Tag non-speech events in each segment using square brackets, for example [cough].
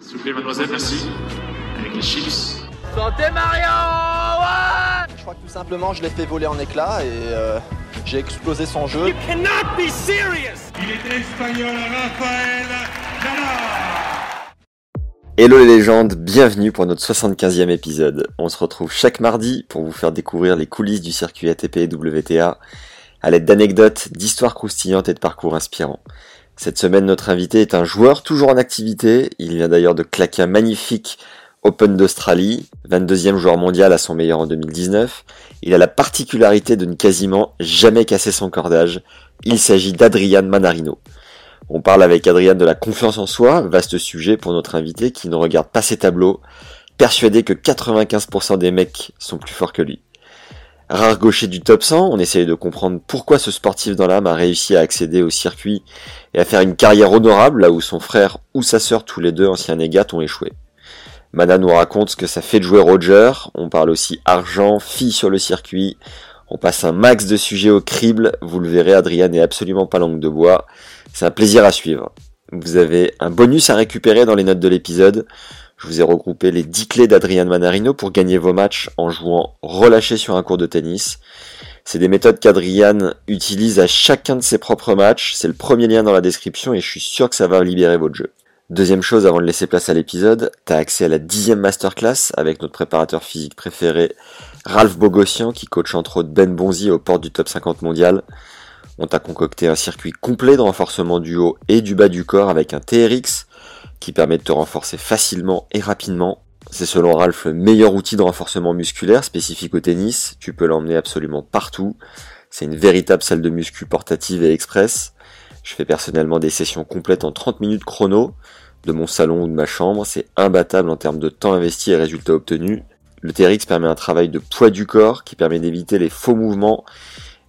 S'il vous plaît, mademoiselle, merci. Avec les chips. Santé Mario ouais Je crois que tout simplement je l'ai fait voler en éclats et euh, j'ai explosé son jeu. cannot be serious Il est espagnol, Rafael. Hello les légendes, bienvenue pour notre 75e épisode. On se retrouve chaque mardi pour vous faire découvrir les coulisses du circuit ATP et WTA à l'aide d'anecdotes, d'histoires croustillantes et de parcours inspirants. Cette semaine, notre invité est un joueur toujours en activité. Il vient d'ailleurs de claquer un magnifique Open d'Australie, 22e joueur mondial à son meilleur en 2019. Il a la particularité de ne quasiment jamais casser son cordage. Il s'agit d'Adrian Manarino. On parle avec Adrien de la confiance en soi, vaste sujet pour notre invité qui ne regarde pas ses tableaux, persuadé que 95% des mecs sont plus forts que lui. Rare gaucher du top 100, on essaye de comprendre pourquoi ce sportif dans l'âme a réussi à accéder au circuit et à faire une carrière honorable là où son frère ou sa sœur, tous les deux anciens négates, ont échoué. Mana nous raconte ce que ça fait de jouer Roger, on parle aussi argent, filles sur le circuit, on passe un max de sujets au crible, vous le verrez, Adrien n'est absolument pas langue de bois, c'est un plaisir à suivre. Vous avez un bonus à récupérer dans les notes de l'épisode. Je vous ai regroupé les 10 clés d'Adrian Manarino pour gagner vos matchs en jouant relâché sur un cours de tennis. C'est des méthodes qu'Adrian utilise à chacun de ses propres matchs. C'est le premier lien dans la description et je suis sûr que ça va libérer votre jeu. Deuxième chose avant de laisser place à l'épisode, t'as accès à la dixième masterclass avec notre préparateur physique préféré, Ralph Bogossian, qui coach entre autres Ben Bonzi aux portes du top 50 mondial. On t'a concocté un circuit complet de renforcement du haut et du bas du corps avec un TRX qui permet de te renforcer facilement et rapidement. C'est selon Ralph le meilleur outil de renforcement musculaire spécifique au tennis. Tu peux l'emmener absolument partout. C'est une véritable salle de muscu portative et express. Je fais personnellement des sessions complètes en 30 minutes chrono de mon salon ou de ma chambre. C'est imbattable en termes de temps investi et résultats obtenus. Le TRX permet un travail de poids du corps qui permet d'éviter les faux mouvements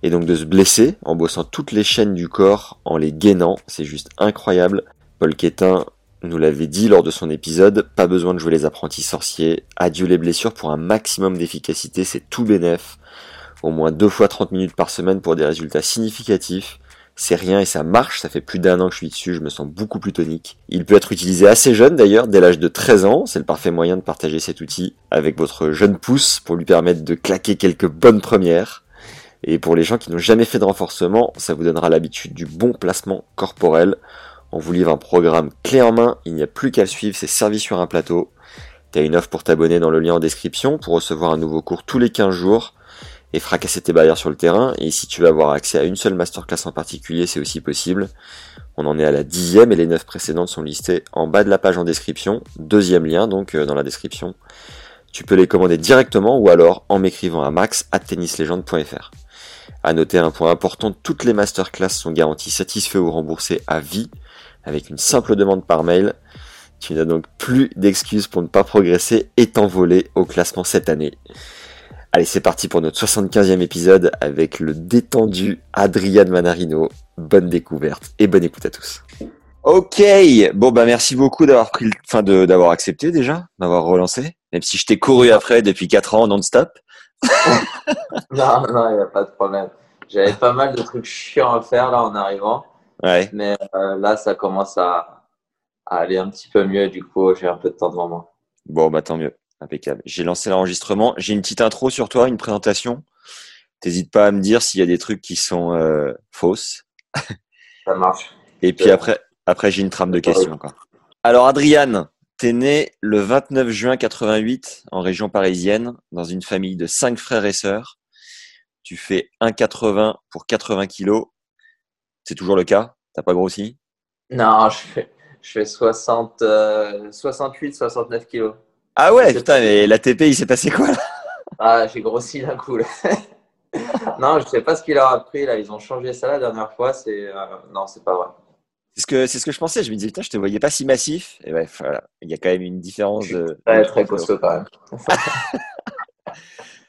et donc de se blesser en bossant toutes les chaînes du corps, en les gainant. C'est juste incroyable. Paul Quétin nous l'avait dit lors de son épisode, pas besoin de jouer les apprentis sorciers. Adieu les blessures pour un maximum d'efficacité, c'est tout bénef. Au moins deux fois 30 minutes par semaine pour des résultats significatifs. C'est rien et ça marche, ça fait plus d'un an que je suis dessus, je me sens beaucoup plus tonique. Il peut être utilisé assez jeune d'ailleurs, dès l'âge de 13 ans, c'est le parfait moyen de partager cet outil avec votre jeune pouce pour lui permettre de claquer quelques bonnes premières. Et pour les gens qui n'ont jamais fait de renforcement, ça vous donnera l'habitude du bon placement corporel. On vous livre un programme clé en main, il n'y a plus qu'à le suivre, c'est servi sur un plateau. T'as une offre pour t'abonner dans le lien en description pour recevoir un nouveau cours tous les 15 jours et fracasser tes barrières sur le terrain. Et si tu veux avoir accès à une seule masterclass en particulier, c'est aussi possible. On en est à la dixième et les neuf précédentes sont listées en bas de la page en description. Deuxième lien donc euh, dans la description. Tu peux les commander directement ou alors en m'écrivant à max at tennislegende.fr. À noter un point important, toutes les masterclass sont garanties satisfaits ou remboursés à vie avec une simple demande par mail. Tu n'as donc plus d'excuses pour ne pas progresser et t'envoler au classement cette année. Allez, c'est parti pour notre 75e épisode avec le détendu Adrian Manarino. Bonne découverte et bonne écoute à tous. Ok, bon bah merci beaucoup d'avoir pris, le... enfin de d'avoir accepté déjà, d'avoir relancé, même si je t'ai couru après depuis 4 ans non-stop. [laughs] non, non, il n'y a pas de problème. J'avais pas mal de trucs chiants à faire là en arrivant. Ouais. Mais euh, là, ça commence à, à, aller un petit peu mieux. Du coup, j'ai un peu de temps devant moi. Bon, bah tant mieux. Impeccable. J'ai lancé l'enregistrement. J'ai une petite intro sur toi, une présentation. T'hésites pas à me dire s'il y a des trucs qui sont euh, fausses. [laughs] Ça marche. Et puis après, après j'ai une trame de questions. Alors, Adriane, T'es né le 29 juin 88 en région parisienne dans une famille de cinq frères et sœurs. Tu fais 1,80 pour 80 kilos. C'est toujours le cas? T'as pas grossi? Non, je fais, je fais 60, euh, 68, 69 kilos. Ah ouais, putain, mais l'ATP, il s'est passé quoi là? Ah, j'ai grossi d'un coup. Là. [laughs] non, je sais pas ce qu'il leur a pris là. Ils ont changé ça la dernière fois. C'est euh, non, c'est pas vrai. C'est ce que c'est ce que je pensais. Je me disais putain, je te voyais pas si massif. Et ouais, voilà, il y a quand même une différence de. Très, très costaud quand même. [laughs]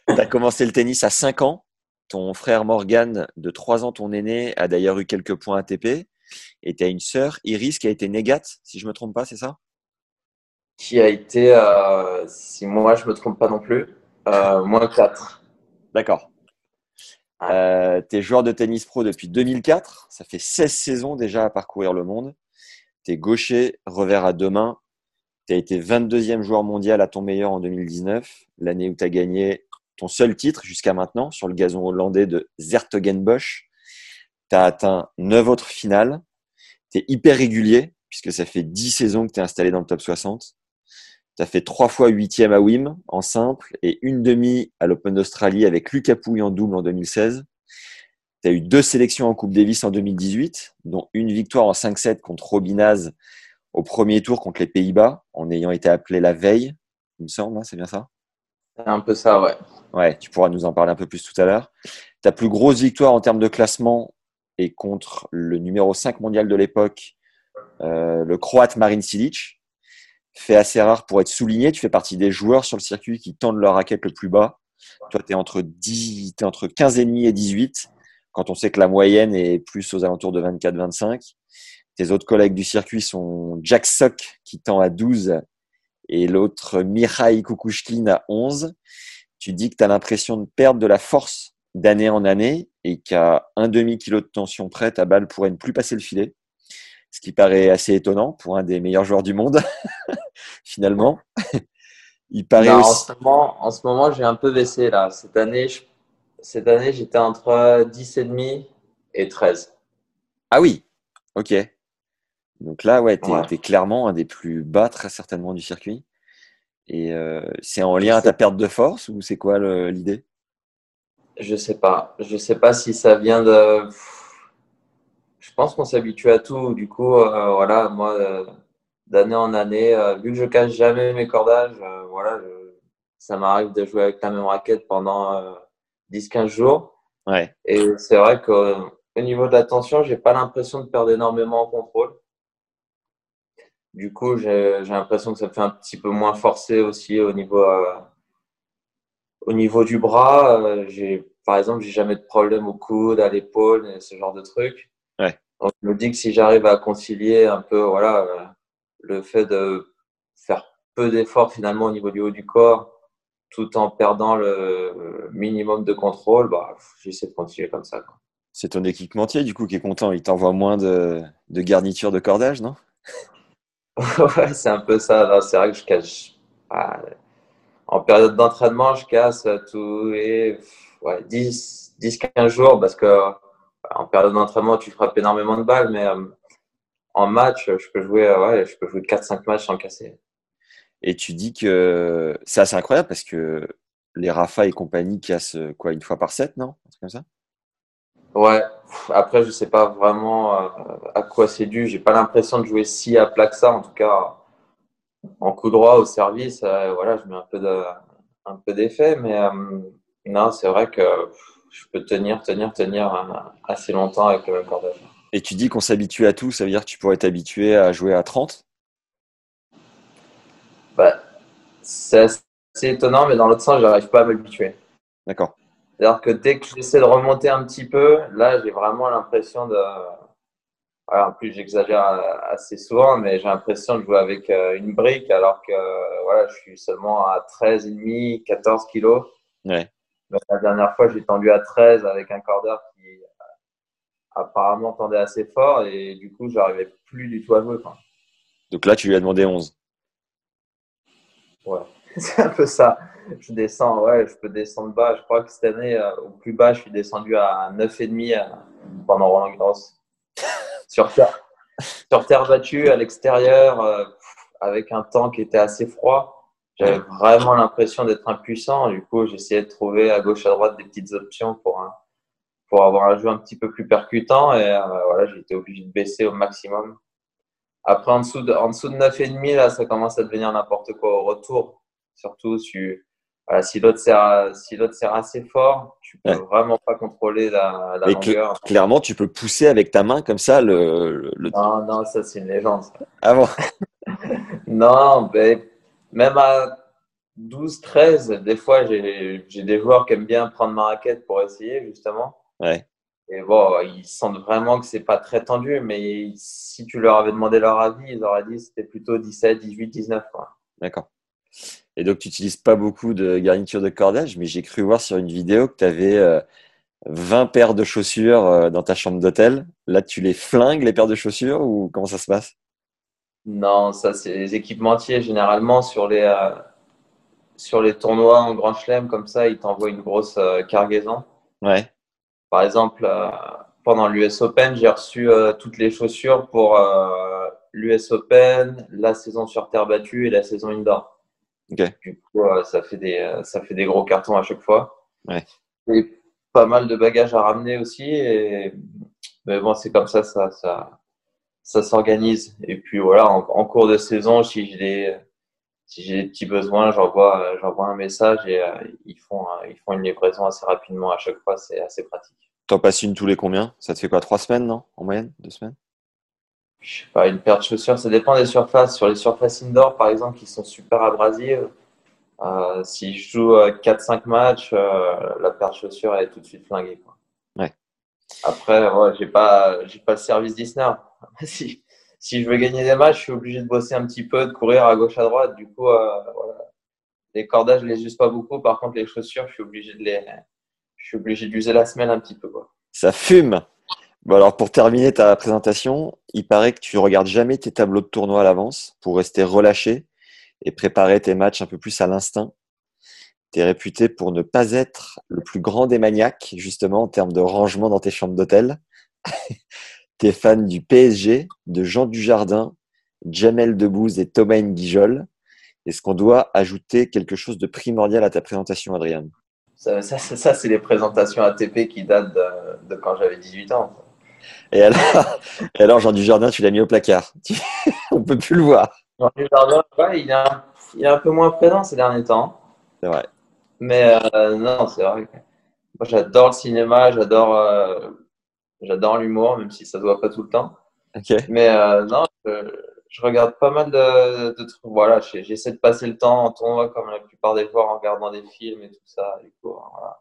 tu as commencé le tennis à 5 ans. Ton frère Morgan, de 3 ans, ton aîné, a d'ailleurs eu quelques points ATP. Et tu as une sœur, Iris, qui a été négate, si je me trompe pas, c'est ça? Qui a été, euh, si moi je me trompe pas non plus, euh, moins 4. D'accord. Euh, tu es joueur de tennis pro depuis 2004. Ça fait 16 saisons déjà à parcourir le monde. Tu es gaucher, revers à deux mains. Tu as été 22e joueur mondial à ton meilleur en 2019, l'année où tu as gagné ton seul titre jusqu'à maintenant sur le gazon hollandais de Zertogenbosch. Tu as atteint 9 autres finales. Tu es hyper régulier puisque ça fait 10 saisons que tu es installé dans le top 60. Tu as fait trois fois huitième à Wim en simple et une demi à l'Open d'Australie avec Lucas Pouille en double en 2016. Tu as eu deux sélections en Coupe Davis en 2018, dont une victoire en 5-7 contre Robinaz au premier tour contre les Pays-Bas, en ayant été appelé la veille, il me semble, hein, c'est bien ça? C'est un peu ça, ouais. Ouais, tu pourras nous en parler un peu plus tout à l'heure. Ta plus grosse victoire en termes de classement est contre le numéro 5 mondial de l'époque, euh, le Croate Marin Silic, fait assez rare pour être souligné. Tu fais partie des joueurs sur le circuit qui tendent leur raquette le plus bas. Toi, tu es entre, 10, es entre 15,5 et 18, quand on sait que la moyenne est plus aux alentours de 24-25. Tes autres collègues du circuit sont Jack Sock qui tend à 12 et l'autre Mihai Kukushkin à 11. Tu dis que tu as l'impression de perdre de la force d'année en année et qu'à un demi-kilo de tension près, ta balle pourrait ne plus passer le filet ce qui paraît assez étonnant pour un des meilleurs joueurs du monde, [laughs] finalement. Il paraît aussi... En ce moment, j'ai un peu baissé là. Cette année, cette année, j'étais entre 10,5 et 13. Ah oui, ok. Donc là, ouais, tu es, clairement un des plus bas, très certainement, du circuit. Et euh, c'est en lien à ta perte de force ou c'est quoi l'idée? Je sais pas. Je sais pas si ça vient de je pense qu'on s'habitue à tout. Du coup, euh, voilà, moi, euh, d'année en année, vu que je cache jamais mes cordages, voilà, ça m'arrive de jouer avec la même raquette pendant 10-15 jours. Ouais. Et c'est vrai qu'au niveau de la tension, j'ai pas l'impression de perdre énormément en contrôle. Du coup, j'ai l'impression que ça fait un petit peu moins forcé aussi au niveau, au niveau du bras. j'ai, par exemple, j'ai jamais de problème au coude, à l'épaule, ce genre de trucs. On me dit que si j'arrive à concilier un peu voilà, euh, le fait de faire peu d'efforts finalement au niveau du haut du corps, tout en perdant le minimum de contrôle, bah, j'essaie de continuer comme ça. C'est ton équipementier du coup qui est content, il t'envoie moins de, de garniture de cordage, non? [laughs] Ouais, c'est un peu ça. C'est vrai que je cache. Ah, en période d'entraînement, je casse tous les ouais, 10-15 jours parce que en période d'entraînement, tu frappes énormément de balles, mais euh, en match, je peux jouer, euh, je peux jouer 4-5 matchs sans casser. Et tu dis que c'est assez incroyable parce que les Rafa et compagnie cassent quoi une fois par set, non? Comme ça? Ouais. Après, je sais pas vraiment euh, à quoi c'est dû. J'ai pas l'impression de jouer si à plat que ça. En tout cas, en coup droit au service, voilà, je mets un peu de, un peu d'effet, mais non, c'est vrai que je peux tenir, tenir, tenir assez longtemps avec le même cordage. Et tu dis qu'on s'habitue à tout, ça veut dire que tu pourrais t'habituer à jouer à 30 bah, C'est assez étonnant, mais dans l'autre sens, je n'arrive pas à m'habituer. D'accord. C'est-à-dire que dès que j'essaie de remonter un petit peu, là, j'ai vraiment l'impression de. en plus, j'exagère assez souvent, mais j'ai l'impression de jouer avec euh, une brique alors que voilà, je suis seulement à 13,5, 14 kilos. Ouais la dernière fois, j'ai tendu à 13 avec un cordeur qui euh, apparemment tendait assez fort et du coup, j'arrivais plus du tout à jouer. Donc là, tu lui as demandé 11. Ouais, [laughs] c'est un peu ça. Je descends, ouais, je peux descendre bas. Je crois que cette année, euh, au plus bas, je suis descendu à 9,5 euh, pendant Roland Garros. [laughs] sur terre, sur terre battue, à l'extérieur, avec un temps qui était assez froid. J'avais vraiment l'impression d'être impuissant. Du coup, j'essayais de trouver à gauche, à droite des petites options pour, pour avoir un jeu un petit peu plus percutant. Et euh, voilà, j'ai été obligé de baisser au maximum. Après, en dessous de, en dessous de 9,5, là, ça commence à devenir n'importe quoi au retour. Surtout, voilà, si l'autre sert, si l'autre sert assez fort, tu peux Ouais. vraiment pas contrôler la, la cl- longueur. clairement, tu peux pousser avec ta main comme ça le. le- Non, non, ça c'est une légende. ça. Ah bon? [laughs] Non, même à 12, 13, des fois, j'ai des joueurs qui aiment bien prendre ma raquette pour essayer, justement. Ouais. Et bon, ils sentent vraiment que c'est pas très tendu, mais si tu leur avais demandé leur avis, ils auraient dit que c'était plutôt 17, 18, 19. Quoi. D'accord. Et donc, tu n'utilises pas beaucoup de garniture de cordage, mais j'ai cru voir sur une vidéo que tu avais 20 paires de chaussures euh, dans ta chambre d'hôtel. Là, tu les flingues, les paires de chaussures, ou comment ça se passe? Non, ça, c'est les équipementiers. Généralement, sur les, euh, sur les tournois en Grand Chelem, comme ça, ils t'envoient une grosse euh, cargaison. Ouais. Par exemple, euh, pendant l'US Open, j'ai reçu euh, toutes les chaussures pour euh, l'US Open, la saison sur terre battue et la saison indoor. Ok. Du coup, euh, ça, fait des, euh, ça fait des gros cartons à chaque fois. Ouais. Et pas mal de bagages à ramener aussi. Et... Mais bon, c'est comme ça, ça, ça, ça s'organise. Et puis voilà, en, en cours de saison, si j'ai des, si j'ai des petits besoins, j'envoie, euh, j'envoie un message et euh, ils, font, euh, ils font une livraison assez rapidement à chaque fois. C'est assez pratique. T'en passes une tous les combien? Ça te fait quoi? Trois semaines, non? En moyenne? Deux semaines? Je sais pas, une paire de chaussures, ça dépend des surfaces. Sur les surfaces indoor, par exemple, qui sont super abrasives, euh, si je joue euh, 4-5 matchs, euh, la paire de chaussures elle est tout de suite flinguée. Quoi. Ouais. Après, ouais, j'ai pas, j'ai pas le service Disney. [laughs] si, si je veux gagner des matchs, je suis obligé de bosser un petit peu, de courir à gauche à droite. Du coup, euh, voilà. les cordages, je les use pas beaucoup. Par contre, les chaussures, je suis obligé de les, je suis obligé d'user la semelle un petit peu. Quoi. Ça fume Bon, alors pour terminer ta présentation, il paraît que tu regardes jamais tes tableaux de tournoi à l'avance pour rester relâché et préparer tes matchs un peu plus à l'instinct. Tu es réputé pour ne pas être le plus grand des maniaques, justement, en termes de rangement dans tes chambres d'hôtel. [laughs] tu es fan du PSG, de Jean Dujardin, Jamel Debbouze et Thomas Nguijol. Est-ce qu'on doit ajouter quelque chose de primordial à ta présentation, Adrien Ça, ça, ça, c'est les présentations ATP qui datent de quand j'avais 18 ans. Et alors, [laughs] et alors Jean Dujardin, tu l'as mis au placard. [laughs] On peut plus le voir. Jean Dujardin, ouais, il, est un, il est un peu moins présent ces derniers temps. C'est vrai. Mais euh, non, c'est vrai. que Moi, j'adore le cinéma, j'adore euh, j'adore l'humour, même si ça ne se voit pas tout le temps. Ok. Mais euh, non, je, je regarde pas mal de, de trucs. Voilà, j'essaie de passer le temps en tournoi comme la plupart des joueurs en regardant des films et tout ça. Du coup, voilà.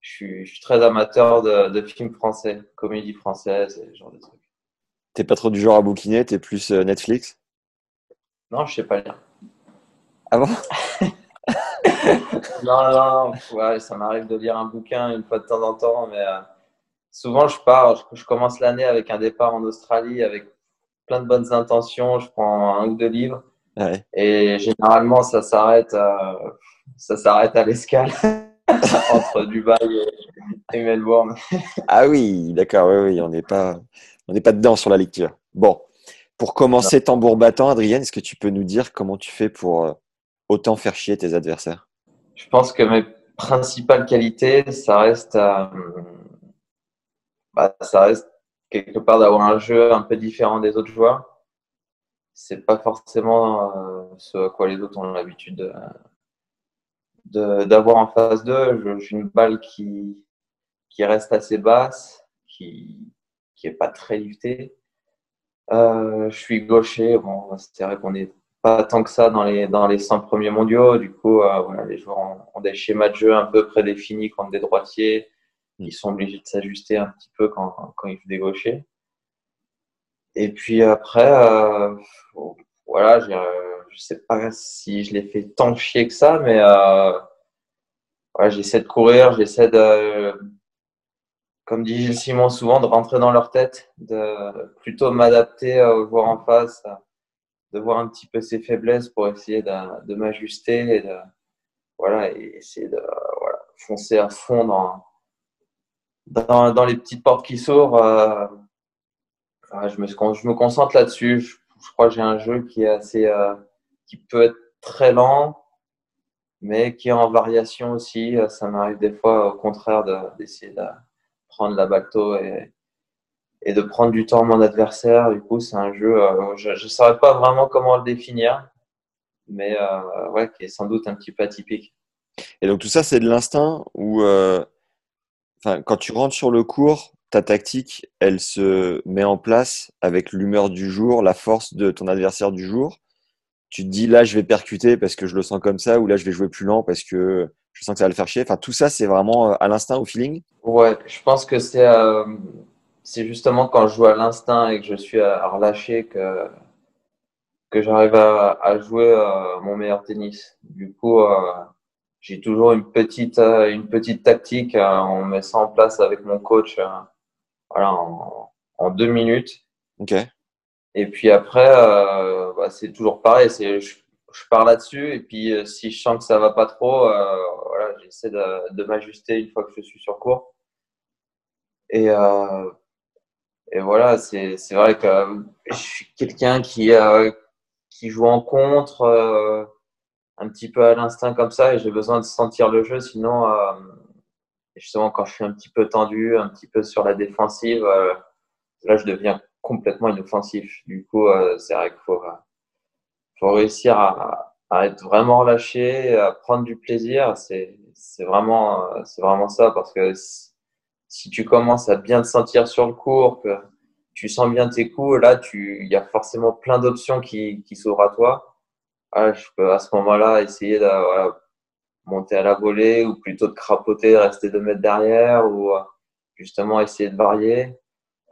Je suis, je suis très amateur de, de films français, comédies françaises et ce genre de trucs. T'es pas trop du genre à bouquiner, t'es plus euh, Netflix? Non, je sais pas lire. Ah bon? [laughs] Non, non, non. Ouais, ça m'arrive de lire un bouquin une fois de temps en temps, mais euh, souvent je pars, je, je commence l'année avec un départ en Australie avec plein de bonnes intentions. Je prends un ou deux livres Ouais. et généralement ça s'arrête, euh, ça s'arrête à l'escale [laughs] [laughs] entre Dubaï et, et Melbourne. [laughs] Ah oui, d'accord, oui, oui, on n'est pas, on n'est pas dedans sur la lecture. Bon, pour commencer tambour battant, Adrien, est-ce que tu peux nous dire comment tu fais pour euh, autant faire chier tes adversaires? Je pense que mes principales qualités, ça reste, euh, bah, ça reste quelque part d'avoir un jeu un peu différent des autres joueurs. C'est pas forcément euh, ce à quoi les autres ont l'habitude de- de- d'avoir en face d'eux. J'ai une balle qui, qui reste assez basse, qui qui est pas très liftée. Euh, je suis gaucher. Bon, c'est vrai qu'on est pas tant que ça dans les, dans les 100 premiers mondiaux. Du coup, euh, voilà, les joueurs ont, ont des schémas de jeu un peu prédéfinis contre des droitiers. Ils sont obligés de s'ajuster un petit peu quand, quand ils jouent des gauchers. Et puis après, euh, voilà, j'ai, je sais pas si je les fais tant chier que ça, mais euh, j'essaie de courir, j'essaie de, comme dit Gilles Simon souvent, de rentrer dans leur tête, de plutôt m'adapter aux joueurs en face de voir un petit peu ses faiblesses pour essayer de, de m'ajuster et de voilà et essayer de voilà, foncer à fond dans, dans, dans les petites portes qui s'ouvrent. Euh, je, me, je me concentre là-dessus. Je, je, crois que j'ai un jeu qui est assez euh, qui peut être très lent, mais qui est en variation aussi. Ça m'arrive des fois au contraire d'essayer de, prendre la balle tôt et, et de prendre du temps à mon adversaire. Du coup, c'est un jeu, euh, je ne saurais pas vraiment comment le définir, mais euh, ouais, qui est sans doute un petit peu atypique. Et donc tout ça, c'est de l'instinct ou euh, quand tu rentres sur le cours, ta tactique, elle se met en place avec l'humeur du jour, la force de ton adversaire du jour? Tu te dis là, je vais percuter parce que je le sens comme ça, ou là, je vais jouer plus lent parce que je sens que ça va le faire chier. Enfin, tout ça, c'est vraiment euh, à l'instinct, au feeling. Ouais, je pense que c'est euh, c'est justement quand je joue à l'instinct et que je suis à, relâcher que que j'arrive à, à, jouer euh, mon meilleur tennis. Du coup, euh, j'ai toujours une petite une petite tactique. on met ça en place avec mon coach. voilà, en, en, deux minutes. Ok. Et puis après, bah, c'est toujours pareil. Je, je pars là-dessus et puis si je sens que ça va pas trop, voilà, j'essaie de, de m'ajuster une fois que je suis sur cours. Et euh, et voilà, c'est vrai que je suis quelqu'un qui, euh, qui joue en contre, euh, un petit peu à l'instinct comme ça, et j'ai besoin de sentir le jeu. Sinon, euh, justement, quand je suis un petit peu tendu, un petit peu sur la défensive, euh, là, je deviens complètement inoffensif. Du coup, euh, c'est vrai qu'il faut, faut réussir à, à, être vraiment relâché, à prendre du plaisir. C'est vraiment, c'est vraiment ça, parce que si tu commences à bien te sentir sur le cours, que tu sens bien tes coups, là, il y a forcément plein d'options qui, qui s'ouvrent à toi. Ah, je peux à ce moment-là essayer de voilà, monter à la volée ou plutôt de crapoter, rester deux mètres derrière ou euh, justement essayer de varier.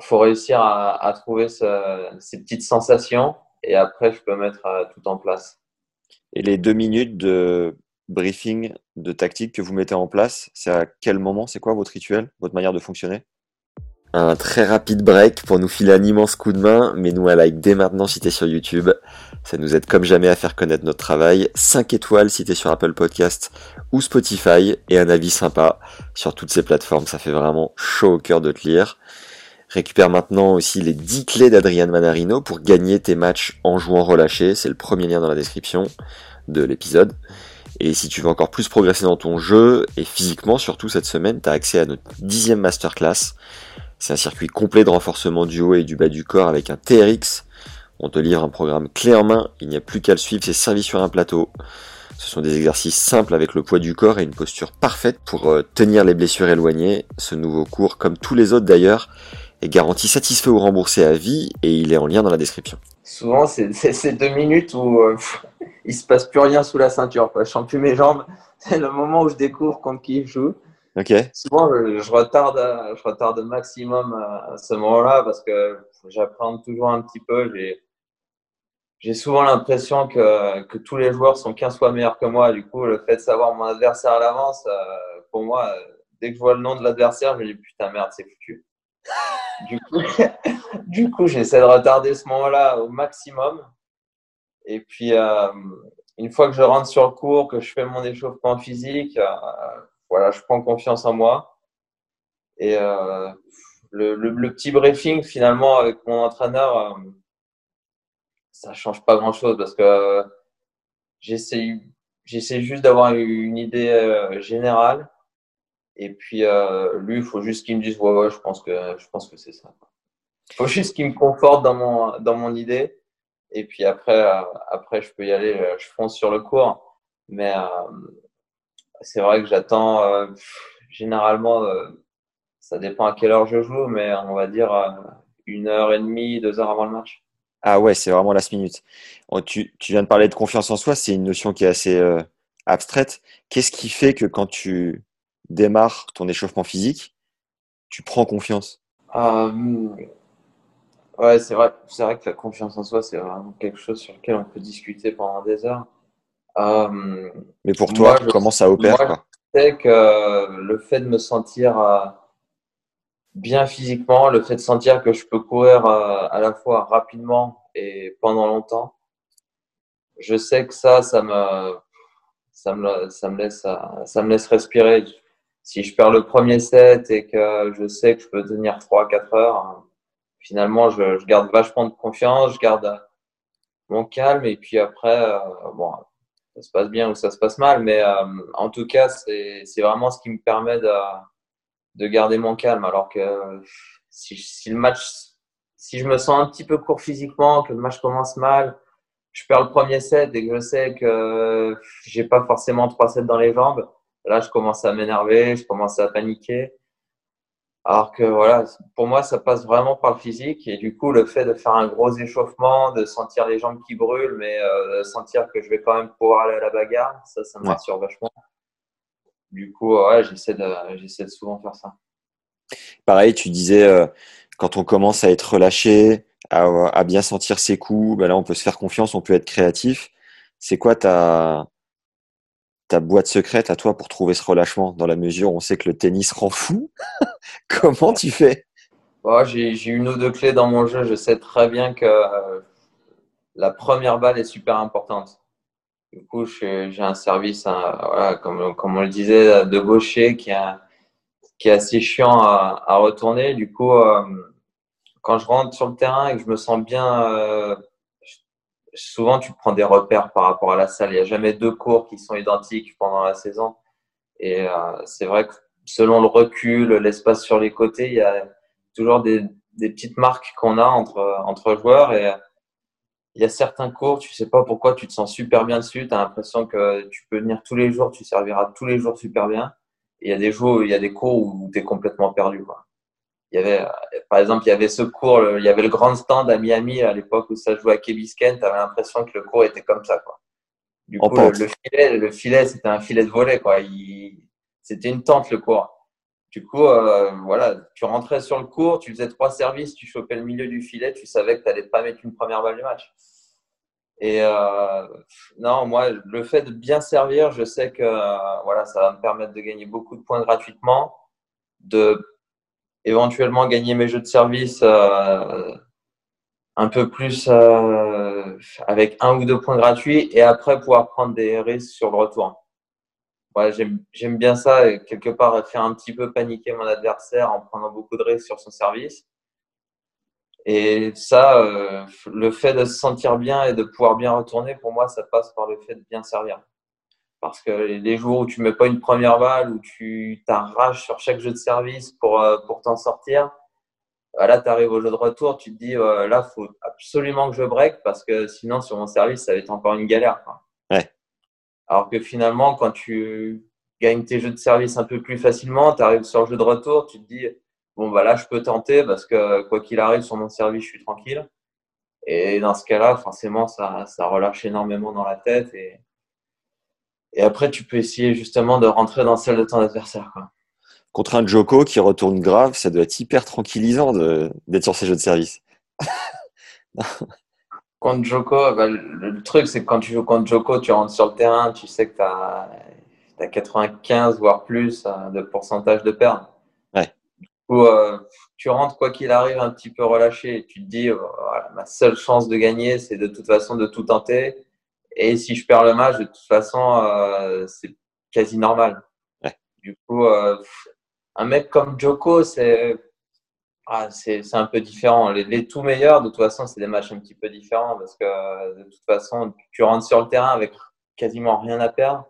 Il faut réussir à, à trouver ce, ces petites sensations et après, je peux mettre euh, tout en place. Et les deux minutes de briefing de tactique que vous mettez en place C'est à quel moment? C'est quoi votre rituel, votre manière de fonctionner? Un très rapide break pour nous filer un immense coup de main, mais nous un like dès maintenant si t'es sur YouTube. Ça nous aide comme jamais à faire connaître notre travail. 5 étoiles si t'es sur Apple Podcast ou Spotify et un avis sympa sur toutes ces plateformes. Ça fait vraiment chaud au cœur de te lire. Récupère maintenant aussi les 10 clés d'Adrian Manarino pour gagner tes matchs en jouant relâché. C'est le premier lien dans la description de l'épisode. Et si tu veux encore plus progresser dans ton jeu, et physiquement surtout cette semaine, tu as accès à notre dixième masterclass. C'est un circuit complet de renforcement du haut et du bas du corps avec un TRX. On te livre un programme clé en main, il n'y a plus qu'à le suivre, c'est servi sur un plateau. Ce sont des exercices simples avec le poids du corps et une posture parfaite pour euh, tenir les blessures éloignées. Ce nouveau cours, comme tous les autres d'ailleurs, est garanti satisfait ou remboursé à vie et il est en lien dans la description. Souvent, c'est ces deux minutes où euh, il se passe plus rien sous la ceinture. Quoi. Je sens plus mes jambes. [laughs] C'est le moment où je découvre contre qui je joue. Souvent, je, retarde, je retarde maximum à ce moment-là parce que j'apprends toujours un petit peu. J'ai souvent l'impression que, que tous les joueurs sont 15 fois meilleurs que moi. Du coup, le fait de savoir mon adversaire à l'avance, euh, pour moi, dès que je vois le nom de l'adversaire, je me dis putain merde, c'est foutu. Du coup, [laughs] du coup j'essaie de retarder ce moment-là au maximum. Et puis, euh, une fois que je rentre sur le cours, que je fais mon échauffement physique, euh, voilà, je prends confiance en moi. Et euh, le, petit briefing, finalement, avec mon entraîneur, ça change pas grand-chose parce que j'essaie juste d'avoir une idée générale. Et puis, lui, il faut juste qu'il me dise, ouais, ouais, je pense que, que c'est ça. Il faut juste qu'il me conforte dans mon, dans mon idée. Et puis après, euh, après, je peux y aller, euh, je fonce sur le cours. Mais euh, c'est vrai que j'attends généralement, ça dépend à quelle heure je joue, mais on va dire une heure et demie, deux heures avant le match. Ah ouais, c'est vraiment last minute. Oh, tu, tu, viens de parler de confiance en soi, c'est une notion qui est assez abstraite. Qu'est-ce qui fait que quand tu démarres ton échauffement physique, tu prends confiance Ouais, c'est vrai, c'est vrai que la confiance en soi, c'est vraiment quelque chose sur lequel on peut discuter pendant des heures. Euh, Mais pour toi, comment ça opère moi, Je sais que le fait de me sentir euh, bien physiquement, le fait de sentir que je peux courir euh, à la fois rapidement et pendant longtemps, je sais que ça, ça me, ça me, ça me laisse, ça me laisse respirer. Si je perds le premier set et que je sais que je peux tenir 3-4 heures, finalement, je, garde vachement de confiance, je garde mon calme et puis après, euh, bon, ça se passe bien ou ça se passe mal, mais euh, en tout cas, c'est vraiment ce qui me permet de, de garder mon calme. Alors que si, si, le match, si je me sens un petit peu court physiquement, que le match commence mal, je perds le premier set et que je sais que j'ai pas forcément trois sets dans les jambes, là, je commence à m'énerver, je commence à paniquer. Alors que voilà, pour moi, ça passe vraiment par le physique. Et du coup, le fait de faire un gros échauffement, de sentir les jambes qui brûlent, mais euh, de sentir que je vais quand même pouvoir aller à la bagarre, ça, ça me Ouais. rassure vachement. Du coup, ouais, j'essaie de, j'essaie de souvent faire ça. Pareil, tu disais, euh, quand on commence à être relâché, à, à bien sentir ses coups, ben là, on peut se faire confiance, on peut être créatif. C'est quoi ta, ta boîte secrète à toi pour trouver ce relâchement dans la mesure où on sait que le tennis rend fou? [laughs] Comment tu fais? Bon, j'ai, une ou deux clés dans mon jeu. Je sais très bien que euh, la première balle est super importante. Du coup, j'ai un service, comme, on le disait, de gaucher qui est, assez chiant à, retourner. Du coup, euh, quand je rentre sur le terrain et que je me sens bien, euh, souvent tu prends des repères par rapport à la salle. Il n'y a jamais deux cours qui sont identiques pendant la saison. Et euh, c'est vrai que selon le recul, l'espace sur les côtés, il y a toujours des, petites marques qu'on a entre, entre joueurs. Et il y a certains cours, tu sais pas pourquoi tu te sens super bien dessus. Tu as l'impression que tu peux venir tous les jours, tu serviras tous les jours super bien. Et il y a des jours, il y a des cours où tu es complètement perdu. Il y avait, euh, par exemple, il y avait ce cours, le- il y avait le grand stand à Miami à l'époque où ça jouait à Key Biscayne. Tu avais l'impression que le cours était comme ça. Quoi. Du En coup, le, filet, le filet, c'était un filet de volet. Quoi. Il, c'était une tente le cours. Du coup, euh, voilà, tu rentrais sur le cours, tu faisais trois services, tu chopais le milieu du filet, tu savais que tu n'allais pas mettre une première balle du match. Et euh, non, moi, le fait de bien servir, je sais que euh, voilà, ça va me permettre de gagner beaucoup de points gratuitement, de éventuellement gagner mes jeux de service euh, un peu plus euh, avec un ou deux points gratuits et après pouvoir prendre des risques sur le retour. J'aime bien ça et quelque part faire un petit peu paniquer mon adversaire en prenant beaucoup de risques sur son service. Et ça, euh, le fait de se sentir bien et de pouvoir bien retourner, pour moi, ça passe par le fait de bien servir. Parce que les jours où tu mets pas une première balle, où tu t'arraches sur chaque jeu de service pour, euh, pour t'en sortir, bah là, tu arrives au jeu de retour, tu te dis, euh, là, faut absolument que je break parce que sinon, sur mon service, ça va être encore une galère. Quoi. Ouais. Alors que finalement, quand tu gagnes tes jeux de service un peu plus facilement, tu arrives sur le jeu de retour, tu te dis, bon, bah là, je peux tenter parce que quoi qu'il arrive sur mon service, je suis tranquille. Et dans ce cas-là, forcément, ça, ça relâche énormément dans la tête. Et, et après, tu peux essayer justement de rentrer dans celle de ton adversaire. Quoi. Contre un Joko qui retourne grave, ça doit être hyper tranquillisant d'être sur ces jeux de service. [laughs] Contre Joko, bah, le, le truc, c'est que quand tu joues contre Joko, tu rentres sur le terrain, tu sais que tu as, 95 voire plus euh, de pourcentage de perte. Ouais. Du coup, euh, tu rentres quoi qu'il arrive un petit peu relâché. Tu te dis, voilà, ma seule chance de gagner, c'est de toute façon de tout tenter. Et si je perds le match, de toute façon, euh, c'est quasi normal. Ouais. Du coup, euh, un mec comme Joko, c'est ah, un peu différent. Les, les tout meilleurs, de toute façon, c'est des matchs un petit peu différents parce que de toute façon, tu rentres sur le terrain avec quasiment rien à perdre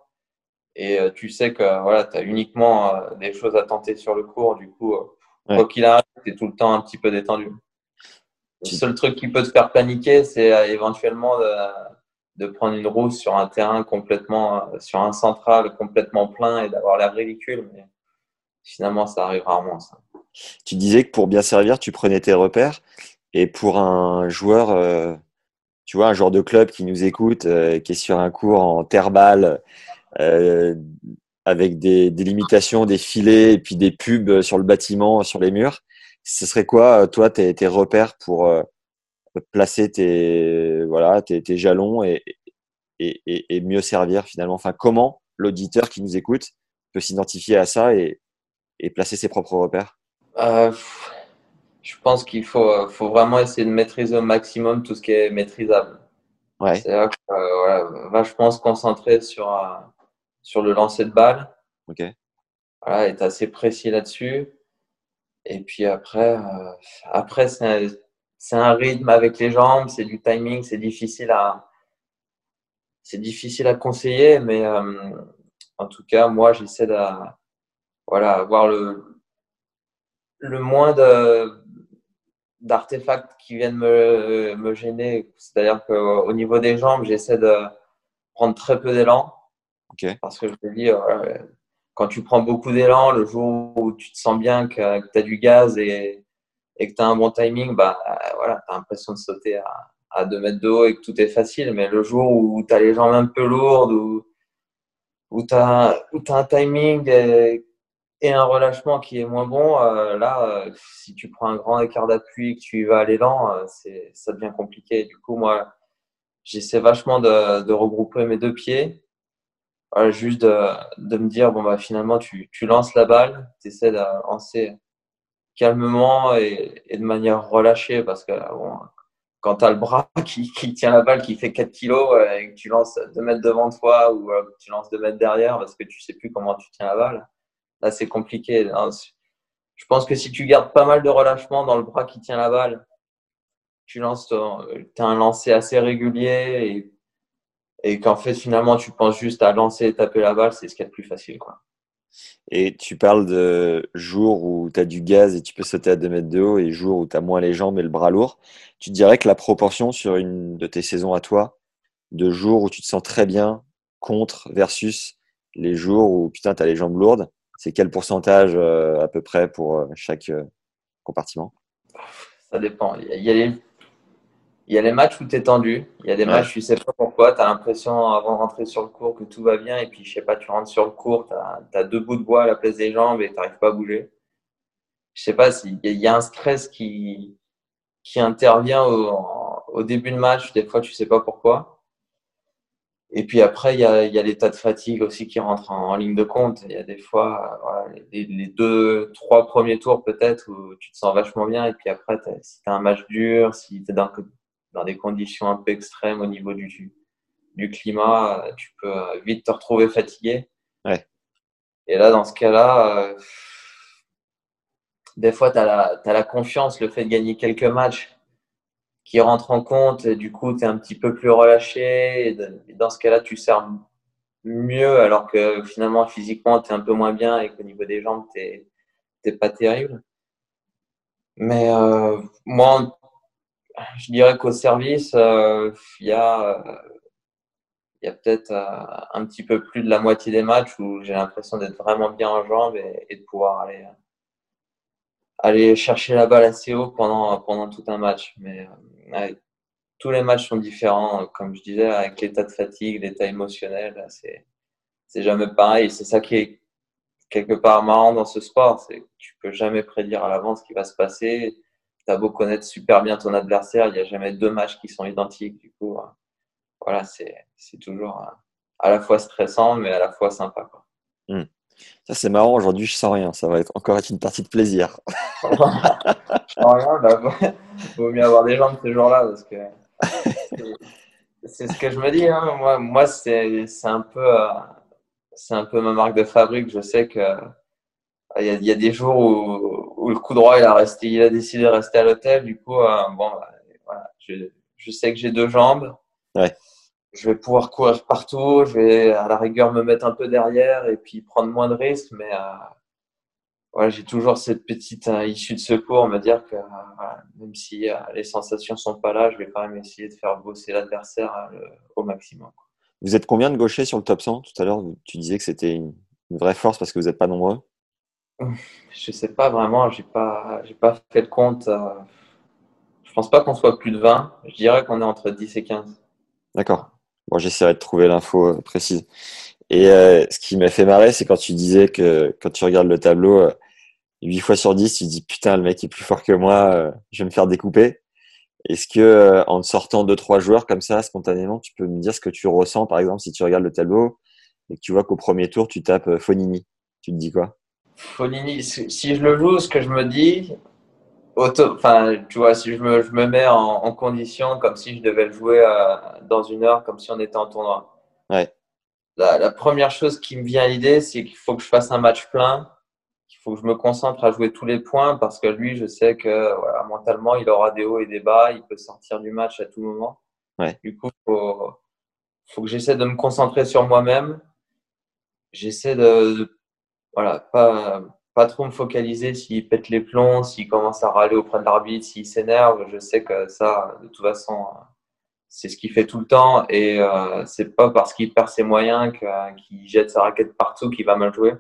et euh, tu sais que voilà, tu as uniquement des choses à tenter sur le cours. Du coup, Ouais. quoi qu'il arrive, tu es tout le temps un petit peu détendu. Le seul truc qui peut te faire paniquer, c'est éventuellement de, de prendre une rousse sur un terrain complètement, euh, sur un central complètement plein et d'avoir l'air ridicule. Mais finalement, ça arrive rarement. Ça. Tu disais que pour bien servir, tu prenais tes repères. Et pour un joueur, euh, tu vois, un joueur de club qui nous écoute, euh, qui est sur un cours en terre-balle, euh, avec des, limitations, des filets et puis des pubs sur le bâtiment, sur les murs, ce serait quoi, toi, tes, repères pour placer tes, voilà, tes, tes jalons et, et, et, et mieux servir finalement Enfin, comment l'auditeur qui nous écoute peut s'identifier à ça et, et placer ses propres repères? Euh, je pense qu'il faut, faut vraiment essayer de maîtriser au maximum tout ce qui est maîtrisable. Ouais. C'est-à-dire que, euh, voilà, vachement se concentrer sur, euh, sur le lancer de balle, Ok. voilà, être assez précis là-dessus. Et puis après, après c'est c'est un rythme avec les jambes, c'est du timing, c'est difficile à, c'est difficile à conseiller, mais euh, en tout cas, moi, j'essaie de, voilà, avoir le, le moins de, d'artefacts qui viennent me, me gêner. C'est-à-dire qu'au niveau des jambes, j'essaie de prendre très peu d'élan. Parce que je te dis, euh, quand tu prends beaucoup d'élan, le jour où tu te sens bien que, tu as du gaz et, et que tu as un bon timing, bah, voilà, tu as l'impression de sauter à, à 2 mètres de haut et que tout est facile. Mais le jour où tu as les jambes un peu lourdes, où, où tu as, as, un timing et, un relâchement qui est moins bon, euh, là, euh, si tu prends un grand écart d'appui et que tu y vas à l'élan, euh, ça devient compliqué. Du coup, moi, j'essaie vachement de, de, regrouper mes deux pieds. juste de, de, me dire, bon, bah, finalement, tu, tu lances la balle, tu essaies de lancer calmement et, et, de manière relâchée parce que bon, quand tu as le bras [laughs] qui, qui, tient la balle qui fait 4 kilos euh, et que tu lances 2 mètres devant toi ou euh, tu lances 2 mètres derrière parce que tu sais plus comment tu tiens la balle, là c'est compliqué. Je pense que si tu gardes pas mal de relâchement dans le bras qui tient la balle, tu lances, tu as un lancer assez régulier et, et qu'en fait finalement tu penses juste à lancer et taper la balle, c'est ce qui est le plus facile. Quoi. Et tu parles de jours où tu as du gaz et tu peux sauter à 2 mètres de haut et jours où tu as moins les jambes et le bras lourd. Tu dirais que la proportion sur une de tes saisons à toi, de jours où tu te sens très bien contre versus les jours où tu as les jambes lourdes, c'est quel pourcentage euh, à peu près pour euh, chaque euh, compartiment? Ça dépend. Il y a les il y a les matchs où tu es tendu. Il y a des matchs, tu sais pas pourquoi, tu as l'impression avant de rentrer sur le cours que tout va bien. Et puis, je sais pas, tu rentres sur le cours, tu as, deux bouts de bois à la place des jambes et tu n'arrives pas à bouger. Je sais pas s'il y, a un stress qui, qui intervient au, au, début de match. Des fois, tu sais pas pourquoi. Et puis après, il y a, y a l'état de fatigue aussi qui rentre en, ligne de compte. Il y a des fois, voilà, les, les, deux, trois premiers tours peut-être où tu te sens vachement bien. Et puis après, si tu as un match dur, si tu es dans dans des conditions un peu extrêmes au niveau du, du climat, euh, tu peux euh, vite te retrouver fatigué. Ouais. Et là, dans ce cas-là, euh, des fois, tu as, as, la confiance, le fait de gagner quelques matchs qui rentrent en compte, et du coup, tu es un petit peu plus relâché. Et, dans ce cas-là, tu sers mieux, alors que finalement, physiquement, tu es un peu moins bien et qu'au niveau des jambes, tu n'es pas terrible. Mais euh, moi, je dirais qu'au service, euh, il y a, peut-être euh, un petit peu plus de la moitié des matchs où j'ai l'impression d'être vraiment bien en jambes et, de pouvoir aller, aller chercher la balle assez haut pendant, tout un match. Mais euh, tous les matchs sont différents, comme je disais, avec l'état de fatigue, l'état émotionnel, c'est, c'est jamais pareil. C'est ça qui est quelque part marrant dans ce sport, c'est que tu peux jamais prédire à l'avance ce qui va se passer tu as beau connaître super bien ton adversaire, il n'y a jamais deux matchs qui sont identiques. Du coup, euh, voilà, c'est toujours euh, à la fois stressant, mais à la fois sympa. Quoi. Hmm. Ça, c'est marrant. Aujourd'hui, je sens rien. Ça va être encore être une partie de plaisir. [laughs] [laughs] je sens rien. Bah, vaut mieux avoir des jambes ce jour-là parce que c'est ce que je me dis. Hein. Moi, moi c'est un peu. Euh, c'est un peu ma marque de fabrique. Je sais que il y, a, il y a des jours où, où, le coup droit il a resté, il a décidé de rester à l'hôtel. Du coup, euh, bon, bah, voilà, je, je, sais que j'ai deux jambes. Ouais. Je vais pouvoir courir partout. Je vais à la rigueur me mettre un peu derrière et puis prendre moins de risques. Mais euh, voilà, j'ai toujours cette petite euh, issue de secours, me dire que voilà, même si les sensations sont pas là, je vais quand même essayer de faire bosser l'adversaire au maximum. Vous êtes combien de gauchers sur le top 100 Tout à l'heure, tu disais que c'était une, une vraie force parce que vous n'êtes pas nombreux. Je sais pas vraiment, j'ai pas, j'ai pas fait le compte. Euh, je pense pas qu'on soit plus de 20. Je dirais qu'on est entre 10 et 15. D'accord. Bon, j'essaierai de trouver l'info euh, précise. Et euh, ce qui m'a fait marrer, c'est quand tu disais que quand tu regardes le tableau, 8 fois sur 10, tu dis putain, le mec est plus fort que moi, je vais me faire découper. Est-ce que en sortant deux trois joueurs comme ça spontanément, tu peux me dire ce que tu ressens par exemple si tu regardes le tableau et que tu vois qu'au premier tour tu tapes Fonini, tu te dis quoi? Fonini, si je le joue, ce que je me dis, auto, enfin, tu vois, si je me, je me mets en, condition comme si je devais le jouer euh, dans une heure, comme si on était en tournoi. Ouais. La, la première chose qui me vient à l'idée, c'est qu'il faut que je fasse un match plein, qu'il faut que je me concentre à jouer tous les points parce que lui, je sais que voilà, mentalement, il aura des hauts et des bas, il peut sortir du match à tout moment. Ouais. Du coup, faut, faut que j'essaie de me concentrer sur moi-même. J'essaie de, de voilà, pas, pas trop me focaliser s'il pète les plombs, s'il commence à râler auprès de l'arbitre, s'il s'énerve. Je sais que ça, de toute façon, c'est ce qu'il fait tout le temps et euh, c'est pas parce qu'il perd ses moyens qu'il jette sa raquette partout qu'il va mal jouer.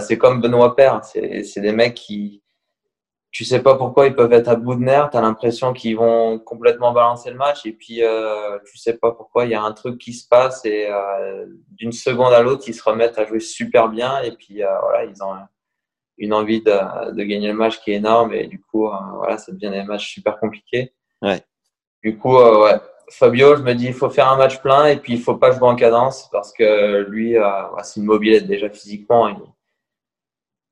c'est comme Benoît Père, c'est des mecs qui, tu sais pas pourquoi ils peuvent être à bout de nerfs, tu as l'impression qu'ils vont complètement balancer le match et puis euh, tu sais pas pourquoi il y a un truc qui se passe et euh, d'une seconde à l'autre ils se remettent à jouer super bien et puis euh, voilà ils ont une envie de, de, gagner le match qui est énorme et du coup euh, voilà ça devient des matchs super compliqués. Ouais. Du coup euh, ouais Fabio je me dis il faut faire un match plein et puis il faut pas jouer en cadence parce que lui c'est une mobilette déjà physiquement il,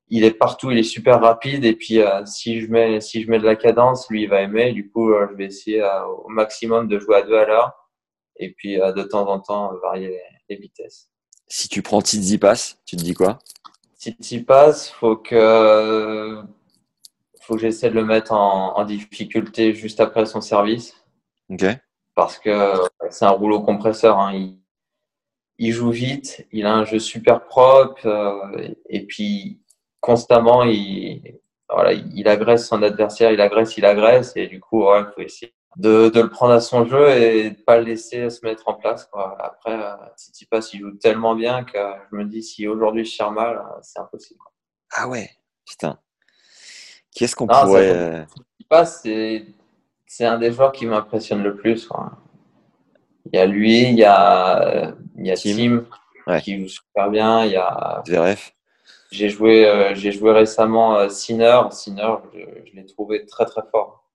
il est partout, il est super rapide. Et puis, euh, si, je mets, si je mets de la cadence, lui, il va aimer. Du coup, euh, je vais essayer euh, au maximum de jouer à deux à l'heure. Et puis, de temps en temps, varier les, vitesses. Si tu prends passe, tu te dis quoi? Passe, faut que, faut que j'essaie de le mettre en, en, difficulté juste après son service. Ok. Parce que c'est un rouleau compresseur. Hein. Il, il, joue vite, il a un jeu super propre. et puis, constamment, il, voilà, il agresse son adversaire, il agresse, il agresse, et du coup, il faut essayer de, de, le prendre à son jeu et de pas le laisser se mettre en place. Quoi. Après, Tsitsipas, il joue tellement bien que je me dis, si aujourd'hui je tire mal, c'est impossible. Ah ouais, putain. Qui est-ce qu'on pourrait... c'est c'est un des joueurs qui m'impressionne le plus. Quoi. Il y a lui, il y a, il y a Tim, qui joue super bien, il y a... Zverev. J'ai joué, euh, j'ai joué récemment euh, Sinner. Sinner, je, je l'ai trouvé très très fort.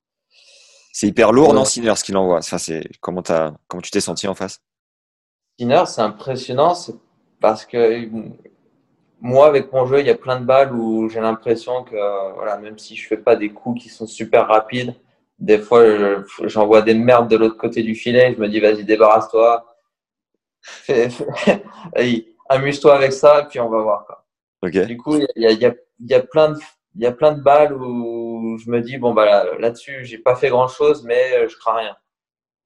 C'est hyper lourd, non, Sinner, ce qu'il envoie? Enfin, c'est comment as, comment tu t'es senti en face? Sinner, c'est impressionnant, c'est parce que moi, avec mon jeu, il y a plein de balles où j'ai l'impression que, voilà, même si je fais pas des coups qui sont super rapides, des fois, j'envoie des merdes de l'autre côté du filet. Je me dis, vas-y, débarrasse-toi. [laughs] Amuse-toi avec ça, et puis on va voir. Quoi. Du coup, il y a, y, a, y a, plein de il y a plein de balles où je me dis bon bah là-dessus j'ai pas fait grand chose mais euh, je crains rien.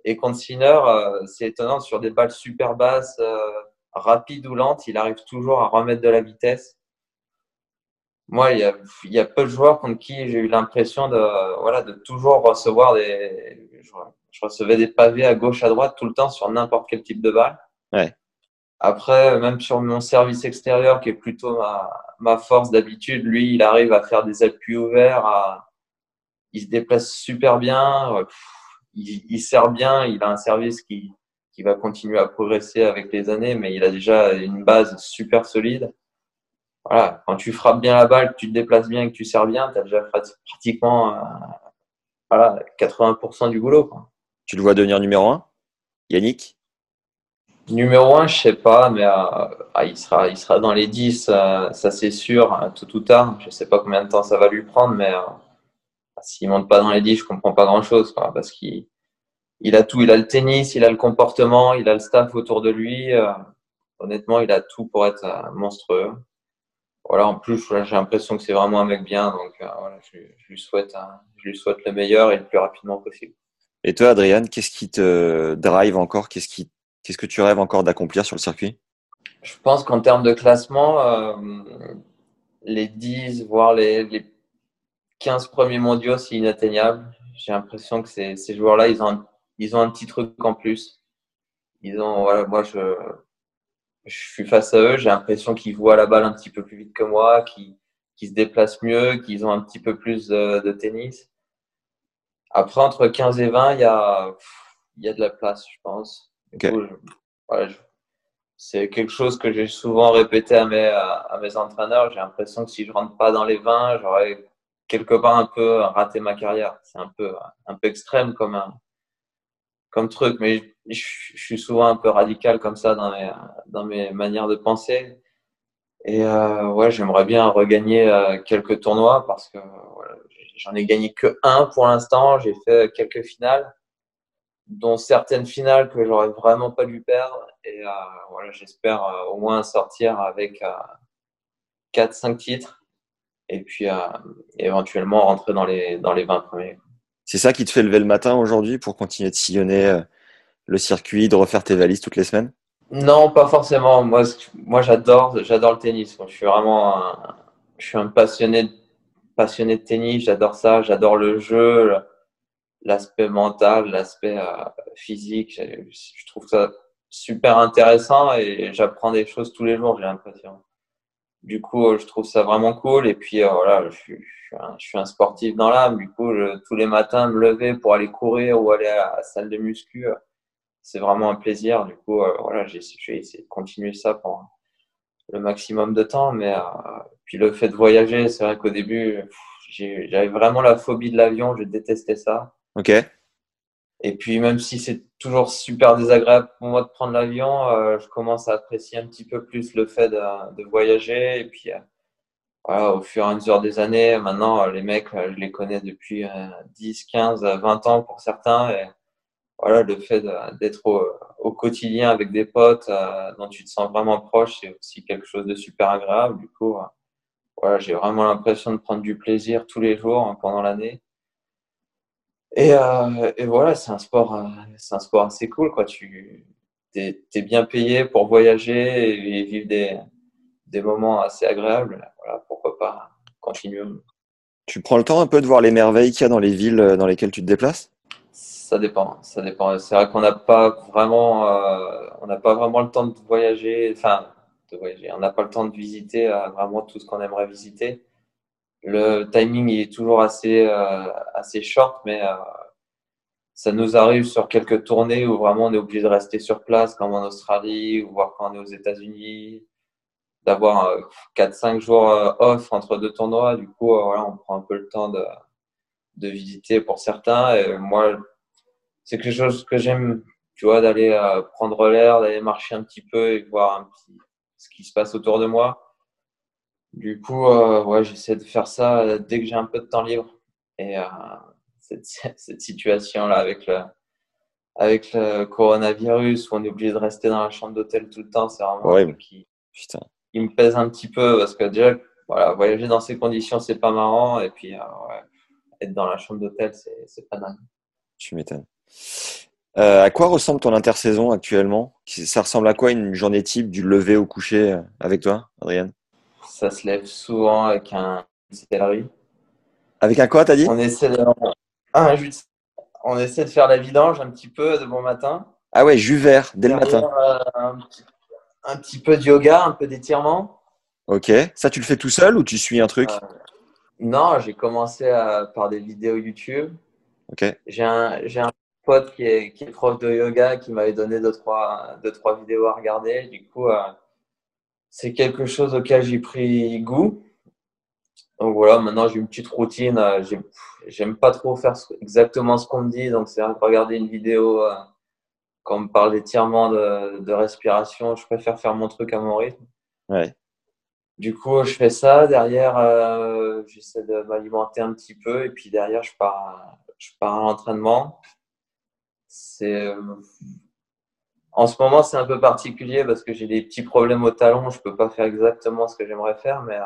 Et contre Sinner, euh, c'est étonnant sur des balles super basses, euh, rapides ou lentes, il arrive toujours à remettre de la vitesse. Moi, il y a, il y a peu de joueurs contre qui j'ai eu l'impression de voilà de toujours recevoir des je, je recevais des pavés à gauche à droite tout le temps sur n'importe quel type de balle. Ouais. Après, même sur mon service extérieur, qui est plutôt ma, ma force d'habitude, lui, il arrive à faire des appuis ouverts, à, il se déplace super bien, il, il, sert bien, il a un service qui, qui va continuer à progresser avec les années, mais il a déjà une base super solide. Voilà, quand tu frappes bien la balle, que tu te déplaces bien que tu sers bien, tu as déjà pratiquement euh, voilà, 80% du boulot. Quoi. Tu le vois devenir numéro 1 Yannick? Numéro 1, je sais pas, mais euh, ah, il, sera, il sera dans les 10, euh, ça c'est sûr, euh, tout ou tard. Je sais pas combien de temps ça va lui prendre, mais s'il monte pas dans les 10, je comprends pas grand chose, parce qu'il il a tout. Il a le tennis, il a le comportement, il a le staff autour de lui. honnêtement, il a tout pour être monstrueux. Voilà, en plus, j'ai l'impression que c'est vraiment un mec bien, donc voilà, je, lui souhaite, je lui souhaite le meilleur et le plus rapidement possible. Et toi, Adrien, qu'est-ce qui te drive encore? Qu'est-ce qui Qu'est-ce que tu rêves encore d'accomplir sur le circuit? Je pense qu'en termes de classement, euh, les 10, voire les, les, 15 premiers mondiaux, c'est inatteignable. J'ai l'impression que ces, joueurs-là, ils ont, un, ils ont un petit truc en plus. Ils ont, voilà, moi, je, je suis face à eux, j'ai l'impression qu'ils voient la balle un petit peu plus vite que moi, qu'ils se déplacent mieux, qu'ils ont un petit peu plus de, de, tennis. Après, entre 15 et 20, il y a, il y a de la place, je pense c'est quelque chose que j'ai souvent répété à mes, à, mes entraîneurs. J'ai l'impression que si je rentre pas dans les 20, j'aurais quelque part un peu raté ma carrière. C'est un peu, un peu extrême comme, un, comme truc, mais je, suis souvent un peu radical comme ça dans mes, dans mes manières de penser. Et euh, ouais, j'aimerais bien regagner euh, quelques tournois parce que voilà, j'en ai gagné que un pour l'instant. J'ai fait quelques finales dont certaines finales que j'aurais vraiment pas dû perdre. Et euh, voilà, j'espère euh, au moins sortir avec euh, 4-5 titres et puis éventuellement rentrer dans les, dans les 20 premiers. C'est ça qui te fait lever le matin aujourd'hui pour continuer de sillonner le circuit, de refaire tes valises toutes les semaines? Non, pas forcément. Moi, moi j'adore, j'adore le tennis. Je suis vraiment un, je suis un passionné, passionné de tennis, j'adore ça, j'adore le jeu, l'aspect mental, l'aspect euh, physique. Je trouve ça super intéressant et j'apprends des choses tous les jours, j'ai l'impression. Du coup, je trouve ça vraiment cool. Et puis, euh, voilà, je suis, je suis, un, sportif dans l'âme. Du coup, tous les matins, me lever pour aller courir ou aller à la salle de muscu, c'est vraiment un plaisir. Du coup, euh, voilà, j'ai essayé de continuer ça pour le maximum de temps. Mais euh, puis le fait de voyager, c'est vrai qu'au début, j'avais vraiment la phobie de l'avion. Je détestais ça. Ok. Et puis même si c'est toujours super désagréable pour moi de prendre l'avion, euh, je commence à apprécier un petit peu plus le fait de, de voyager. Et puis euh, voilà, au fur et à mesure des années, maintenant les mecs, je les connais depuis 10, 15, 20 ans pour certains. Et voilà, le fait d'être au, quotidien avec des potes euh, dont tu te sens vraiment proche, c'est aussi quelque chose de super agréable. Du coup, voilà, j'ai vraiment l'impression de prendre du plaisir tous les jours hein, pendant l'année. Et, euh, et, voilà, c'est un sport, euh, c'est un sport assez cool, quoi. Tu es, es, bien payé pour voyager et, vivre des, des moments assez agréables. Voilà, pourquoi pas continuer. Tu prends le temps un peu de voir les merveilles qu'il y a dans les villes euh, dans lesquelles tu te déplaces? Ça dépend, ça dépend. C'est vrai qu'on n'a pas vraiment, euh, on n'a pas vraiment le temps de voyager. Enfin, de voyager. On n'a pas le temps de visiter euh, vraiment tout ce qu'on aimerait visiter le timing est toujours assez, euh, assez short, mais euh, ça nous arrive sur quelques tournées où vraiment on est obligé de rester sur place, comme en Australie, ou voir quand on est aux États-Unis, d'avoir 4-5 euh, jours off entre deux tournois. Du coup, voilà, on prend un peu le temps de, de visiter pour certains. Et moi, c'est quelque chose que j'aime, tu vois, d'aller prendre l'air, d'aller marcher un petit peu et voir un petit, ce qui se passe autour de moi. Du coup, euh, ouais, j'essaie de faire ça euh, dès que j'ai un peu de temps libre. Et euh, cette, [laughs] cette situation-là avec le, avec le coronavirus où on est obligé de rester dans la chambre d'hôtel tout le temps, c'est vraiment ouais, qui, Putain. qui me pèse un petit peu parce que déjà, voilà, voyager dans ces conditions, c'est pas marrant. Et puis, euh, ouais, être dans la chambre d'hôtel, c'est pas dingue. Tu m'étonnes. Euh, à quoi ressemble ton intersaison actuellement? Ça ressemble à quoi une journée type du lever au coucher avec toi, Adrienne? Ça se lève souvent avec un céleri. Avec un quoi, t'as dit? On essaie, de... ah, on essaie de faire la vidange un petit peu de bon matin. Ah ouais, jus vert, dès le matin. Euh, un, petit, un, petit, peu de yoga, un peu d'étirement. Ok. Ça, tu le fais tout seul ou tu suis un truc? Euh, Non, j'ai commencé à, par des vidéos YouTube. Ok. J'ai un, un, pote qui est, qui est, prof de yoga qui m'avait donné deux trois, deux, trois vidéos à regarder. Du coup, euh, c'est quelque chose auquel j'ai pris goût. Donc voilà, maintenant j'ai une petite routine. Euh, j'aime pas trop faire exactement ce qu'on me dit, donc c'est regarder une vidéo euh, quand on me parle d'étirement de, de, respiration. Je préfère faire mon truc à mon rythme. Ouais. Du coup, je fais ça. Derrière, euh, j'essaie de m'alimenter un petit peu et puis derrière, je pars, je pars à l'entraînement. C'est en ce moment, c'est un peu particulier parce que j'ai des petits problèmes au talon. Je peux pas faire exactement ce que j'aimerais faire, mais euh,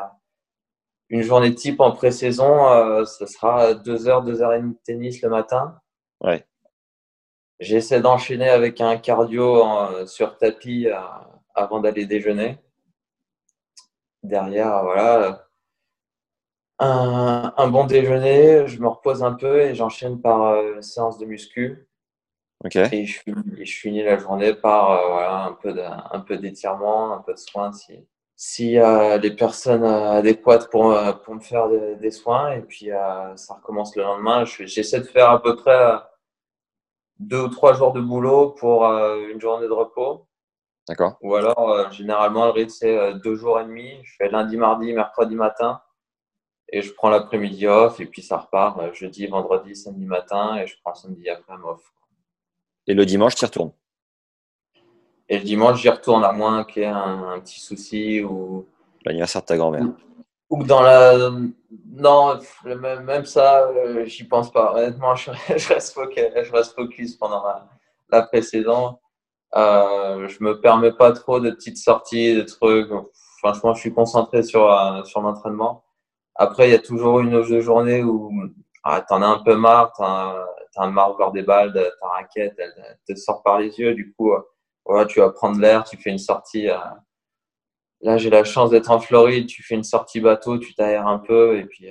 une journée type en pré-saison, euh, ce sera deux heures, deux heures et demie de tennis le matin. Ouais. J'essaie d'enchaîner avec un cardio euh, sur tapis avant d'aller déjeuner. Derrière, voilà, un, un, bon déjeuner, je me repose un peu et j'enchaîne par une séance de muscu. Et, je, je, finis la journée par euh, voilà, un peu un peu d'étirement, un peu de soins si s'il y a les personnes euh, adéquates pour, euh, pour me faire des, des soins. Et puis ça recommence le lendemain. J'essaie de faire à peu près deux ou trois jours de boulot pour une journée de repos. D'accord. Ou alors, généralement, le rythme, c'est deux jours et demi. Je fais lundi, mardi, mercredi matin. Et je prends l'après-midi off. Et puis ça repart jeudi, vendredi, samedi matin. Et je prends samedi après-midi off. Et le dimanche, tu y retournes Et le dimanche, j'y retourne, à moins qu'il y ait un, petit souci ou. L'anniversaire de ta grand-mère. Ou dans la. Non, même, ça, euh, j'y pense pas. Honnêtement, [laughs] je, reste, focus, je reste focus pendant la, la précédente. Euh, je me permets pas trop de petites sorties, de trucs. Franchement, je suis concentré sur, euh, sur l'entraînement. Après, il y a toujours une ou deux journées où ah, tu en as un peu marre, t'as un marre voir des balles, ta raquette, elle, te sort par les yeux. Du coup, euh, voilà, tu vas prendre l'air, tu fais une sortie, euh, là, j'ai la chance d'être en Floride. Tu fais une sortie bateau, tu t'aères un peu et puis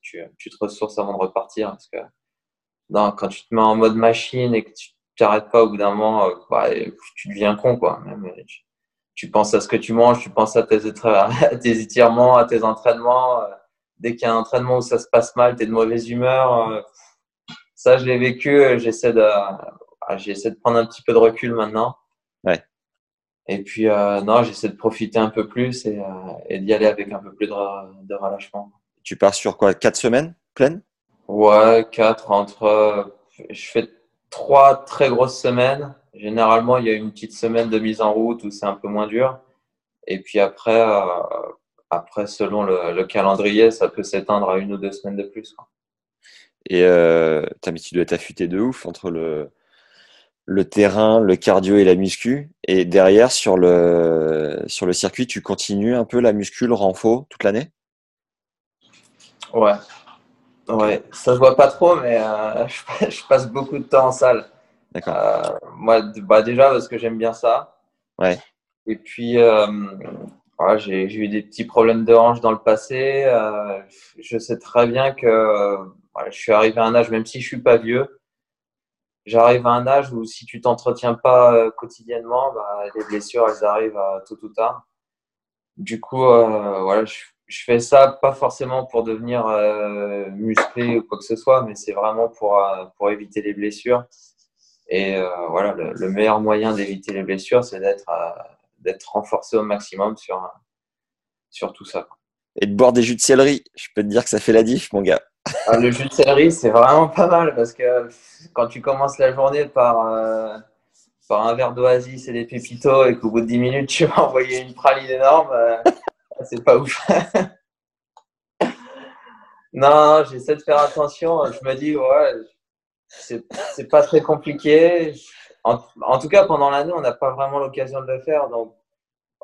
tu, tu, te ressources avant de repartir. Parce que non, quand tu te mets en mode machine et que tu t'arrêtes pas au bout d'un moment, bah, tu deviens con. Quoi. Même, tu, penses à ce que tu manges, tu penses à tes, [laughs] à tes étirements, à tes entraînements. Dès qu'il y a un entraînement où ça se passe mal, tu es de mauvaise humeur. Ça, je l'ai vécu. J'essaie de, j'essaie de prendre un petit peu de recul maintenant. Ouais. Et puis, euh, non, j'essaie de profiter un peu plus et, euh, et d'y aller avec un peu plus de, de, relâchement. Tu pars sur quoi Quatre semaines pleines? Ouais, quatre entre. Je fais trois très grosses semaines. Généralement, il y a une petite semaine de mise en route où c'est un peu moins dur. Et puis après, euh, après selon le, le, calendrier, ça peut s'éteindre à une ou deux semaines de plus. Quoi. Et euh, mais tu dois être affûté de ouf entre le, le terrain, le cardio et la muscu. Et derrière, sur le, sur le circuit, tu continues un peu la muscu, le renfort toute l'année? Ouais. Ouais, ça se voit pas trop, mais euh, [laughs] je, passe beaucoup de temps en salle. D'accord. Euh, moi, bah déjà parce que j'aime bien ça. Ouais. Et puis, euh, voilà, j'ai eu des petits problèmes de hanche dans le passé. Euh, je sais très bien que voilà, je suis arrivé à un âge, même si je suis pas vieux, j'arrive à un âge où si tu t'entretiens pas euh, quotidiennement, bah, les blessures, elles arrivent à tôt ou tard. Du coup, euh, voilà, je, je, fais ça pas forcément pour devenir euh, musclé ou quoi que ce soit, mais c'est vraiment pour, euh, pour éviter les blessures. Et euh, voilà, le, le, meilleur moyen d'éviter les blessures, c'est d'être d'être renforcé au maximum sur, sur tout ça. Et de boire des jus de céleri, je peux te dire que ça fait la diff, mon gars. Ah, le jus de céleri, c'est vraiment pas mal parce que quand tu commences la journée par, euh, par un verre d'oasis et des pépitos et qu'au bout de 10 minutes, tu vas envoyer une praline énorme, euh, [laughs] c'est pas ouf. [laughs] non, j'essaie de faire attention. Je me dis, ouais, c'est pas très compliqué. En, en tout cas, pendant l'année, on n'a pas vraiment l'occasion de le faire. Donc,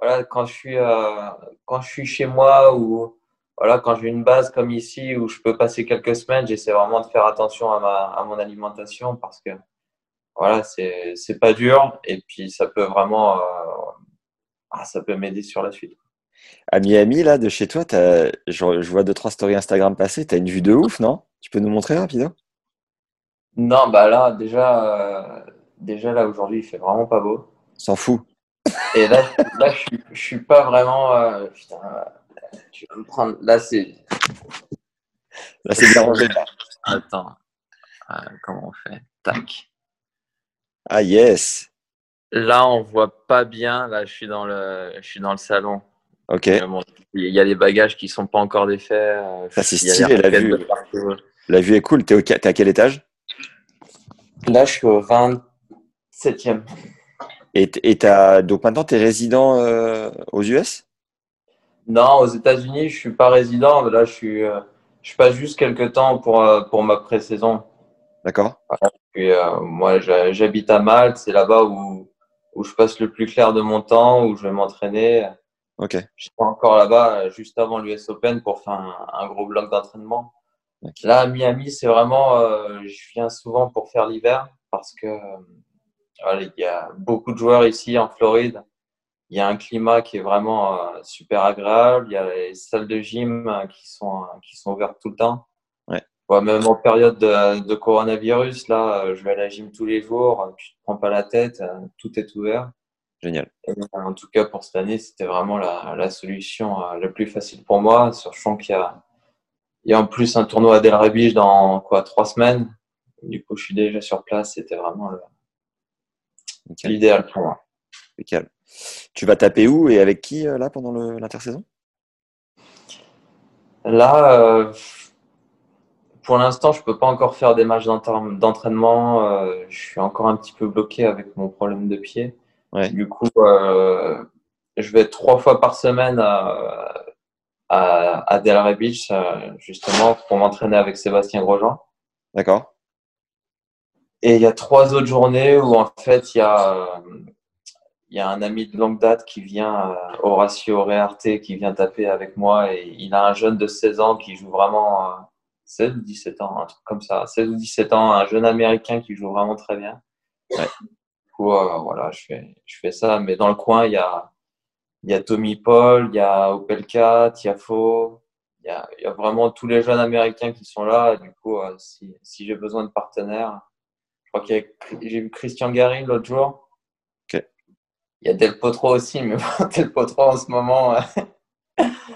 voilà, quand je suis, euh, quand je suis chez moi ou voilà, quand j'ai une base comme ici où je peux passer quelques semaines, j'essaie vraiment de faire attention à, ma, à mon alimentation parce que voilà, c'est c'est pas dur et puis ça peut vraiment euh, ah, ça peut m'aider sur la suite. À Miami, là, de chez toi, as, je, je, vois deux, trois stories Instagram passer, tu as une vue de ouf, non? Tu peux nous montrer rapidement? Non, bah là, déjà, euh, déjà là, aujourd'hui, il fait vraiment pas beau. S'en fout. Et là, là je, suis, je suis pas vraiment. Euh, putain, tu vas me prendre. Là, c'est. Là, c'est bien rangé. Attends. Euh, comment on fait? Tac. Ah, yes. Là, on voit pas bien. Là, je suis dans le, je suis dans le salon. Ok. Bon, il y a les bagages qui sont pas encore défaits. Euh, Ça, c'est stylé, la vue. La vue est cool. T'es, au... es à quel étage? Là, je suis au 27e. Et, et as... donc maintenant, tu es résident euh, aux US Non, aux États-Unis, je suis pas résident. Là, je suis, euh, je passe juste quelques temps pour, euh, pour ma pré-saison. D'accord. Puis, euh, moi, j'habite à Malte. C'est là-bas où, où je passe le plus clair de mon temps, où je vais m'entraîner. Ok. Je suis encore là-bas juste avant l'US Open pour faire un, un gros bloc d'entraînement. Okay. Là, à Miami, c'est vraiment, je viens souvent pour faire l'hiver parce que voilà, il y a beaucoup de joueurs ici en Floride. Il y a un climat qui est vraiment euh, super agréable. Il y a les salles de gym qui sont, qui sont ouvertes tout le temps. Ouais. Ouais, même en période de, de, coronavirus, là, je vais à la gym tous les jours. Tu te prends pas la tête, tout est ouvert. Génial. Et en tout cas, pour cette année, c'était vraiment la, la, solution euh, la plus facile pour moi. Sachant qu'il y a, il y a en plus un tournoi à Del Beach dans quoi, trois semaines. Du coup, je suis déjà sur place. C'était vraiment. L'idéal pour moi. Impeccable. Tu vas taper où et avec qui là pendant l'intersaison? Là, euh, pour l'instant, je peux pas encore faire des matchs d'entraînement. Euh, je suis encore un petit peu bloqué avec mon problème de pied. Ouais. Du coup, euh, je vais trois fois par semaine à, à, à Delray Beach, justement, pour m'entraîner avec Sébastien Grosjean. D'accord. Et il y a trois autres journées où en fait il y a, il y a un ami de longue date qui vient, Horacio Rearte, qui vient taper avec moi et il a un jeune de 16 ans qui joue vraiment, 16 ou 17 ans, un truc comme ça, 16 ou 17 ans, un jeune américain qui joue vraiment très bien. Ouais. Du coup, euh, voilà, je fais, je fais ça. Mais dans le coin, il y a, il y a Tommy Paul, il y a Opelka, Tiafo, il y a, il y a vraiment tous les jeunes américains qui sont là. Et du coup, euh, si, si j'ai besoin de partenaires, je crois qu'il y a, j'ai vu Christian Gary l'autre jour. Il y a Del Potro aussi, mais bon, [laughs] Del Potro en ce moment, euh,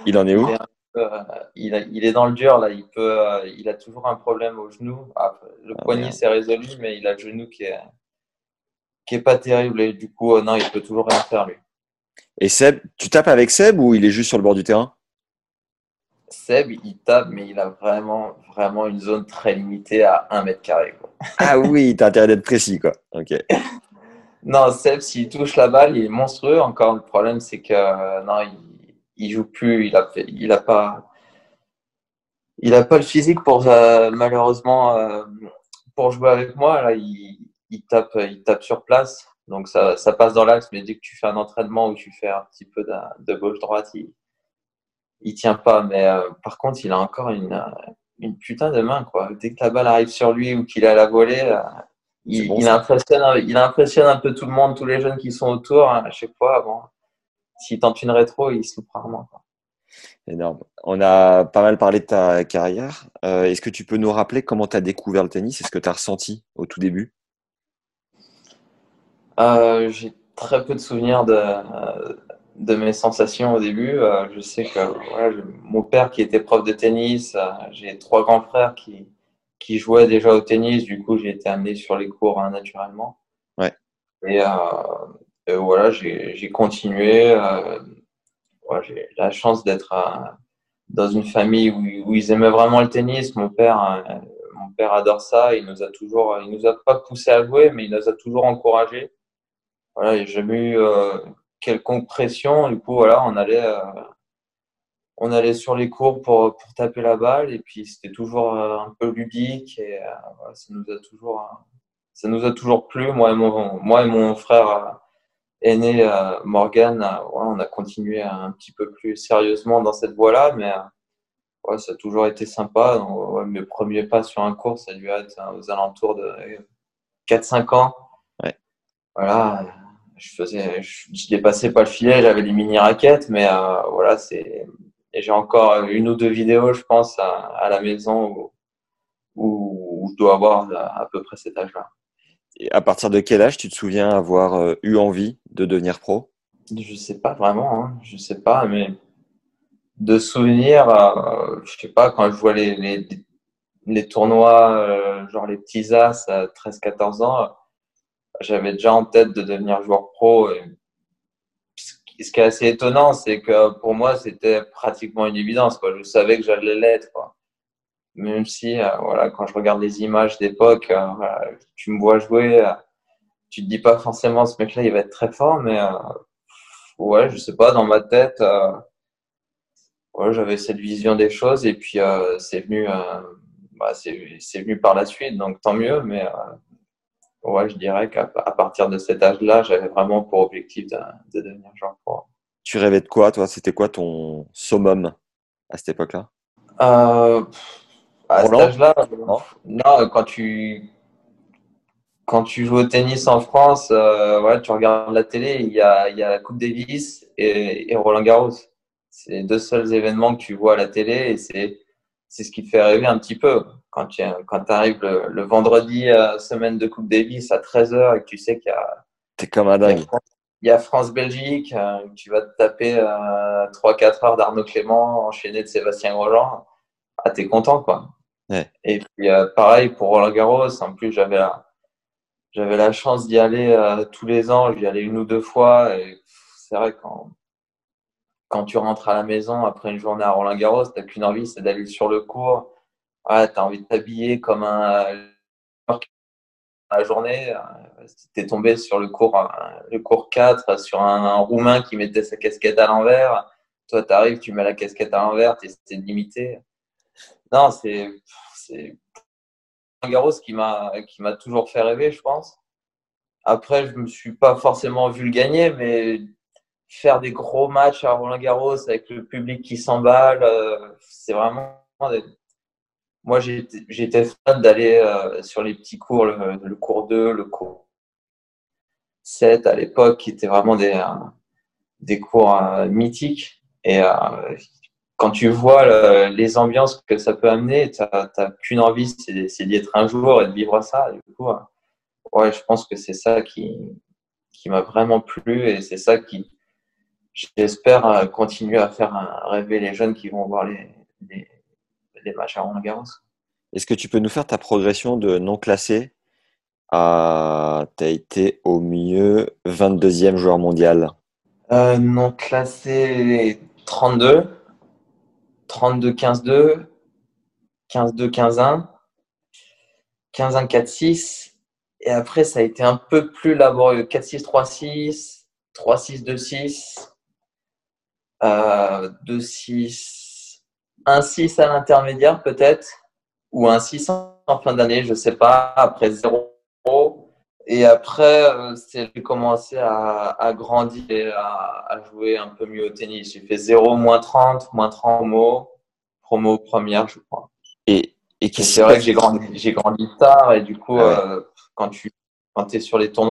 Il en est où? peu, euh, il, a- il est dans le dur là. Il peut, euh, il a toujours un problème au genou. Le Ah, poignet s'est résolu, mais il a le genou qui est qui est pas terrible et du coup, non, il peut toujours rien faire lui. Et Seb, tu tapes avec Seb ou il est juste sur le bord du terrain? Seb, il tape, mais il a vraiment, vraiment une zone très limitée à 1 mètre carré. quoi. Ah oui, t'as intérêt d'être précis, quoi. Ok. [laughs] Non, Seb, s'il touche la balle, il est monstrueux. Encore, le problème, c'est que euh, non, il, joue plus. Il a, a pas, il a pas le physique pour euh, malheureusement euh, pour jouer avec moi. Là, il, tape, il tape sur place. Donc ça, passe dans l'axe, mais dès que tu fais un entraînement où tu fais un petit peu de, de gauche-droite, il, il tient pas. Mais par contre, il a encore une, une putain de main, quoi. Dès que la balle arrive sur lui ou qu'il à la volée, il, bon, impressionne, il impressionne un peu tout le monde, tous les jeunes qui sont autour. hein, à chaque fois, bon, s'il tente une rétro, il se loupe rarement. quoi. Énorme. On a pas mal parlé de ta carrière. Euh, Est-ce que tu peux nous rappeler comment tu as découvert le tennis? Et ce que tu as ressenti au tout début? Euh, j'ai très peu de souvenirs de, de mes sensations au début. Euh, je sais que voilà, je- mon père qui était prof de tennis, j'ai trois grands frères qui, qui jouaient déjà au tennis. Du coup, j'ai été amené sur les cours hein, naturellement. Ouais. Et, euh, et voilà, j'ai continué. Euh, j'ai la chance d'être euh, dans une famille où, où ils aimaient vraiment le tennis. Mon père, euh, mon père adore ça. Il nous a toujours, il nous a pas poussé à jouer, mais il nous a toujours encouragés. Voilà, j'ai jamais eu euh, quelconque pression. Du coup, voilà, on allait, euh, on allait sur les cours pour, pour taper la balle et puis c'était toujours euh, un peu ludique et euh, voilà, ça nous a toujours, euh, ça nous a toujours plu. Moi et mon, moi et mon frère aîné Morgan, voilà, on a continué un petit peu plus sérieusement dans cette voie-là, mais euh, ouais, ça a toujours été sympa. Donc, ouais, mes premiers pas sur un cours, ça a dû être aux alentours de 4-5 ans. Ouais. Voilà, je faisais, je, je dépassais pas le filet, j'avais des mini raquettes, mais euh, voilà, c'est. Et j'ai encore une ou deux vidéos, je pense, à, à la maison où, où, où je dois avoir à, à peu près cet âge-là. Et à partir de quel âge tu te souviens avoir euh, eu envie de devenir pro? Je sais pas vraiment, hein, je sais pas, mais de souvenirs, euh, je sais pas, quand je vois les, les, les tournois, euh, genre les petits as à 13-14 ans, j'avais déjà en tête de devenir joueur pro. Et ce qui est assez étonnant, c'est que pour moi, c'était pratiquement une évidence. Je savais que j'allais l'être. Même si, euh, voilà, quand je regarde les images d'époque, euh, tu me vois jouer, euh, tu te dis pas forcément ce mec-là, il va être très fort, mais euh, ouais, je sais pas, dans ma tête, j'avais cette vision des choses et puis c'est venu, bah, c'est venu par la suite, donc tant mieux, mais ouais, je dirais qu'à partir de cet âge-là, j'avais vraiment pour objectif de, de devenir joueur pro. Tu rêvais de quoi, toi? C'était quoi ton summum à cette époque-là? Euh, à cet Roland? âge-là, Non? non, quand tu quand tu joues au tennis en France, euh, ouais, tu regardes la télé, il y a, il y a la Coupe Davis et, et Roland Garros. C'est les deux seuls événements que tu vois à la télé et c'est c'est ce qui te fait rêver un petit peu. Quand tu arrives le, le vendredi, euh, semaine de Coupe Davis à 13h et que tu sais qu'il y a T'es comme un dingue. Il y a France-Belgique, euh, tu vas te taper euh, 3-4 heures d'Arnaud Clément, enchaîné de Sébastien Grosjean. Ah, t'es content, quoi. Ouais. Et puis, euh, pareil pour Roland Garros. En plus, j'avais la, j'avais la chance d'y aller tous les ans. J'y allais une ou deux fois. Et c'est vrai, quand, quand tu rentres à la maison après une journée à Roland Garros, t'as qu'une envie, c'est d'aller sur le cours. Ouais, t'as envie de t'habiller comme un euh, la journée, euh, t'es tombé sur le cours, euh, le cours 4 sur un, Roumain qui mettait sa casquette à l'envers. Toi, tu arrives, tu mets la casquette à l'envers, tu essaies de l'imiter. Non, c'est Roland Garros qui m'a toujours fait rêver, je pense. Après, je me suis pas forcément vu le gagner, mais faire des gros matchs à Roland Garros avec le public qui s'emballe, c'est vraiment moi, j'étais fan d'aller euh, sur les petits cours, le, le cours 2, le cours 7 à l'époque, qui étaient vraiment des, euh, des cours euh, mythiques. Et euh, quand tu vois le- les ambiances que ça peut amener, tu n'as qu'une envie, c'est d'y être un jour et de vivre ça. Du coup, euh, ouais, je pense que c'est ça qui, qui m'a vraiment plu et c'est ça qui, j'espère, euh, continue à faire rêver les jeunes qui vont voir les, les, les matchs à Roland Garros. Est-ce que tu peux nous faire ta progression de non classé à... Tu as été au mieux 22e joueur mondial? Euh, non classé 32, 32 15-2, 15-2 15-1, 15-1 4-6. Et après, ça a été un peu plus laborieux. 4-6 3-6, 3-6 2-6, 2-6, 1-6 à l'intermédiaire peut-être, ou 1-6 en fin d'année, je sais pas. Après 0. Et après, euh, j'ai commencé à, à grandir et à, à jouer un peu mieux au tennis. J'ai fait 0, moins 30, moins 30 promo, promo première, je crois. Et, et c'est vrai que j'ai grandi, j'ai grandi tard et du coup, Ah ouais. euh, quand tu quand es sur les tournois,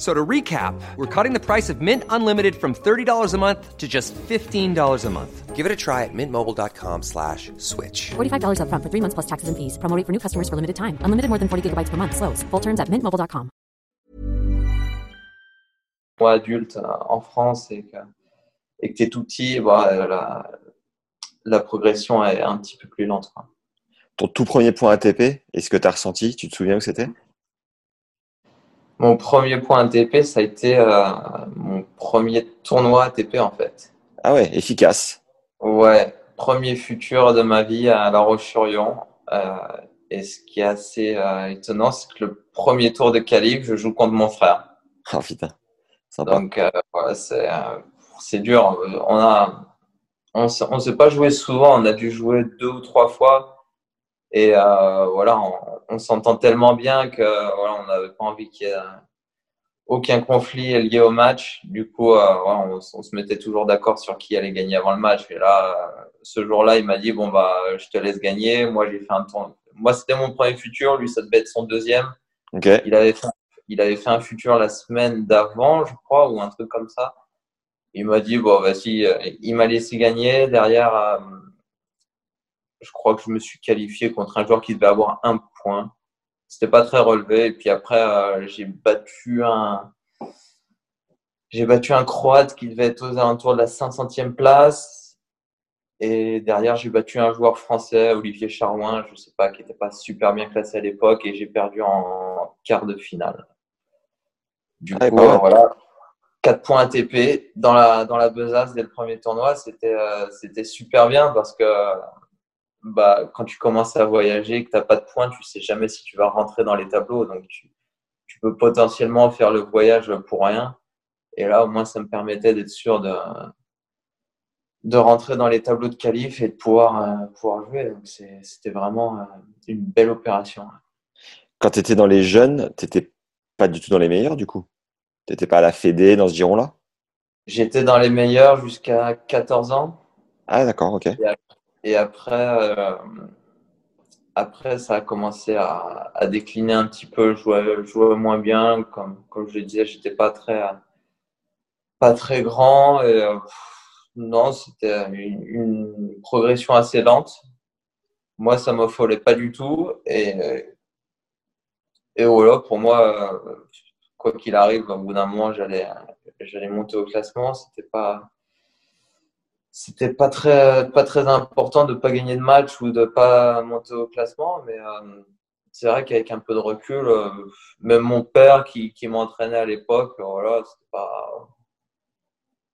So to recap, we're cutting the price of Mint Unlimited from $30 a month to just $15 a month. Give it a try at mintmobile.com slash switch. $45 upfront for three months plus taxes and fees. Promo rate for new customers for limited time. Unlimited more than 40 gigabytes per month. Slows. Full terms at mintmobile.com. adultes euh, en France et que et que t'es tout petit, bah, euh, la, la progression est un petit peu plus lente. quoi. Ton tout premier point ATP, est-ce que tu as ressenti? Tu te souviens où c'était? Mon premier point ATP, ça a été euh, mon premier tournoi ATP en fait. Ah ouais, efficace. Ouais, premier futur de ma vie à La Roche-sur-Yon. Euh, et ce qui est assez euh, étonnant, c'est que le premier tour de qualif, je joue contre mon frère. Ah putain, sympa. Donc, euh, voilà, c'est euh, c'est dur. On a, on s'est pas joué souvent. On a dû jouer deux ou trois fois. Et euh, voilà, on, on s'entend tellement bien que voilà, on n'avait pas envie qu'il y ait aucun conflit lié au match. Du coup, euh, voilà, on, on se mettait toujours d'accord sur qui allait gagner avant le match. Et là, euh, ce jour-là, il m'a dit bon bah, je te laisse gagner. Moi, j'ai fait un tour. Moi, c'était mon premier futur. Lui, ça devait être son deuxième. Ok. Il avait fait, il avait fait un futur la semaine d'avant, je crois, ou un truc comme ça. Il m'a dit, bon, vas-y, euh, il m'a laissé gagner. Derrière, euh, je crois que je me suis qualifié contre un joueur qui devait avoir un point. C'était pas très relevé. Et puis après, euh, j'ai battu un, j'ai battu un Croate qui devait être aux alentours de la 500e place. Et derrière, j'ai battu un joueur français, Olivier Charouin, je sais pas, qui n'était pas super bien classé à l'époque, et j'ai perdu en quart de finale. Du Ah, coup, euh, voilà, 4 points ATP dans la, dans la besace dès le premier tournoi, c'était euh, c'était super bien parce que bah, quand tu commences à voyager et que tu n'as pas de points, tu sais jamais si tu vas rentrer dans les tableaux. Donc, tu, tu peux potentiellement faire le voyage pour rien. Et là, au moins, ça me permettait d'être sûr de, de rentrer dans les tableaux de qualif et de pouvoir, euh, pouvoir jouer. Donc, c'était vraiment euh, une belle opération. Quand tu étais dans les jeunes, t'étais pas du tout dans les meilleurs du coup? T'étais pas à la Fédé dans ce giron-là? J'étais dans les meilleurs jusqu'à 14 ans. Ah d'accord, ok. Et euh, après ça a commencé à, décliner un petit peu. Je jouais, moins bien. Comme, comme je le disais, j'étais pas très, pas très grand. Et, euh, non, c'était une, progression assez lente. Moi, ça m'affolait pas du tout. Et, et voilà, pour moi, euh, quoi qu'il arrive, au bout d'un moment, j'allais, j'allais monter au classement. C'était pas, c'était pas très, pas très important de pas gagner de match ou de pas monter au classement, mais euh, c'est vrai qu'avec un peu de recul, euh, même mon père qui, qui m'entraînait à l'époque, voilà, c'était pas,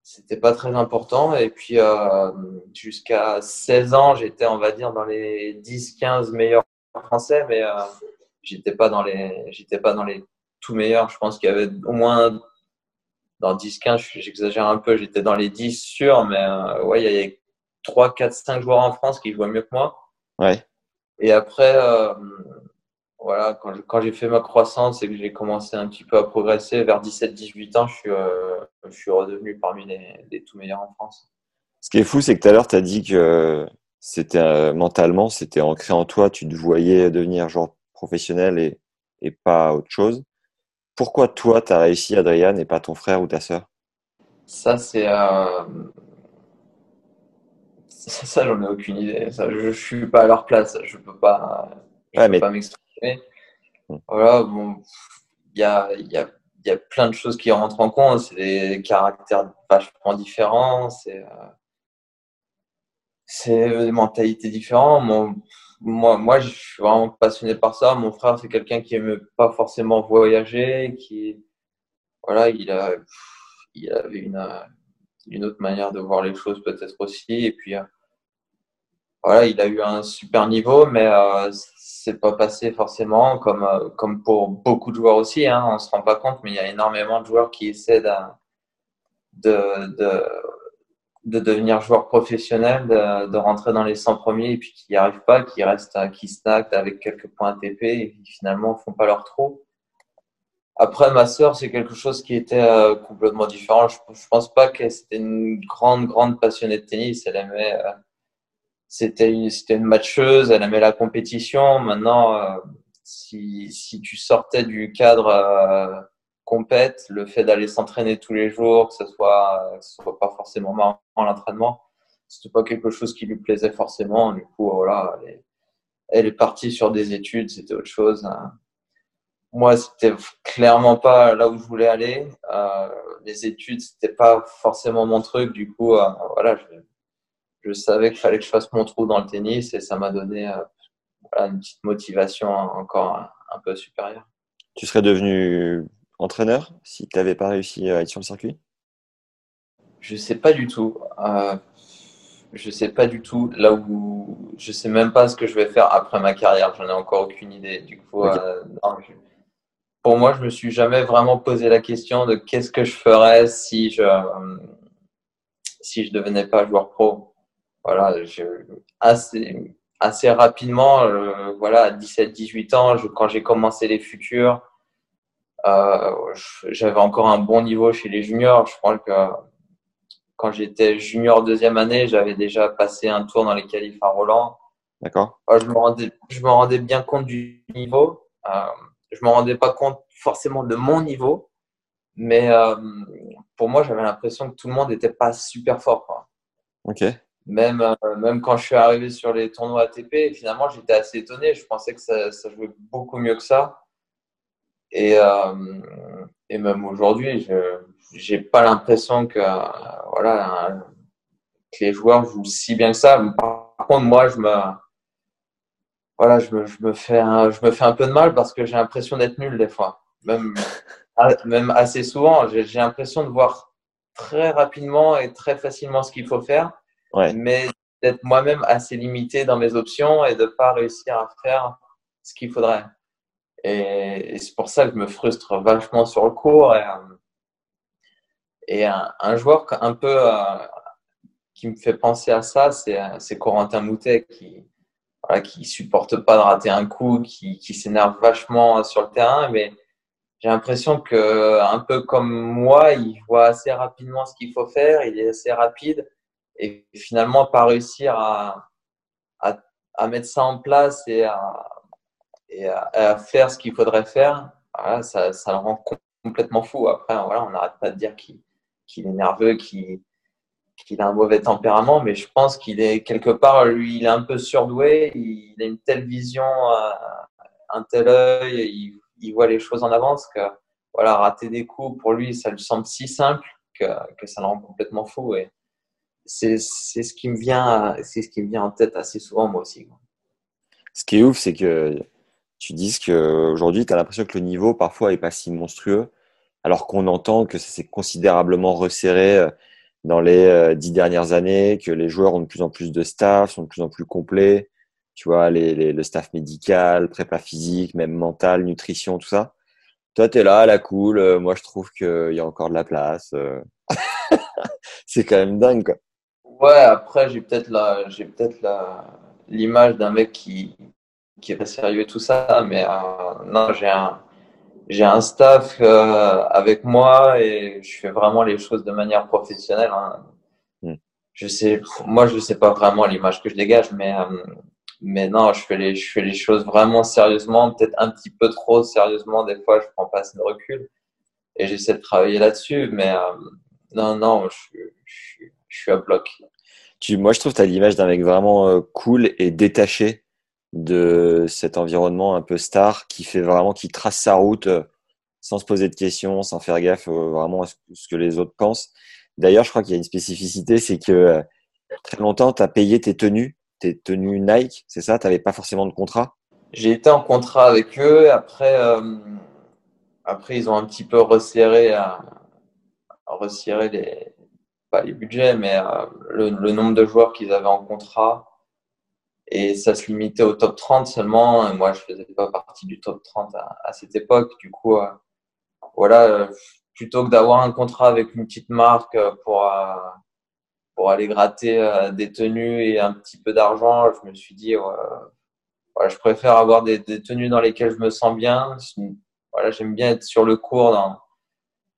c'était pas très important. Et puis euh, jusqu'à 16 ans, j'étais, on va dire, dans les 10-15 meilleurs français, mais euh, j'étais pas dans les, j'étais pas dans les tout meilleurs. Je pense qu'il y avait au moins dans 10-15, j'exagère un peu, j'étais dans les 10 sûrs, mais euh, ouais, il y avait 3, 4, 5 joueurs en France qui jouaient mieux que moi. Ouais. Et après, euh, voilà, quand, je- quand j'ai fait ma croissance et que j'ai commencé un petit peu à progresser, vers 17-18 ans, je suis, euh, je suis redevenu parmi les, les tout meilleurs en France. Ce qui est fou, c'est que tout à l'heure, tu as dit que c'était mentalement, c'était ancré en toi, tu te voyais devenir genre professionnel et, et pas autre chose. Pourquoi toi, tu as réussi, Adrien, et pas ton frère ou ta sœur? Ça, c'est. euh, Ça, ça, j'en ai aucune idée. Ça, je, je suis pas à leur place. Je peux pas, je Ouais, peux mais pas m'exprimer. Hmm. Voilà, bon, il y a, y a, y a plein de choses qui rentrent en compte. C'est des caractères vachement différents. C'est, euh, c'est des mentalités différentes. Mon- moi, moi, je suis vraiment passionné par ça. Mon frère, c'est quelqu'un qui aime pas forcément voyager, qui, voilà, il a, il avait une, une autre manière de voir les choses peut-être aussi. Et puis, euh, voilà, il a eu un super niveau, mais euh, c'est pas passé forcément comme, euh, comme pour beaucoup de joueurs aussi. Hein, on se rend pas compte, mais il y a énormément de joueurs qui essaient de, de, de devenir joueur professionnel, de, de rentrer dans les 100 premiers et puis qui n'y arrivent pas, qui restent, euh, qui snackent avec quelques points ATP et qui finalement font pas leur trou. Après, ma sœur, c'est quelque chose qui était euh, complètement différent. Je, je pense pas que c'était une grande, grande passionnée de tennis. Elle aimait, euh, c'était une, c'était une matcheuse, elle aimait la compétition. Maintenant, euh, si, si tu sortais du cadre euh, compète, le fait d'aller s'entraîner tous les jours, que ce soit, que ce soit pas forcément marrant l'entraînement, c'était pas quelque chose qui lui plaisait forcément. Du coup, voilà, elle est, partie sur des études, c'était autre chose. hein. Moi, c'était clairement pas là où je voulais aller. Euh, les études, c'était pas forcément mon truc. Du coup, euh, voilà, je, savais qu'il fallait que je fasse mon trou dans le tennis et ça m'a donné euh, une petite motivation encore un peu supérieure. Tu serais devenu entraîneur si tu n'avais pas réussi à être sur le circuit? Je sais pas du tout. Euh, je sais pas du tout là où je sais même pas ce que je vais faire après ma carrière. J'en ai encore aucune idée. Du coup, euh, non, je- pour moi, je me suis jamais vraiment posé la question de qu'est-ce que je ferais si je euh, si je devenais pas joueur pro. Voilà, je, assez assez rapidement, euh, voilà, à 17-18 ans, je- quand j'ai commencé les futurs, j'avais encore un bon niveau chez les juniors. Je crois que quand j'étais junior deuxième année, j'avais déjà passé un tour dans les qualifs à Roland. D'accord? Ouais, je me rendais, je me rendais bien compte du niveau. Euh, je me rendais pas compte forcément de mon niveau, mais euh, pour moi, j'avais l'impression que tout le monde n'était pas super fort. quoi. Ok. Même, euh, même quand je suis arrivé sur les tournois ATP, finalement, j'étais assez étonné. Je pensais que ça, ça jouait beaucoup mieux que ça. Et, euh, et même aujourd'hui, je j'ai pas l'impression que, voilà, que les joueurs jouent si bien que ça. Par contre, moi, je me, voilà, je me, je me fais un, je me fais un peu de mal parce que j'ai l'impression d'être nul des fois. Même, [laughs] même assez souvent, j'ai j'ai l'impression de voir très rapidement et très facilement ce qu'il faut faire, Ouais. mais d'être moi-même assez limité dans mes options et de pas réussir à faire ce qu'il faudrait. Et, c'est pour ça que je me frustre vachement sur le cours. Et, euh, un, joueur un peu euh, qui me fait penser à ça, c'est c'est Corentin Moutet qui voilà, qui supporte pas de rater un coup, qui, qui s'énerve vachement sur le terrain, mais j'ai l'impression que un peu comme moi, il voit assez rapidement ce qu'il faut faire, il est assez rapide et finalement pas réussir à, à, à mettre ça en place et à, et à, à faire ce qu'il faudrait faire, ça, le rend complètement fou. Après, voilà, on n'arrête pas de dire qu'il est nerveux, qu'il a un mauvais tempérament, mais je pense qu'il est quelque part, lui, il est un peu surdoué, il a une telle vision, euh, un tel œil, il, voit les choses en avance que voilà, rater des coups, pour lui, ça lui semble si simple que, ça le rend complètement fou. Et c'est ce qui me vient, c'est ce qui me vient en tête assez souvent, moi aussi. Ce qui est ouf, c'est que tu dises qu'aujourd'hui, tu as l'impression que le niveau parfois est pas si monstrueux, alors qu'on entend que ça s'est considérablement resserré euh, dans les euh, dix dernières années, que les joueurs ont de plus en plus de staff, sont de plus en plus complets. Tu vois, les, les- le staff médical, prépa physique, même mental, nutrition, tout ça. Toi, tu es là, la cool. euh, moi, je trouve qu'il y a encore de la place. euh. [laughs] C'est quand même dingue, quoi. Ouais, après, j'ai peut-être la, la, l'image d'un mec qui, qui est pas sérieux et tout ça, mais non, j'ai un, j'ai un staff avec moi et je fais vraiment les choses de manière professionnelle. Hein. Mm. Je sais, moi, je sais pas vraiment l'image que je dégage, mais mais non, je fais les, je fais les choses vraiment sérieusement, peut-être un petit peu trop sérieusement. Des fois, je prends pas assez de recul et j'essaie de travailler là-dessus. Mais euh, non, non, je, je, je, suis à bloc. Tu, moi, je trouve que tu as l'image d'un mec vraiment euh, cool et détaché de cet environnement un peu star qui fait vraiment, qui trace sa route euh, sans se poser de questions, sans faire gaffe vraiment à ce que les autres pensent. D'ailleurs, je crois qu'il y a une spécificité, c'est que très longtemps, tu as payé tes tenues tes tenues Nike, c'est ça? Tu n'avais pas forcément de contrat? J'ai été en contrat avec eux. Après, euh, après ils ont un petit peu resserré, euh, resserré les, pas les budgets, mais euh, le, nombre de joueurs qu'ils avaient en contrat. Et ça se limitait au top 30 seulement. moi, je faisais pas partie du top 30 à, cette époque. Du coup, voilà, plutôt que d'avoir un contrat avec une petite marque pour pour aller gratter euh, des tenues et un petit peu d'argent, je me suis dit, je préfère avoir des, tenues dans lesquelles je me sens bien. Voilà, j'aime bien être sur le court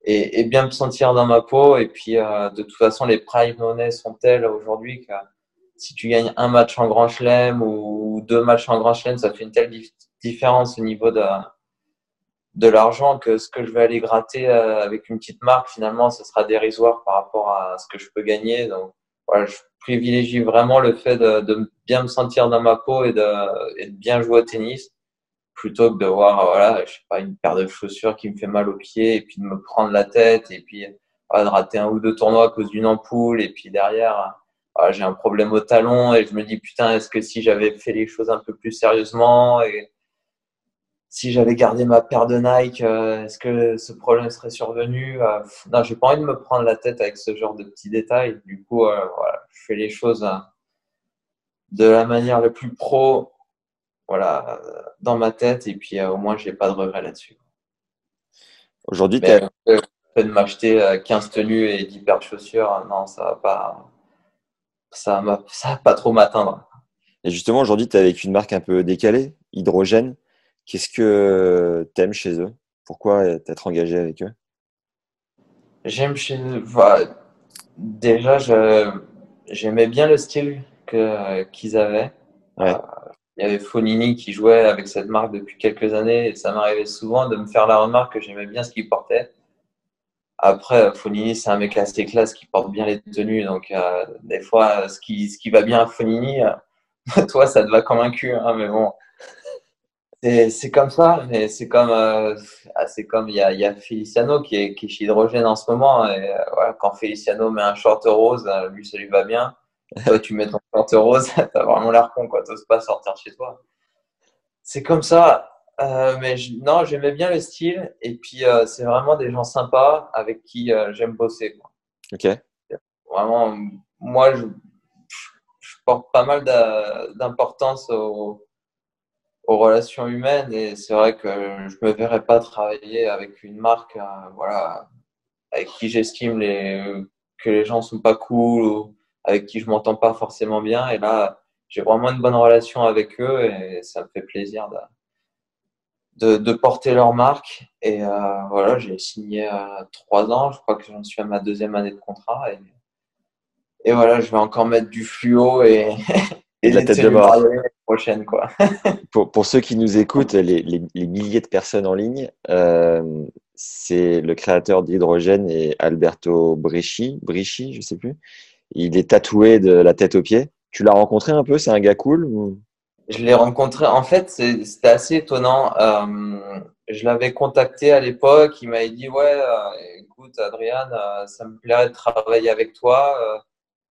et, bien me sentir dans ma peau. Et puis, euh, de toute façon, les prime money sont telles aujourd'hui que si tu gagnes un match en Grand Chelem ou deux matchs en Grand Chelem, ça fait une telle différence au niveau de, de l'argent que ce que je vais aller gratter euh, avec une petite marque, finalement, ce sera dérisoire par rapport à ce que je peux gagner. Donc, voilà, je privilégie vraiment le fait de, de bien me sentir dans ma peau et de, et de, bien jouer au tennis plutôt que de voir, voilà, je sais pas, une paire de chaussures qui me fait mal aux pieds et puis de me prendre la tête et puis voilà, de rater un ou deux tournois à cause d'une ampoule et puis derrière, voilà, j'ai un problème au talon et je me dis, putain, est-ce que si j'avais fait les choses un peu plus sérieusement et si j'avais gardé ma paire de Nike, euh, est-ce que ce problème serait survenu? Euh, Non, j'ai pas envie de me prendre la tête avec ce genre de petits détails. Du coup, euh, voilà, je fais les choses de la manière la plus pro, voilà, dans ma tête, et puis au moins j'ai pas de regrets là-dessus. Aujourd'hui, tu fait de m'acheter 15 tenues et 10 paires de chaussures, non, ça va pas, ça ça va pas trop m'atteindre. Et justement, aujourd'hui, tu es avec une marque un peu décalée, Hydrogène. Qu'est-ce que tu aimes chez eux? Pourquoi être engagé avec eux? J'aime chez eux. déjà, j'aimais bien le style qu'ils avaient. Euh, il y avait Fonini qui jouait avec cette marque depuis quelques années et ça m'arrivait souvent de me faire la remarque que j'aimais bien ce qu'il portait. Après, Fonini, c'est un mec assez classe qui porte bien les tenues. Donc, euh, des fois, ce qui, ce qui va bien à Fonini, euh, [laughs] toi, ça te va comme un cul. Hein, mais bon, c'est comme ça, mais c'est comme euh, ah, comme il y a, y a Feliciano qui est, qui chez Hydrogène en ce moment et voilà, quand Feliciano met un short rose, lui ça lui va bien. Tu mets ton short rose, [laughs] t'as vraiment l'air con t'oses pas sortir chez toi. C'est comme ça, mais non j'aimais bien le style et puis c'est vraiment des gens sympas avec qui j'aime bosser. Quoi. Ok. Vraiment, moi je, je porte pas mal d'importance au aux relations humaines et c'est vrai que je me verrais pas travailler avec une marque euh, voilà avec qui j'estime les que les gens sont pas cool ou avec qui je m'entends pas forcément bien et là j'ai vraiment une bonne relation avec eux et ça me fait plaisir de, de, porter leur marque et euh, voilà j'ai signé trois ans je crois que j'en suis à ma deuxième année de contrat et, et voilà je vais encore mettre du fluo et [laughs] et, la tête de mort. Prochaine, quoi. [laughs] pour, pour, ceux qui nous écoutent, les, les, les milliers de personnes en ligne, euh, c'est le créateur d'Hydrogène et Alberto Bresci, Bresci, je sais plus. Il est tatoué de la tête aux pieds. Tu l'as rencontré un peu? C'est un gars cool Je l'ai rencontré. En fait, c'était assez étonnant. Euh, je l'avais contacté à l'époque. Il m'avait dit Ouais, euh, écoute, Adrien, euh, ça me plairait de travailler avec toi. Euh,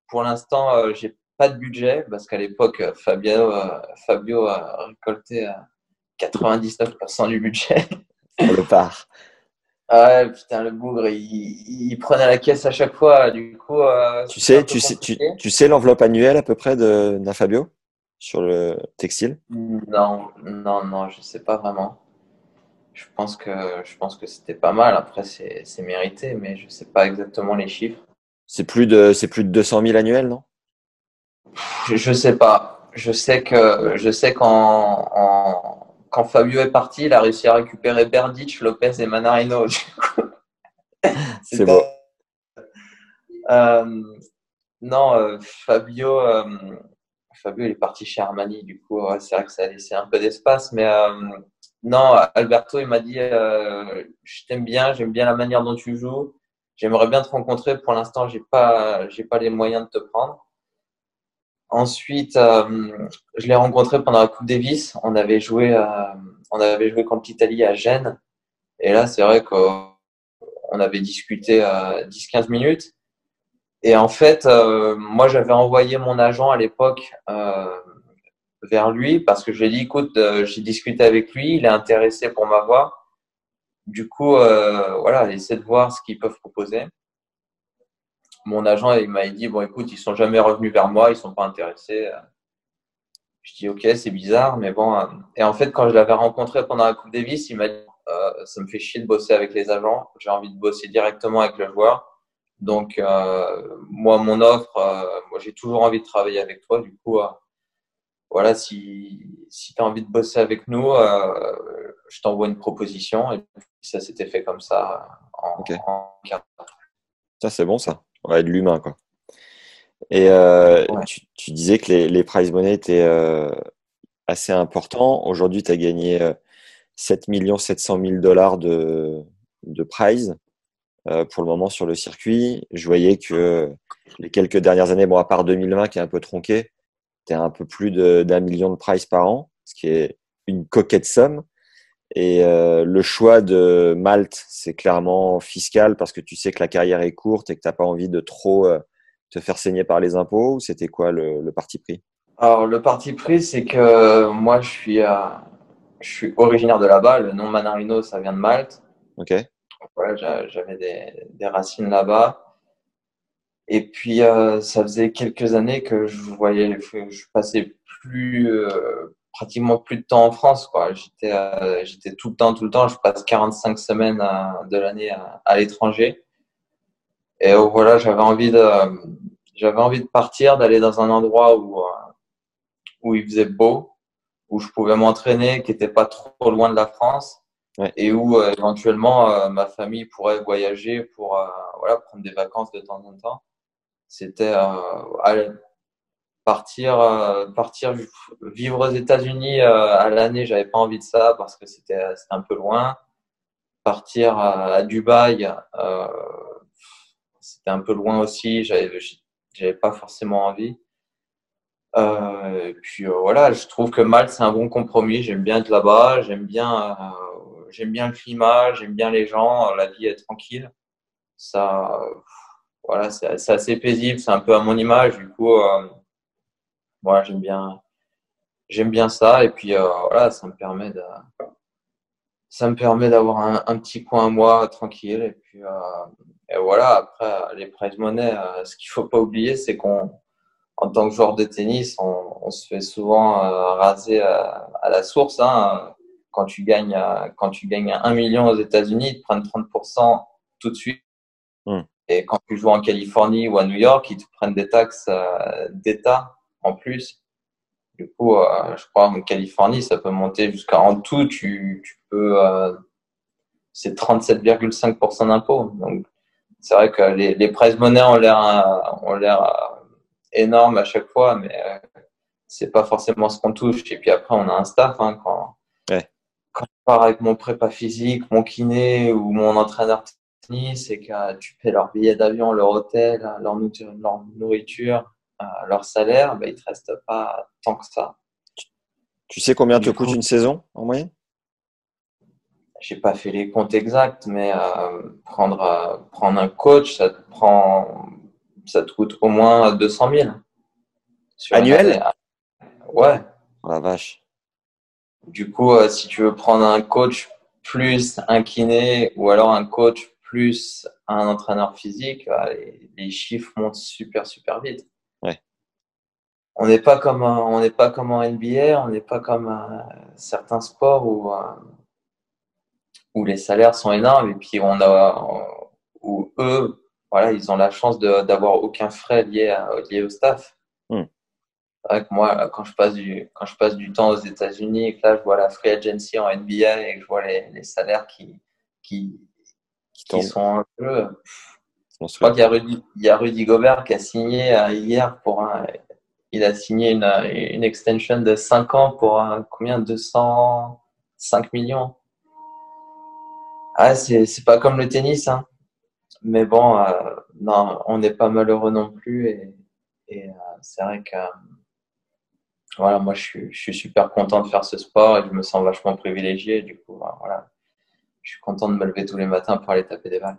pour l'instant, j'ai pas de budget parce qu'à l'époque, Fabio, euh, Fabio a récolté 99% euh, du budget. [laughs] Pour le part. Ah ouais, putain, le bougre, il, prenait la caisse à chaque fois. Du coup, euh, tu sais, tu sais, tu, tu, sais l'enveloppe annuelle à peu près d'un Fabio? Sur le textile? Non, non, non, je sais pas vraiment. Je pense que je pense que c'était pas mal. Après, c'est mérité, mais je sais pas exactement les chiffres. C'est plus de c'est plus de 200 000 annuels, non? Je sais pas. Je sais que je sais qu'en quand Fabio est parti, il a réussi à récupérer Berdic, Lopez et Manarino. [laughs] C'est beau. Euh, non, euh, Fabio, euh, Fabio, est parti chez Armani. Du coup, c'est vrai que ça a laissé un peu d'espace. Mais euh, non, Alberto, il m'a dit euh, Je t'aime bien, j'aime bien la manière dont tu joues. J'aimerais bien te rencontrer. Pour l'instant, j'ai pas, pas les moyens de te prendre. Ensuite, euh, je l'ai rencontré pendant la Coupe Davis. On avait joué, on avait joué contre l'Italie à Gênes. Et là, c'est vrai qu'on avait discuté euh, 10-15 minutes. Et en fait, euh, moi, j'avais envoyé mon agent à l'époque euh, vers lui parce que je lui ai dit, écoute, euh, j'ai discuté avec lui, il est intéressé pour m'avoir. Du coup, euh, voilà, essaie de voir ce qu'ils peuvent proposer. Mon agent, il m'a dit, bon, écoute, ils sont jamais revenus vers moi, ils sont pas intéressés. Je dis, ok, c'est bizarre, mais bon. euh. Et en fait, quand je l'avais rencontré pendant la Coupe Davis, il m'a dit, euh, ça me fait chier de bosser avec les agents, j'ai envie de bosser directement avec le joueur. Donc, euh, moi, mon offre, euh, moi, j'ai toujours envie de travailler avec toi. Du coup, euh, voilà, si, si tu as envie de bosser avec nous, euh, je t'envoie une proposition. Et puis, ça s'était fait comme ça en, Ok. en. Ça, c'est bon, ça. Ouais, de l'humain, quoi. Et euh, Ouais. tu, tu disais que les, les prize money étaient euh, assez importants. Aujourd'hui, tu as gagné euh, 7 700 000 dollars de, de prize pour le moment sur le circuit. Je voyais que les quelques dernières années, bon, à part 2020 qui est un peu tronqué, tu un peu plus d'un million de prize par an, ce qui est une coquette somme. Et euh, le choix de Malte, c'est clairement fiscal parce que tu sais que la carrière est courte et que tu n'as pas envie de trop euh, te faire saigner par les impôts. Ou C'était quoi le, le parti pris? Alors, le parti pris, c'est que moi, je suis, euh, je suis originaire de là-bas. Le nom Manarino, ça vient de Malte. Ok. Voilà, j'a- j'avais des, des racines là-bas. Et puis, euh, ça faisait quelques années que je voyais, je passais plus, euh, pratiquement plus de temps en France, quoi. J'étais, euh, j'étais tout le temps, tout le temps. Je passe 45 semaines de l'année à, à l'étranger. Et euh, voilà, j'avais envie de, j'avais envie de partir, d'aller dans un endroit où, où il faisait beau, où je pouvais m'entraîner, qui n'était pas trop loin de la France Et où euh, éventuellement euh, ma famille pourrait voyager pour euh, voilà, prendre des vacances de temps en temps. C'était euh, partir, euh, partir vivre aux États-Unis à l'année, j'avais pas envie de ça parce que c'était un peu loin. Partir à, Dubaï, c'était un peu loin aussi, j'avais pas forcément envie. Euh, et puis euh, voilà, je trouve que Malte c'est un bon compromis. J'aime bien être là-bas, j'aime bien, euh, j'aime bien le climat, j'aime bien les gens, la vie est tranquille. Ça, euh, voilà, c'est assez paisible, c'est un peu à mon image. Du coup, euh, j'aime bien, j'aime bien ça. Et puis euh, voilà, ça me permet de, ça me permet d'avoir un, petit coin à moi tranquille. Et puis euh, et voilà, après les prize money, euh, ce qu'il faut pas oublier, c'est qu'on en tant que joueur de tennis, on, se fait souvent euh, raser à, à la source. Hein. Quand tu gagnes, quand tu gagnes un million aux États-Unis, ils te prennent 30% tout de suite. Mm. Et quand tu joues en Californie ou à New York, ils te prennent des taxes euh, d'État en plus. Du coup, euh, je crois en Californie, ça peut monter jusqu'à en tout, tu, tu peux, euh, c'est 37,5% d'impôt. Donc, c'est vrai que les, les prize money ont l'air, ont l'air euh, énorme à chaque fois, mais c'est pas forcément ce qu'on touche. Et puis après, on a un staff. Hein, quand. Quand je pars avec mon prépa physique, mon kiné ou mon entraîneur tennis, c'est que euh, tu paies leur billet d'avion, leur hôtel, leur nourriture, leur, nourriture, euh, leur salaire, ben, il te reste pas tant que ça. Tu sais combien te coûte une saison en moyenne? J'ai pas fait les comptes exacts, mais euh, prendre, euh, prendre un coach, ça te prend, ça te coûte au moins 200 000. Sur une Annuel? année. Ouais. Oh la vache. Du coup, euh, si tu veux prendre un coach plus un kiné ou alors un coach plus un entraîneur physique, euh, les, les chiffres montent super super vite. Ouais. On n'est pas comme un- on n'est pas comme en NBA, on n'est pas comme euh, certains sports où euh, où les salaires sont énormes et puis on a où eux voilà ils ont la chance d'avoir aucun frais lié à- lié au staff. Hmm. Vrai que moi, quand je passe du, quand je passe du temps aux États-Unis et que là, je vois la free agency en NBA et que je vois les, les salaires qui, qui, qui, sont en jeu, je crois qu'il y, a Rudy, il y a Rudy Gobert qui a signé euh, hier pour un. Il a signé une, une extension de 5 ans pour un, combien 205 millions. Ah, c'est pas comme le tennis, hein. Mais bon, euh, non, on n'est pas malheureux non plus. Et, et euh, c'est vrai que moi, je suis, super content de faire ce sport et je me sens vachement privilégié. Du coup, voilà, je suis content de me lever tous les matins pour aller taper des balles.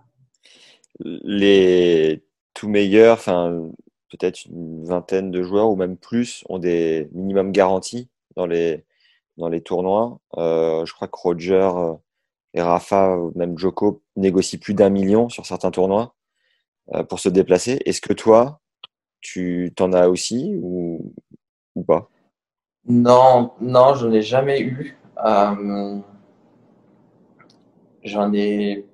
Les tout meilleurs, enfin, peut-être une vingtaine de joueurs ou même plus, ont des minimums garantis dans les, dans les tournois. Euh, je crois que Roger euh, et Rafa, même Joko, négocient plus d'un million sur certains tournois euh, pour se déplacer. Est-ce que toi, tu t'en as aussi ou, ou pas? Non, non, je n'ai jamais eu. Euh, j'en ai.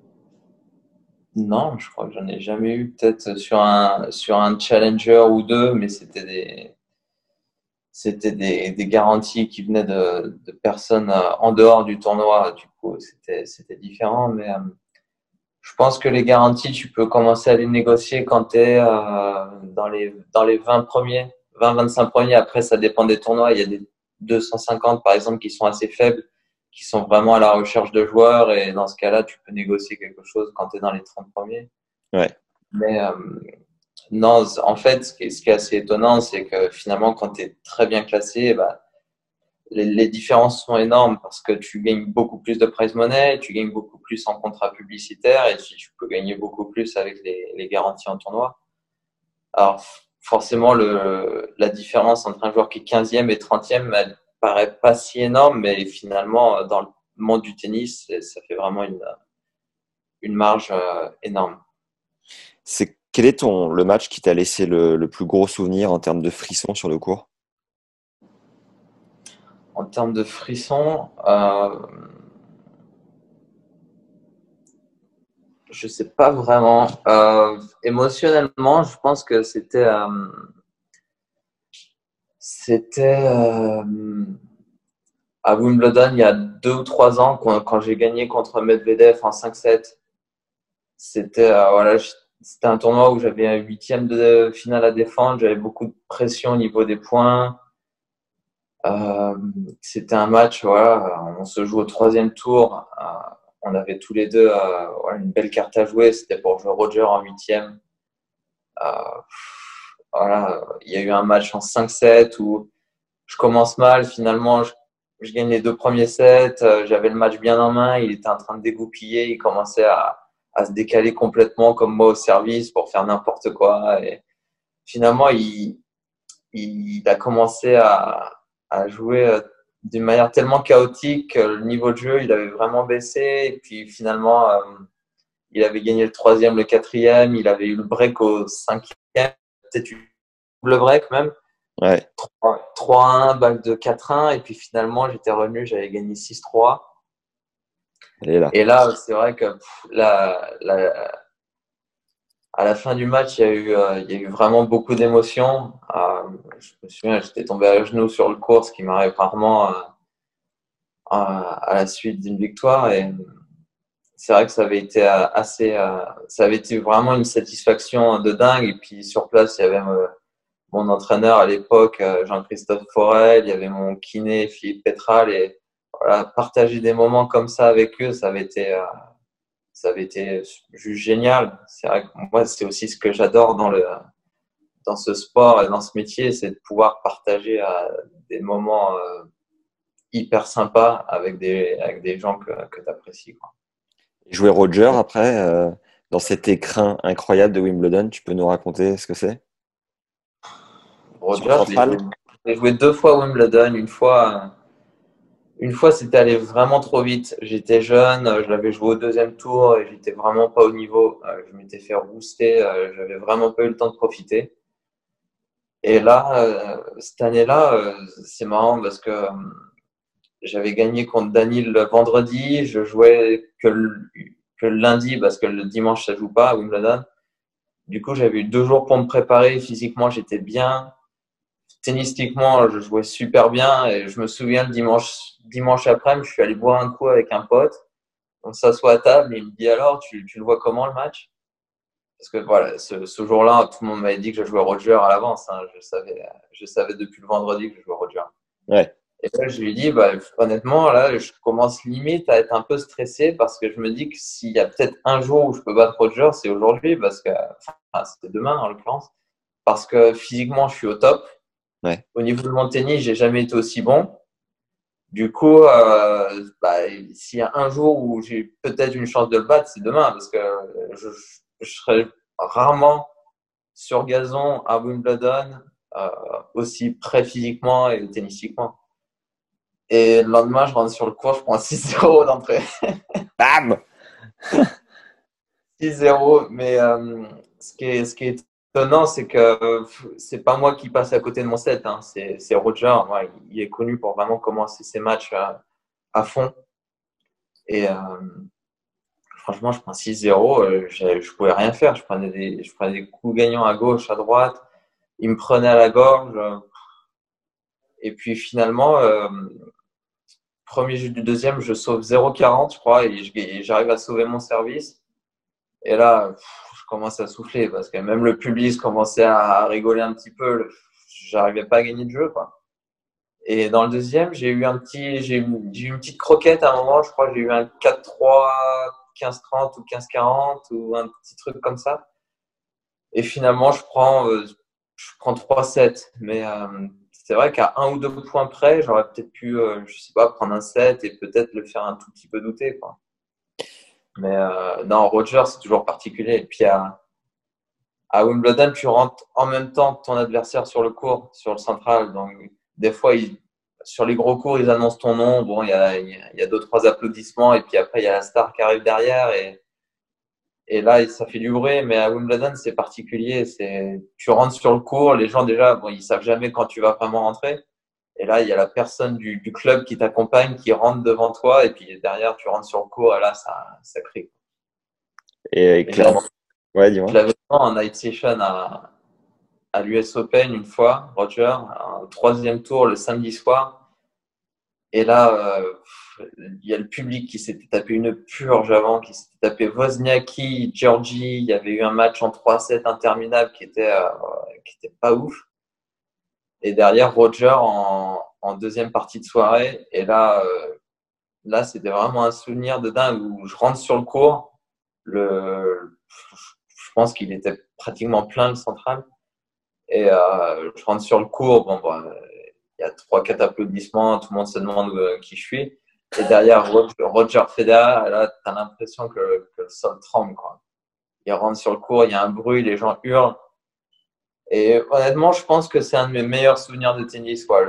Non, je crois que j'en ai jamais eu. Peut-être sur un, challenger ou deux, mais c'était des. C'était garanties qui venaient de, personnes euh, en dehors du tournoi. Du coup, c'était différent. Mais euh, je pense que les garanties, tu peux commencer à les négocier quand tu es dans, les, dans les 20 premiers, 20-25 premiers. Après, ça dépend des tournois. Il y a des 250, par exemple, qui sont assez faibles, qui sont vraiment à la recherche de joueurs. Et dans ce cas-là, tu peux négocier quelque chose quand tu es dans les 30 premiers. Ouais. Mais euh, non, en fait, ce qui est, ce qui est assez étonnant, c'est que finalement, quand tu es très bien classé, bah, les, les, différences sont énormes parce que tu gagnes beaucoup plus de prize money, tu gagnes beaucoup plus en contrat publicitaire et tu peux gagner beaucoup plus avec les, les garanties en tournoi. Alors, forcément, le, la différence entre un joueur qui est 15e et 30e, elle paraît pas si énorme, mais finalement, dans le monde du tennis, ça fait vraiment une, une marge euh, énorme. C'est quel est ton le match qui t'a laissé le, le plus gros souvenir en termes de frissons sur le court? En termes de frissons, euh, je sais pas vraiment. Euh, émotionnellement, je pense que c'était euh, euh, à Wimbledon il y a deux ou trois ans quand, j'ai gagné contre Medvedev en 5-7. C'était un tournoi où j'avais un huitième de finale à défendre. J'avais beaucoup de pression au niveau des points. C'était un match, voilà, on se joue au troisième tour. Euh, on avait tous les deux euh, une belle carte à jouer. C'était pour jouer Roger en huitième. voilà, il y a eu un match en 5-7 où je commence mal. Finalement, je, gagne les deux premiers sets. J'avais le match bien en main. Il était en train de dégoupiller. Il commençait à, se décaler complètement comme moi au service pour faire n'importe quoi. Et finalement, il, a commencé à, jouer euh, d'une manière tellement chaotique que le niveau de jeu, il avait vraiment baissé. Et puis finalement, euh, il avait gagné le troisième, le quatrième, il avait eu le break au cinquième, peut-être eu le break même. Ouais. 3-1, balle de 4-1, et puis finalement, j'étais revenu, j'avais gagné 6-3. Et là, et là c'est vrai que pff, la, la, à la fin du match, il y a eu, euh, il y a eu vraiment beaucoup d'émotions. Euh, je me souviens, j'étais tombé à genoux sur le cours, ce qui m'arrive rarement euh, à la suite d'une victoire. Et c'est vrai que ça avait été assez, ça avait été vraiment une satisfaction de dingue. Et puis sur place, il y avait mon entraîneur à l'époque, Jean-Christophe Forel, il y avait mon kiné, Philippe Petral. Et voilà, partager des moments comme ça avec eux, ça avait été ça avait été juste génial. C'est vrai que moi, c'est aussi ce que j'adore dans, le, dans ce sport et dans ce métier, c'est de pouvoir partager euh, des moments euh, hyper sympas avec des, avec des gens que, que tu apprécies. Jouer Roger après, euh, dans cet écrin incroyable de Wimbledon, tu peux nous raconter ce que c'est? Roger, j'ai joué deux fois Wimbledon, une fois une fois, c'était allé vraiment trop vite. J'étais jeune, je l'avais joué au deuxième tour et j'étais vraiment pas au niveau. Euh, je m'étais fait rebooster, euh, j'avais vraiment pas eu le temps de profiter. Et là, euh, cette année-là, c'est marrant parce que j'avais gagné contre Daniel le vendredi, je jouais que le, que le lundi parce que le dimanche ça joue pas à Wimbledon. Du coup, j'avais eu deux jours pour me préparer. Physiquement, j'étais bien tennistiquement, je jouais super bien. Et je me souviens le dimanche, dimanche après, je suis allé boire un coup avec un pote. On s'assoit à table et il me dit alors, tu, tu le vois comment le match? Parce que voilà, ce, ce jour-là, tout le monde m'avait dit que je jouais Roger à l'avance. Hein. Je, savais, je savais depuis le vendredi que je jouais Roger. Ouais. Et là, je lui dis, bah, honnêtement, là, je commence limite à être un peu stressé parce que je me dis que s'il y a peut-être un jour où je peux battre Roger, c'est aujourd'hui, parce que, enfin, c'est demain en l'occurrence, parce que physiquement, je suis au top. Ouais. Au niveau de mon tennis, j'ai jamais été aussi bon. Du coup, euh, bah, s'il y a un jour où j'ai peut-être une chance de le battre, c'est demain, parce que je, je serai rarement sur gazon à Wimbledon euh, aussi près physiquement et tennistiquement. Et le lendemain, je rentre sur le cours, je prends 6-0 d'entrée. [laughs] Bam [laughs] 6-0, mais euh, ce, qui est, ce qui est c'est que c'est pas moi qui passe à côté de mon set, hein. c'est Roger. Il est connu pour vraiment commencer ses matchs à, fond. Et euh, franchement, je prends 6-0, euh, je, je pouvais rien faire. Je prenais, des, je prenais des coups gagnants à gauche, à droite. Il me prenait à la gorge. Et puis finalement, euh, premier jeu du deuxième, je sauve 0,40, je crois, et j'arrive à sauver mon service. Et là, commence à souffler parce que même le public commençait à rigoler un petit peu. J'arrivais pas à gagner de jeu, quoi. Et dans le deuxième, j'ai eu un petit, j'ai eu une petite croquette à un moment. Je crois j'ai eu un 4-3, 15-30 ou 15-40 ou un petit truc comme ça. Et finalement, je prends, euh, je prends 3-7. Mais euh, c'est vrai qu'à un ou deux points près, j'aurais peut-être pu, euh, je sais pas, prendre un set et peut-être le faire un tout petit peu douter. Quoi. Mais euh, non, Roger, c'est toujours particulier. Et puis à, à, Wimbledon, tu rentres en même temps que ton adversaire sur le court, sur le central. Donc des fois, ils, sur les gros cours, ils annoncent ton nom. Bon, il y a, y a deux, trois applaudissements et puis après, il y a la star qui arrive derrière. Et, et là, ça fait du bruit, mais à Wimbledon, c'est particulier. C'est, tu rentres sur le cours, les gens déjà, bon, ils savent jamais quand tu vas vraiment rentrer. Et là, il y a la personne du, du club qui t'accompagne, qui rentre devant toi, et puis derrière, tu rentres sur le cours, et là, ça, ça crie. Et, et clairement. Ouais, dis-moi. Je l'avais en night session à, à l'US Open une fois, Roger, un troisième tour le samedi soir. Et là, euh, il y a le public qui s'était tapé une purge avant, qui s'était tapé Wozniacki, Georgie. Il y avait eu un match en 3-7 interminable qui était, euh, qui était pas ouf. Et derrière, Roger en, deuxième partie de soirée. Et là, euh, là c'était vraiment un souvenir de dingue où je rentre sur le cours. Je pense qu'il était pratiquement plein le central. Et euh, je rentre sur le cours. Bon, bon il y a trois, quatre applaudissements. Tout le monde se demande qui je suis. Et derrière Roger Federer, là, tu as l'impression que, le sol tremble. Il rentre sur le cours, il y a un bruit, les gens hurlent. Et honnêtement, je pense que c'est un de mes meilleurs souvenirs de tennis. Quoi.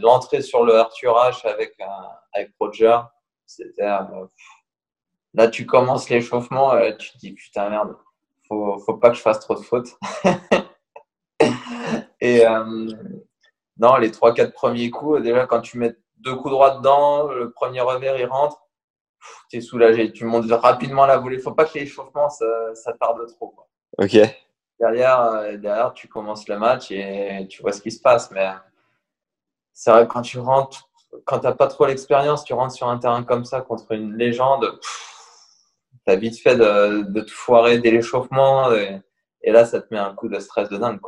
L'entrée le, sur le Arthur H avec, avec Roger, c'était. Euh, là, tu commences l'échauffement, tu te dis putain, merde, faut, faut pas que je fasse trop de fautes. [laughs] et euh, non, les 3-4 premiers coups, déjà, quand tu mets deux coups droits dedans, le premier revers il rentre, tu es soulagé. Tu montes rapidement la volée. Faut pas que l'échauffement ça, ça, tarde trop. Ok. Derrière, derrière, tu commences le match et tu vois ce qui se passe. Mais c'est vrai que quand tu rentres, quand tu n'as pas trop l'expérience, tu rentres sur un terrain comme ça contre une légende, tu as vite fait de, de, te foirer dès l'échauffement et, et, là, ça te met un coup de stress de dingue.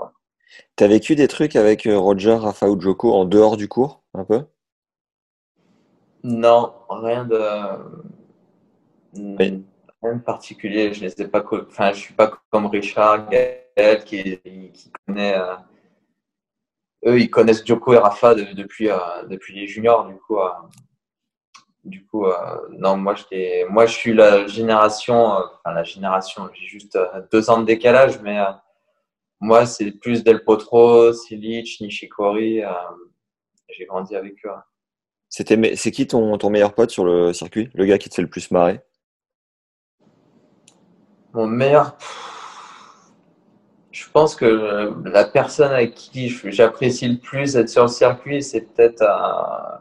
Tu as vécu des trucs avec euh, Roger, Rafa ou Joko en dehors du cours, un peu? Non, rien de, oui. Rien de particulier. Je ne sais pas, enfin, je suis pas comme Richard, Gaël, qui, connaît. Euh, eux, ils connaissent Djoko et Rafa de, depuis, euh, depuis les juniors. Du coup, euh, du coup, non, moi, je moi, je suis la génération, enfin la génération. J'ai juste deux ans de décalage, mais moi, c'est plus Del Potro, Silic, Nishikori. J'ai grandi avec eux. C'est qui ton, ton meilleur pote sur le circuit? Le gars qui te fait le plus marrer? Mon meilleur. Je pense que la personne avec qui j'apprécie le plus être sur le circuit, c'est peut-être. Un...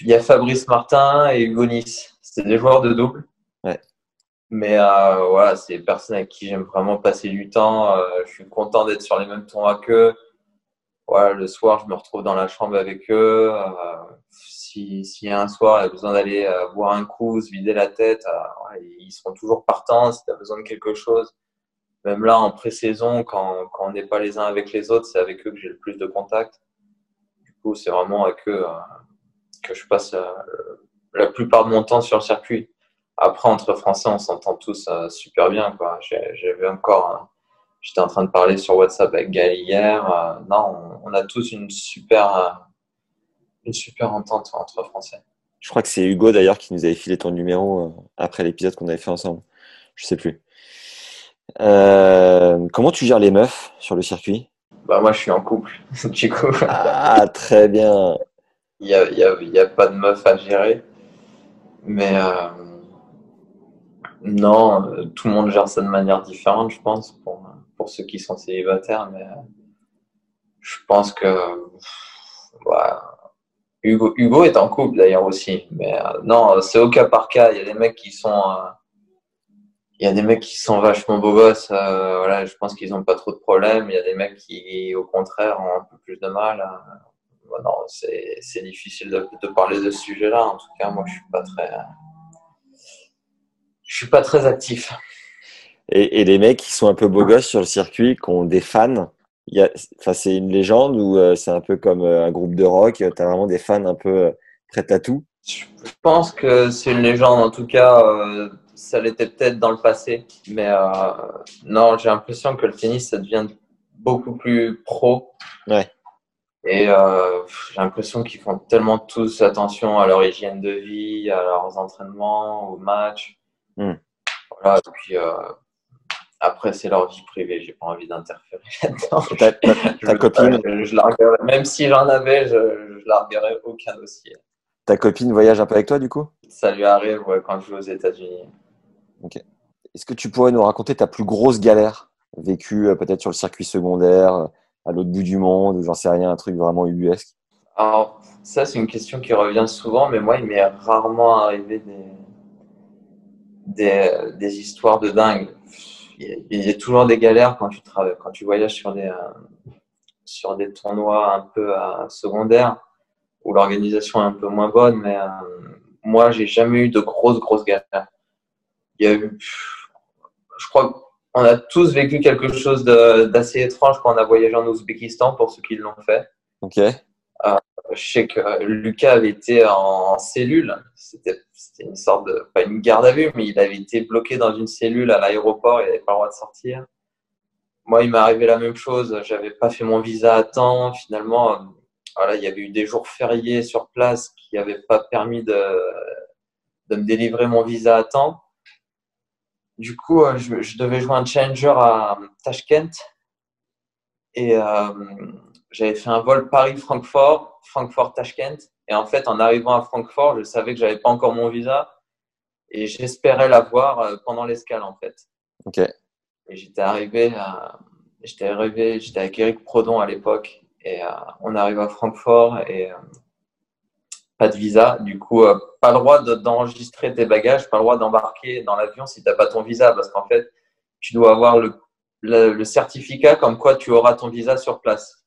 Il y a Fabrice Martin et Hugo Nice. C'est des joueurs de double. Ouais. Mais euh, voilà, c'est des personnes avec qui j'aime vraiment passer du temps. Euh, je suis content d'être sur les mêmes tournois qu'eux. Voilà, le soir, je me retrouve dans la chambre avec eux. Euh, S'il si y a un soir, il y a besoin d'aller euh, boire un coup, se vider la tête, euh, ils seront toujours partants si tu as besoin de quelque chose. Même là, en pré-saison, quand, quand on n'est pas les uns avec les autres, c'est avec eux que j'ai le plus de contact. Du coup, c'est vraiment avec eux que je passe la plupart de mon temps sur le circuit. Après, entre Français, on s'entend tous super bien. vu encore, euh, j'étais en train de parler sur WhatsApp avec Gaël hier. non, on, a tous une super, euh, une super entente entre Français. Je crois que c'est Hugo d'ailleurs qui nous avait filé ton numéro euh, après l'épisode qu'on avait fait ensemble. Je sais plus. Euh, comment tu gères les meufs sur le circuit? Bah, moi, je suis en couple. [laughs] du coup, Ah, très bien. il n'y a, y a, il y a pas de meuf à gérer. Mais euh, non, tout le monde gère ça de manière différente, je pense, pour, pour ceux qui sont célibataires. Mais euh, je pense que ouais, Hugo, Hugo est en couple d'ailleurs aussi. Mais euh, non, c'est au cas par cas. Il y a des mecs qui sont, euh, il y a des mecs qui sont vachement beaux gosses. euh, voilà, je pense qu'ils n'ont pas trop de problèmes. Il y a des mecs qui, au contraire, ont un peu plus de mal. Bon, non, c'est difficile de, de parler de ce sujet-là. En tout cas, moi, je suis pas très, je suis pas très actif. Et, et les mecs qui sont un peu beaux gosses sur le circuit, qui ont des fans, il y a, enfin, c'est une légende ou euh, c'est un peu comme euh, un groupe de rock, tu as vraiment des fans un peu euh, prêts à tout? Je pense que c'est une légende. En tout cas, euh, ça l'était peut-être dans le passé. Mais euh, non, j'ai l'impression que le tennis, ça devient beaucoup plus pro. Ouais. Et euh, j'ai l'impression qu'ils font tellement tous attention à leur hygiène de vie, à leurs entraînements, aux matchs. Hmm. Voilà. Et puis euh, après, c'est leur vie privée. J'ai pas envie d'interférer [laughs] là-dedans. Ta, copine, je, même si j'en avais, je, je larguerais aucun dossier. ta copine voyage un peu avec toi du coup? Ça lui arrive ouais, quand je vais aux États-Unis. Est-ce que tu pourrais nous raconter ta plus grosse galère vécue euh, peut-être sur le circuit secondaire, euh, à l'autre bout du monde, ou j'en sais rien, un truc vraiment ubuesque? Alors, ça, c'est une question qui revient souvent, mais moi, il m'est rarement arrivé des, des, des histoires de dingue. Il y a- toujours des galères quand tu travailles, quand tu voyages sur des, euh, sur des tournois un peu euh, secondaires où l'organisation est un peu moins bonne, mais euh, moi, j'ai jamais eu de grosses, grosses galères. Il y a eu, je crois qu'on a tous vécu quelque chose d'assez étrange quand on a voyagé en Ouzbékistan, pour ceux qui l'ont fait. Ok. Je sais que Lucas avait été en cellule. C'était une sorte de, pas une garde à vue, mais il avait été bloqué dans une cellule à l'aéroport. Il n'avait pas le droit de sortir. Moi, il m'est arrivé la même chose. J'avais pas fait mon visa à temps. Finalement, euh, voilà, il y avait eu des jours fériés sur place qui n'avaient pas permis de, de me délivrer mon visa à temps. Du coup, euh, je, devais jouer un challenger à Tashkent. Et euh, j'avais fait un vol Paris-Francfort, Francfort-Tashkent. Et en fait, en arrivant à Francfort, je savais que j'avais pas encore mon visa. Et j'espérais l'avoir euh, pendant l'escale, en fait. Ok. Et j'étais arrivé, à- j'étais arrivé, j'étais avec Eric Prodon à l'époque. Et euh, on arrive à Francfort et euh, pas de visa. Du coup, euh, pas le droit de- d'enregistrer tes bagages, pas le droit d'embarquer dans l'avion si t'as pas ton visa. Parce qu'en fait, tu dois avoir le, le, le certificat comme quoi tu auras ton visa sur place.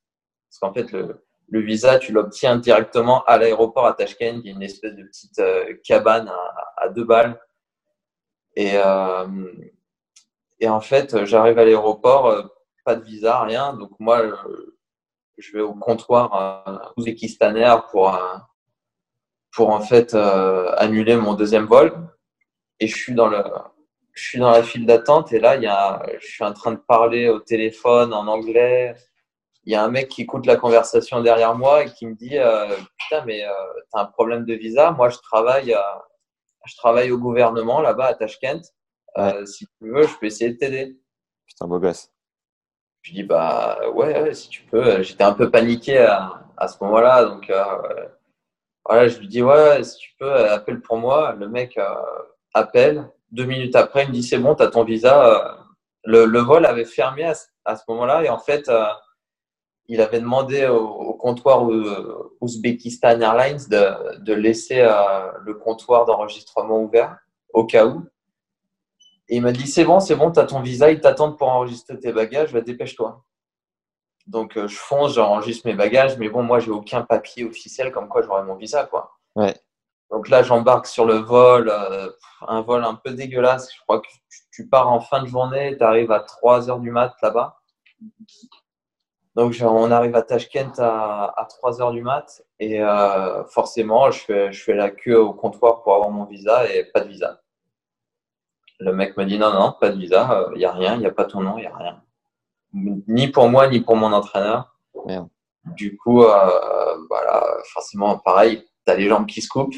Parce qu'en fait, le, visa, tu l'obtiens directement à l'aéroport à Tashkent. Y a une espèce de petite euh, cabane à, deux balles. Et, euh, et en fait, j'arrive à l'aéroport, euh, pas de visa, rien. Donc moi, je vais au comptoir ouzbékistanais pour, pour en fait annuler mon deuxième vol. Et je suis dans le, je suis dans la file d'attente et là, il y a, je suis en train de parler au téléphone en anglais. Il y a un mec qui écoute la conversation derrière moi et qui me dit euh, Putain, mais euh, t'as un problème de visa Moi, je travaille, euh, je travaille au gouvernement là-bas à Tashkent. Euh, Si tu veux, je peux essayer de t'aider. Putain, beau gosse. Je dis Bah ouais, ouais, si tu peux. J'étais un peu paniqué à, à ce moment-là. Donc, euh, voilà, je lui dis Ouais, si tu peux, appelle pour moi. Le mec euh, appelle. Deux minutes après, il me dit C'est bon, t'as ton visa. Le, le vol avait fermé à, ce- à ce moment-là. Et en fait, euh, il avait demandé au, au comptoir Uzbekistan Airlines de, de laisser euh, le comptoir d'enregistrement ouvert au cas où. Et il m'a dit, c'est bon, c'est bon, tu as ton visa, ils t'attendent pour enregistrer tes bagages, va dépêche-toi. Donc, euh, je fonce, j'enregistre mes bagages, mais bon, moi, j'ai aucun papier officiel comme quoi j'aurai mon visa, quoi. Ouais. Donc là, j'embarque sur le vol, euh, un vol un peu dégueulasse. Je crois que tu, tu pars en fin de journée, tu arrives à 3 heures du mat là-bas. Donc, on arrive à Tashkent à, à 3 heures du mat. Et euh, forcément, je fais, je fais la queue au comptoir pour avoir mon visa et pas de visa. Le mec me dit non, non, pas de visa, il n'y a rien, il n'y a pas ton nom, il n'y a rien. Ni pour moi, ni pour mon entraîneur. Merde. Du coup, euh, voilà, forcément, pareil, tu as les jambes qui se coupent.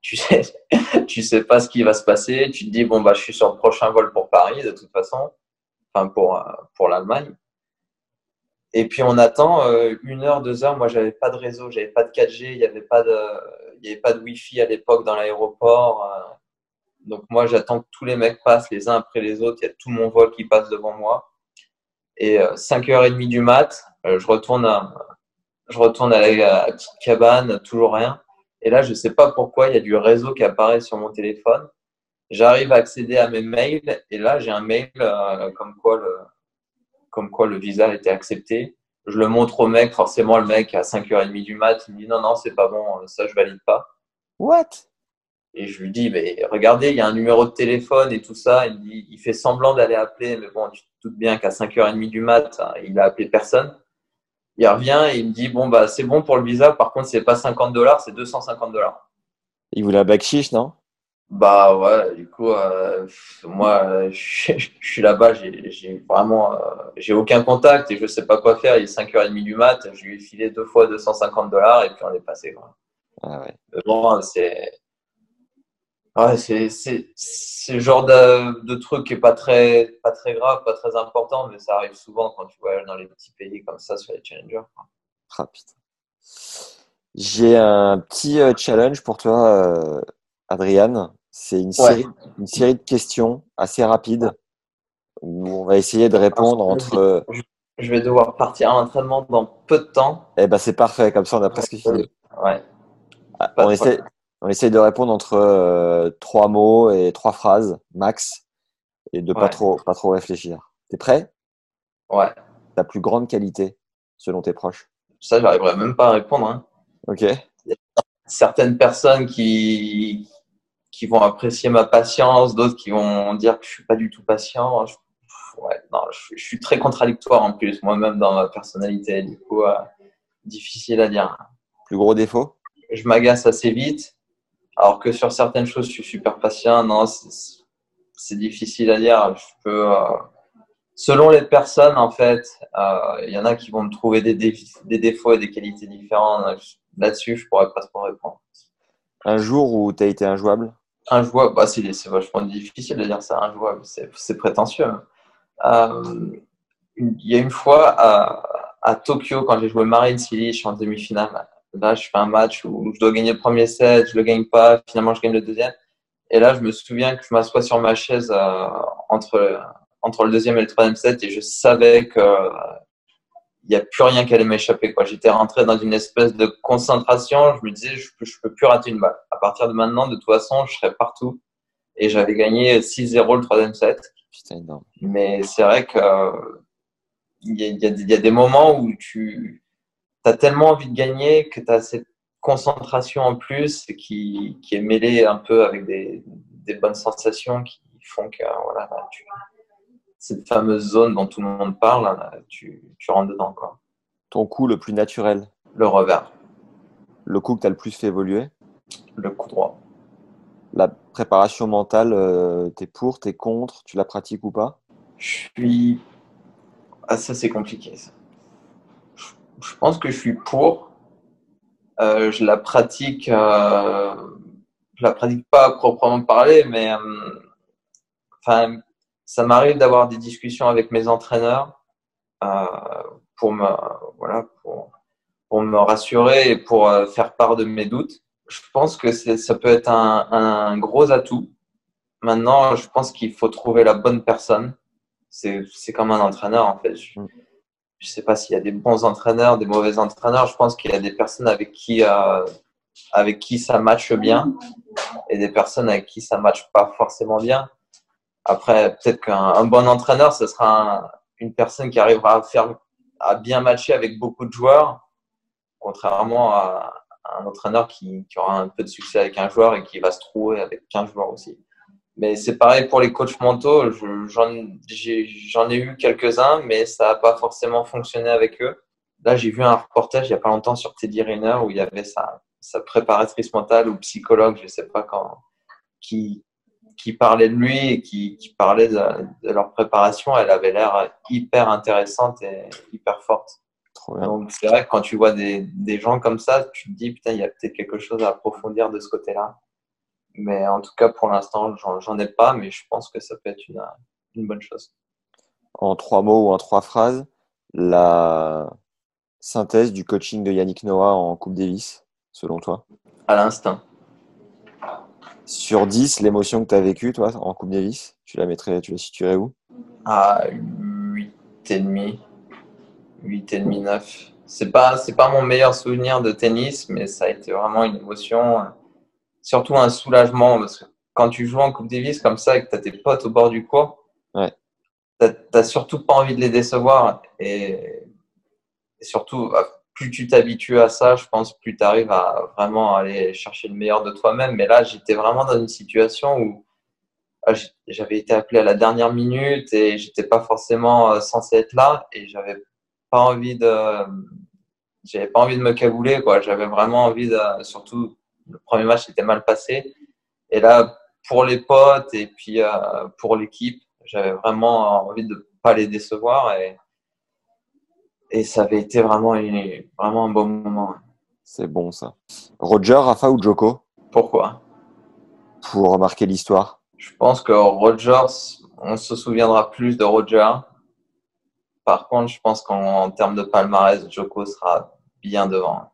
Tu sais, [laughs] tu sais pas ce qui va se passer. Tu te dis, bon, bah, je suis sur le prochain vol pour Paris, de toute façon. Enfin, pour, euh, pour l'Allemagne. Et puis, on attend euh, une heure, deux heures. Moi, j'avais pas de réseau, j'avais pas de 4G, il n'y avait pas de, il y avait pas de Wi-Fi à l'époque dans l'aéroport. euh. Donc, moi, j'attends que tous les mecs passent les uns après les autres. Il y a tout mon vol qui passe devant moi. Et euh, 5h30 du mat, euh, je retourne à, je retourne à la, petite cabane, toujours rien. Et là, je sais pas pourquoi, il y a du réseau qui apparaît sur mon téléphone. J'arrive à accéder à mes mails et là, j'ai un mail euh, comme quoi le, comme quoi le visa a été accepté. Je le montre au mec, forcément, le mec à 5h30 du mat, il me dit non, non, c'est pas bon, ça je valide pas. What? Et je lui dis, mais regardez, il y a un numéro de téléphone et tout ça. Il, dit, il fait semblant d'aller appeler, mais bon, tu te doutes bien qu'à 5h30 du mat, hein, il a appelé personne. Il revient et il me dit, bon, bah, c'est bon pour le visa, par contre, c'est pas 50 dollars, c'est 250 dollars. Il voulait un bac chiche, non? Bah ouais, du coup, euh, moi, euh, [laughs] je, je suis là-bas, j'ai vraiment, euh, j'ai aucun contact et je sais pas quoi faire. Il est 5h30 du mat, je lui ai filé deux fois 250 dollars et puis on est passé. Quoi. Ah ouais. Mais bon, c'est, ouais, c'est, le genre de, de truc qui est pas très, pas très grave, pas très important, mais ça arrive souvent quand tu voyages dans les petits pays comme ça sur les challengers. quoi. Ah, putain. J'ai un petit challenge pour toi, Adriane. C'est une, Ouais. série, une série de questions assez rapides où on va essayer de répondre entre. Je vais devoir partir à l'entraînement dans peu de temps. Eh ben c'est parfait, comme ça on a presque fini. Ouais. Ah, Pas On essaie, problème. on essaie de répondre entre euh, trois mots et trois phrases max et de pas Ouais. trop pas trop réfléchir. T'es prêt? Ouais. Ta plus grande qualité selon tes proches? Ça, j'arriverai même pas à répondre. Hein. Ok. certaines personnes qui, qui vont apprécier ma patience, d'autres qui vont dire que je suis pas du tout patient. Je, ouais, non, je, je suis très contradictoire en plus, moi-même dans ma personnalité. Du coup, euh, difficile à dire. Plus gros défaut? Je m'agace assez vite, alors que sur certaines choses, je suis super patient. Non, c'est difficile à dire. Je peux, euh, selon les personnes, en fait, euh, il y en a qui vont me trouver des, défauts et des qualités différentes. Là-dessus, je pourrais pas trop répondre. Un jour où t'as été injouable? Injouable, bah, c'est vachement difficile de dire ça, injouable, c'est c'est prétentieux. hein. Euh, il y a une fois à, Tokyo, quand j'ai joué Marine suis en demi-finale. Là, je fais un match où je dois gagner le premier set, je le gagne pas, finalement, je gagne le deuxième. Et là, je me souviens que je m'assois sur ma chaise euh, entre, entre le deuxième et le troisième set et je savais que il n'y a plus rien qui allait m'échapper. quoi. J'étais rentré dans une espèce de concentration. Je me disais, je ne peux plus rater une balle. À partir de maintenant, de toute façon, je serai partout. Et j'avais gagné 6-0 le troisième set. Putain, énorme. Mais c'est vrai que euh, il y, a, il y a des- il y a des moments où tu as tellement envie de gagner que tu as cette concentration en plus qui, qui est mêlée un peu avec des, des bonnes sensations qui font que voilà, là, tu, cette fameuse zone dont tout le monde parle, tu, tu rentres dedans. Quoi. Ton coup le plus naturel Le revers, Le coup que t'as le plus fait évoluer le coup droit. La préparation mentale, euh, t'es pour, t'es contre, tu la pratiques ou pas? Je suis. Ah, ça, c'est compliqué. ça. Je, je pense que je suis pour. Euh, je la pratique. euh, Je la pratique pas à proprement parler, mais. euh, Enfin, ça m'arrive d'avoir des discussions avec mes entraîneurs euh, pour me voilà pour, pour me rassurer et pour euh, faire part de mes doutes. Je pense que ça peut être un, un gros atout. Maintenant, je pense qu'il faut trouver la bonne personne. C'est comme un entraîneur en fait. Je, je sais pas s'il y a des bons entraîneurs, des mauvais entraîneurs. Je pense qu'il y a des personnes avec qui euh, avec qui ça matche bien et des personnes avec qui ça matche pas forcément bien. Après, peut-être qu'un bon entraîneur, ce sera une personne qui arrivera à faire à bien matcher avec beaucoup de joueurs, contrairement à, un entraîneur qui, aura un peu de succès avec un joueur et qui va se trouver avec 15 joueurs aussi. Mais c'est pareil pour les coachs mentaux. J'en ai, eu quelques-uns, mais ça n'a pas forcément fonctionné avec eux. Là, j'ai vu un reportage il n'y a pas longtemps sur Teddy Riner où il y avait sa, sa préparatrice mentale ou psychologue, je ne sais pas quand, qui, qui parlait de lui et qui, qui parlait de, de, leur préparation. Elle avait l'air hyper intéressante et hyper forte. Donc, c'est vrai que quand tu vois des, des, gens comme ça, tu te dis, putain, il y a peut-être quelque chose à approfondir de ce côté-là. Mais en tout cas, pour l'instant, j'en ai pas, mais je pense que ça peut être une, une bonne chose. En trois mots ou en trois phrases, la synthèse du coaching de Yannick Noah en Coupe Davis, selon toi? À l'instinct. Sur 10, l'émotion que tu as vécue, toi, en Coupe Davis, tu la mettrais, tu la situerais où? À 8,5. 8,5, 9. C'est pas, c'est pas mon meilleur souvenir de tennis, mais ça a été vraiment une émotion, surtout un soulagement, parce que quand tu joues en Coupe Davis comme ça et que tu as tes potes au bord du cours, ouais. tu n'as surtout pas envie de les décevoir. Et, et surtout, bah, plus tu t'habitues à ça, je pense, plus tu arrives à vraiment aller chercher le meilleur de toi-même. Mais là, j'étais vraiment dans une situation où ah, j'avais été appelé à la dernière minute et j'étais pas forcément euh, censé être là et j'avais pas envie de j'avais pas envie de me cabouler quoi j'avais vraiment envie de surtout le premier match était mal passé et là pour les potes et puis euh, pour l'équipe j'avais vraiment envie de pas les décevoir et et ça avait été vraiment une, vraiment un bon moment c'est bon ça Roger Rafa ou Joko? Pourquoi? Pour marquer l'histoire je pense que Roger on se souviendra plus de Roger par contre, je pense qu'en termes de palmarès, Joko sera bien devant.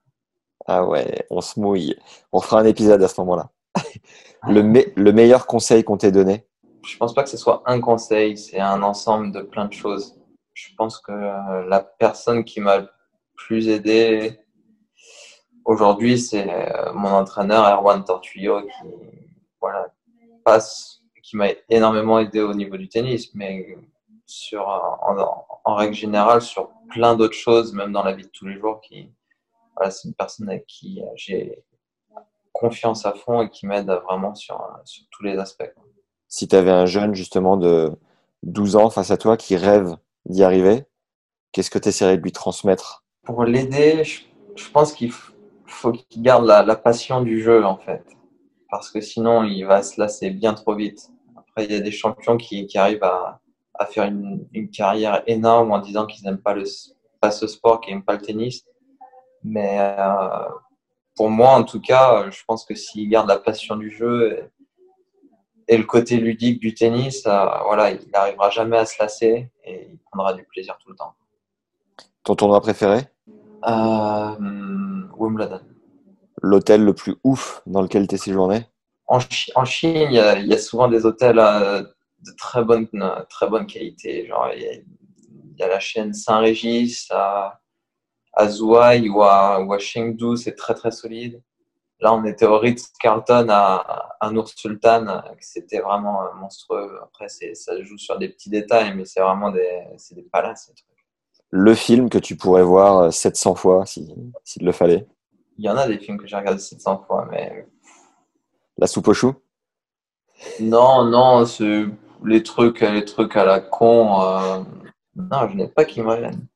Ah ouais, on se mouille. On fera un épisode à ce moment-là. le, le meilleur conseil qu'on t'ait donné? Je pense pas que ce soit un conseil, c'est un ensemble de plein de choses. Je pense que euh, la personne qui m'a le plus aidé aujourd'hui, c'est euh, mon entraîneur Erwan Tortuyo qui passe, qui m'a énormément aidé au niveau du tennis, mais sur, en, règle générale sur plein d'autres choses, même dans la vie de tous les jours. Qui, c'est une personne avec qui euh, j'ai confiance à fond et qui m'aide vraiment sur, sur tous les aspects. Si tu avais un jeune justement de 12 ans face à toi qui rêve d'y arriver, qu'est-ce que tu essaierais de lui transmettre? Pour l'aider, je, je, pense qu'il faut qu'il garde la, la, passion du jeu en fait. Parce que sinon, il va se lasser bien trop vite. Après, il y a des champions qui, qui arrivent à, à faire une, une, carrière énorme en disant qu'ils n'aiment pas, le, pas ce sport, qu'ils n'aiment pas le tennis. Mais euh, pour moi, en tout cas, je pense que s'il garde la passion du jeu et, le côté ludique du tennis, voilà, il n'arrivera jamais à se lasser et il prendra du plaisir tout le temps. Ton tournoi préféré? Euh, Wimbledon. L'hôtel le plus ouf dans lequel tu es séjourné? En, en, Chine, il y, a, il y, a, souvent des hôtels euh, de très bonne, très bonne qualité. Genre, il y, a, la chaîne Saint-Régis à, à Zhuhai ou à, ou à Chengdu, c'est très très solide. Là, on était au Ritz-Carlton à, à Nour Sultan, c'était vraiment monstrueux. Après, ça joue sur des petits détails, mais c'est vraiment des, des palaces. Le film que tu pourrais voir 700 fois s'il si, le fallait Il y en a des films que j'ai regardés 700 fois, mais. La soupe aux choux? Non, non, c'est les trucs, les trucs à la con. Euh... Non, je n'ai pas qui me reviennent.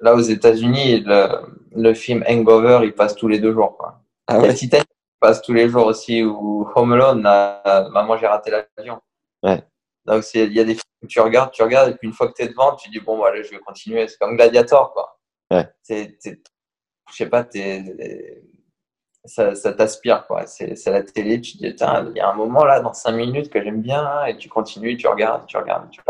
Là, aux États-Unis, le, le, film Hangover, il passe tous les deux jours. Quoi. Ah ouais. Titanic passe tous les jours aussi, ou Home Alone, là, Maman, j'ai raté l'avion. Ouais. Donc, il y a des films que tu regardes, tu regardes, et puis une fois que tu es devant, tu dis, bon, bah, allez, je vais continuer. C'est comme Gladiator, quoi. Ouais. C'est, je sais pas, t'es ça, ça t'aspire quoi. C'est, la télé, tu dis, il y a un moment là, dans 5 minutes que j'aime bien, et tu continues, tu regardes, tu regardes, tu.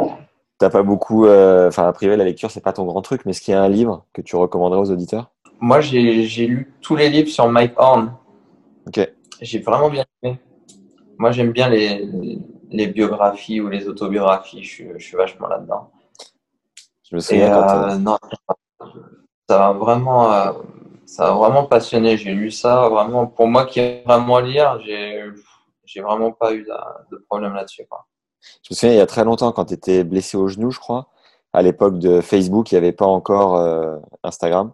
T'as pas beaucoup, euh, enfin, a priori, la lecture, c'est pas ton grand truc, mais est-ce qu'il y a un livre que tu recommanderais aux auditeurs? Moi, j'ai, lu tous les livres sur Mike Horn. Ok. J'ai vraiment bien aimé. Moi, j'aime bien les, les biographies ou les autobiographies, je suis, je suis vachement là-dedans. Je me souviens et, quand. Euh, non, ça va vraiment. Euh, ça a vraiment passionné. J'ai lu ça vraiment pour moi qui aime vraiment lire. J'ai vraiment pas eu de, de problème là-dessus. Je me souviens, il y a très longtemps, quand tu étais blessé au genou, je crois, à l'époque de Facebook, il n'y avait pas encore euh, Instagram.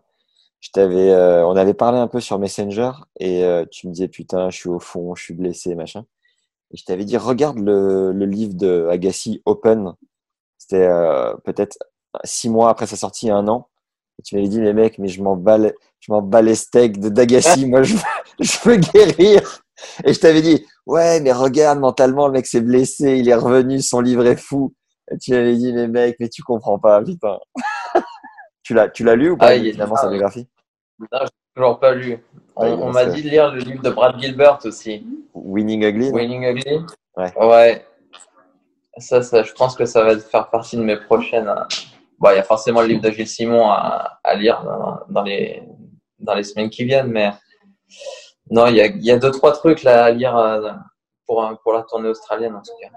Je t'avais, euh, on avait parlé un peu sur Messenger et euh, tu me disais putain, je suis au fond, je suis blessé, machin. Et je t'avais dit regarde le, le livre de Agassi Open. C'était euh, peut-être six mois après sa sortie, un an. Et tu m'avais dit les mecs, mais je m'en bats, je m'en bats les steaks de d'Agassi. Moi, je [laughs] je veux guérir. Et je t'avais dit ouais, mais regarde mentalement, le mec s'est blessé, il est revenu, son livre est fou. Et tu m'avais dit les mecs, mais tu comprends pas, putain. [laughs] tu l'as, tu l'as lu ou pas Ah, ah, sa oui. biographie Non, j'ai toujours pas lu. On, Ouais, on non, m'a dit de lire le livre de Brad Gilbert aussi. Winning Ugly. Winning Ugly. Ouais. Ouais. Ça, ça, je pense que ça va faire partie de mes prochaines. euh, Bon, il y a forcément le livre de Gilles Simon à, à lire dans, dans les, dans les semaines qui viennent, mais non, il y a, y a deux, trois trucs là à lire euh, pour, pour la tournée australienne en tout cas.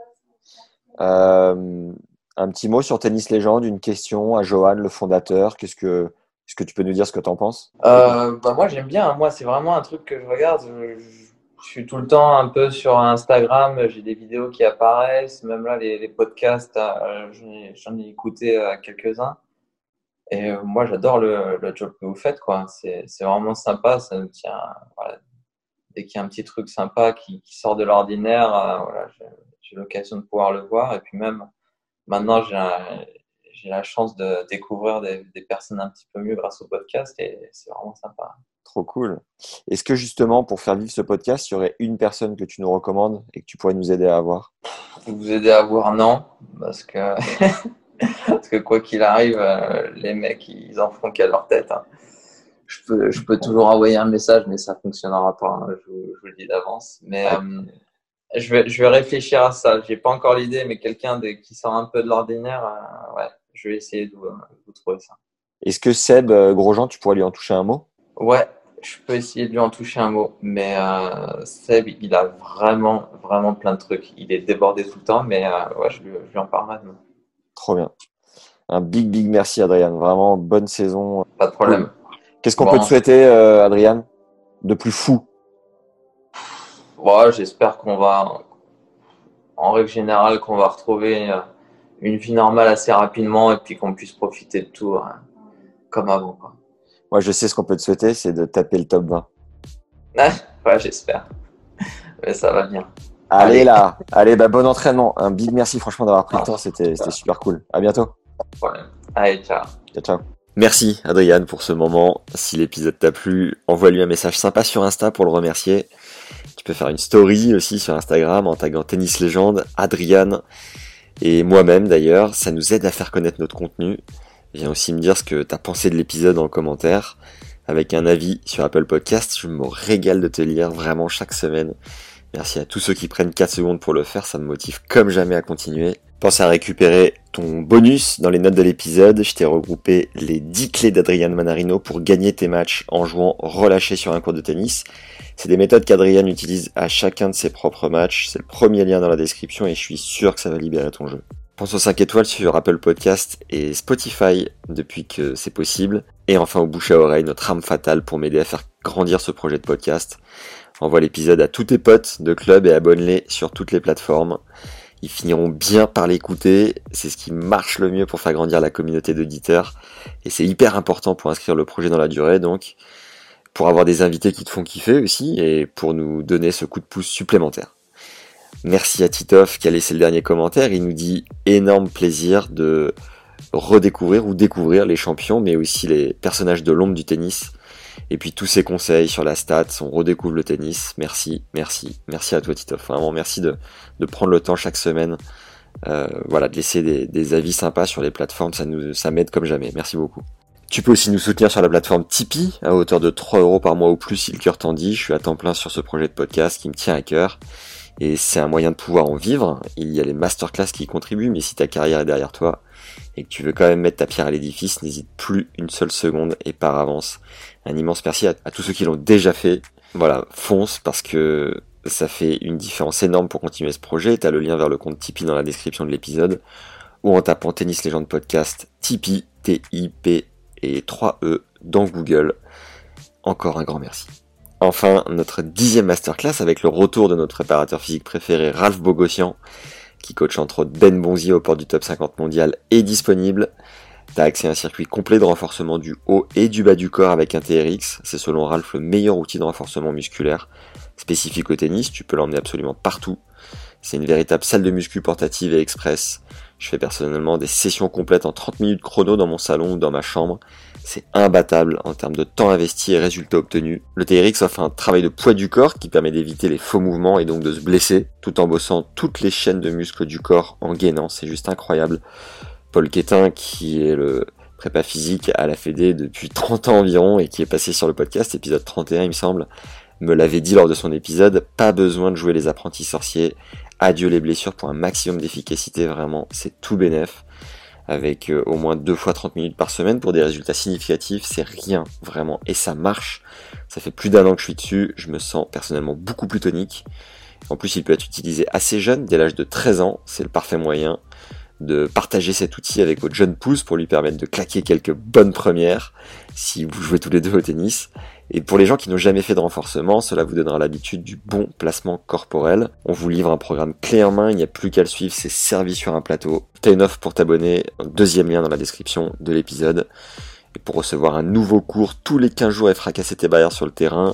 Euh, un petit mot sur Tennis Légende, une question à Johan, le fondateur. Qu'est-ce que, est-ce que tu peux nous dire ce que tu en penses? Euh, bah moi j'aime bien, moi c'est vraiment un truc que je regarde. Je, suis tout le temps un peu sur Instagram, j'ai des vidéos qui apparaissent, même là les, podcasts, euh, j'en ai, écouté euh, quelques-uns. Et moi j'adore le, job que vous faites, quoi. C'est vraiment sympa, ça nous tient. Voilà. Dès qu'il y a un petit truc sympa qui, qui sort de l'ordinaire, voilà, j'ai l'occasion de pouvoir le voir. Et puis même maintenant j'ai la chance de découvrir des, des personnes un petit peu mieux grâce au podcast et c'est vraiment sympa. Trop cool. Est-ce que justement, pour faire vivre ce podcast, il y aurait une personne que tu nous recommandes et que tu pourrais nous aider à avoir? Vous aider à voir, non, parce que, [laughs] parce que quoi qu'il arrive, euh, les mecs, ils en font qu'à leur tête. hein. Je, peux, je peux toujours envoyer un message, mais ça fonctionnera pas, hein, je, vous, je vous le dis d'avance. Mais euh, je, vais, je vais réfléchir à ça. J'ai pas encore l'idée, mais quelqu'un de- qui sort un peu de l'ordinaire, euh, ouais, je vais essayer de vous, de vous trouver ça. Est-ce que Seb euh, Grosjean, tu pourrais lui en toucher un mot? Ouais, je peux essayer de lui en toucher un mot, mais euh, Seb, il a vraiment, vraiment plein de trucs. Il est débordé tout le temps, mais euh, ouais, je lui, je lui en parle maintenant. Trop bien. Un big, big merci, Adrien. Vraiment, bonne saison. Pas de problème. Qu'est-ce qu'on Bon. peut te souhaiter, euh, Adrien De plus fou Ouais, j'espère qu'on va, en règle générale, qu'on va retrouver euh, une vie normale assez rapidement et puis qu'on puisse profiter de tout euh, comme avant. Quoi. Moi, je sais ce qu'on peut te souhaiter, c'est de taper le top 20. [laughs] Ouais, j'espère. Mais ça va bien. Allez, Allez. là Allez, bah, bon entraînement. Un big merci, franchement, d'avoir pris le temps. C'était c'était super cool. À bientôt. Pas de problème. Allez, ciao. Ciao, ciao. Merci, Adrien, pour ce moment. Si l'épisode t'a plu, envoie-lui un message sympa sur Insta pour le remercier. Tu peux faire une story aussi sur Instagram en taguant Tennis Légende, Adrian et moi-même d'ailleurs. Ça nous aide à faire connaître notre contenu. Viens aussi me dire ce que t'as pensé de l'épisode en commentaire avec un avis sur Apple Podcast. Je me régale de te lire vraiment chaque semaine. Merci à tous ceux qui prennent 4 secondes pour le faire, ça me motive comme jamais à continuer. Pense à récupérer ton bonus dans les notes de l'épisode. Je t'ai regroupé les 10 clés d'Adrian Manarino pour gagner tes matchs en jouant relâché sur un cours de tennis. C'est des méthodes qu'Adrian utilise à chacun de ses propres matchs. C'est le premier lien dans la description et je suis sûr que ça va libérer ton jeu. Pense aux 5 étoiles sur Apple Podcast et Spotify depuis que c'est possible. Et enfin au bouche à oreille, notre arme fatale pour m'aider à faire grandir ce projet de podcast. Envoie l'épisode à tous tes potes de club et abonne-les sur toutes les plateformes. Ils finiront bien par l'écouter. C'est ce qui marche le mieux pour faire grandir la communauté d'auditeurs. Et c'est hyper important pour inscrire le projet dans la durée, donc pour avoir des invités qui te font kiffer aussi et pour nous donner ce coup de pouce supplémentaire. Merci à Titoff qui a laissé le dernier commentaire. Il nous dit énorme plaisir de redécouvrir ou découvrir les champions, mais aussi les personnages de l'ombre du tennis. Et puis tous ces conseils sur la stat, on redécouvre le tennis. Merci, merci, merci à toi Titoff. Vraiment merci de, de prendre le temps chaque semaine, euh, voilà, de laisser des, des avis sympas sur les plateformes. Ça nous, ça m'aide comme jamais. Merci beaucoup. Tu peux aussi nous soutenir sur la plateforme Tipeee à hauteur de 3 euros par mois ou plus si le cœur t'en dit. Je suis à temps plein sur ce projet de podcast qui me tient à cœur. Et c'est un moyen de pouvoir en vivre. Il y a les masterclass qui contribuent, mais si ta carrière est derrière toi et que tu veux quand même mettre ta pierre à l'édifice, n'hésite plus une seule seconde et par avance. Un immense merci à, tous ceux qui l'ont déjà fait. Voilà, fonce parce que ça fait une différence énorme pour continuer ce projet. T'as le lien vers le compte Tipeee dans la description de l'épisode ou en tapant Tennis Légende Podcast Tipeee, T-I-P et 3 E dans Google. Encore un grand merci. Enfin, notre dixième masterclass avec le retour de notre préparateur physique préféré, Ralph Bogossian, qui coach entre autres Ben Bonzi au port du top 50 mondial, est disponible. T'as accès à un circuit complet de renforcement du haut et du bas du corps avec un TRX. C'est selon Ralph le meilleur outil de renforcement musculaire. Spécifique au tennis, tu peux l'emmener absolument partout. C'est une véritable salle de muscu portative et express. Je fais personnellement des sessions complètes en 30 minutes chrono dans mon salon ou dans ma chambre. C'est imbattable en termes de temps investi et résultats obtenus. Le TRX offre un travail de poids du corps qui permet d'éviter les faux mouvements et donc de se blesser, tout en bossant toutes les chaînes de muscles du corps en gainant. C'est juste incroyable. Paul Quétin, qui est le prépa physique à la Fédé depuis 30 ans environ et qui est passé sur le podcast, épisode 31 il me semble, me l'avait dit lors de son épisode, pas besoin de jouer les apprentis sorciers, adieu les blessures pour un maximum d'efficacité, vraiment, c'est tout bénef. Avec euh, au moins deux fois 30 minutes par semaine pour des résultats significatifs, c'est rien, vraiment. Et ça marche. Ça fait plus d'un an que je suis dessus, je me sens personnellement beaucoup plus tonique. En plus, il peut être utilisé assez jeune, dès l'âge de 13 ans, c'est le parfait moyen de partager cet outil avec votre jeune pouce pour lui permettre de claquer quelques bonnes premières si vous jouez tous les deux au tennis. Et pour les gens qui n'ont jamais fait de renforcement, cela vous donnera l'habitude du bon placement corporel. On vous livre un programme clé en main, il n'y a plus qu'à le suivre, c'est servi sur un plateau. T'as une offre pour t'abonner, deuxième lien dans la description de l'épisode. Et pour recevoir un nouveau cours tous les 15 jours et fracasser tes barrières sur le terrain.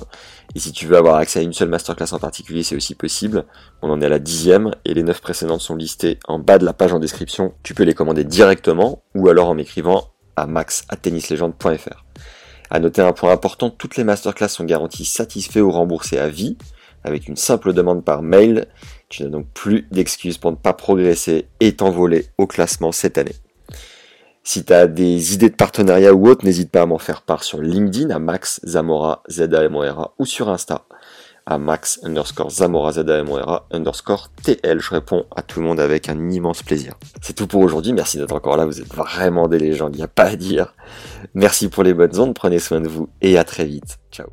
Et si tu veux avoir accès à une seule masterclass en particulier, c'est aussi possible. On en est à la dixième et les neuf précédentes sont listées en bas de la page en description. Tu peux les commander directement ou alors en m'écrivant à max@tennislegende.fr. À noter un point important, toutes les masterclass sont garanties satisfaits ou remboursés à vie, avec une simple demande par mail. Tu n'as donc plus d'excuses pour ne pas progresser et t'envoler au classement cette année. Si tu as des idées de partenariat ou autre, n'hésite pas à m'en faire part sur LinkedIn à Max Zamora Z A M O R A ou sur Insta à Max underscore Zamora Z A M O R A underscore TL. Je réponds à tout le monde avec un immense plaisir. C'est tout pour aujourd'hui. Merci d'être encore là. Vous êtes vraiment des légendes. Il n'y a pas à dire. Merci pour les bonnes ondes. Prenez soin de vous et à très vite. Ciao.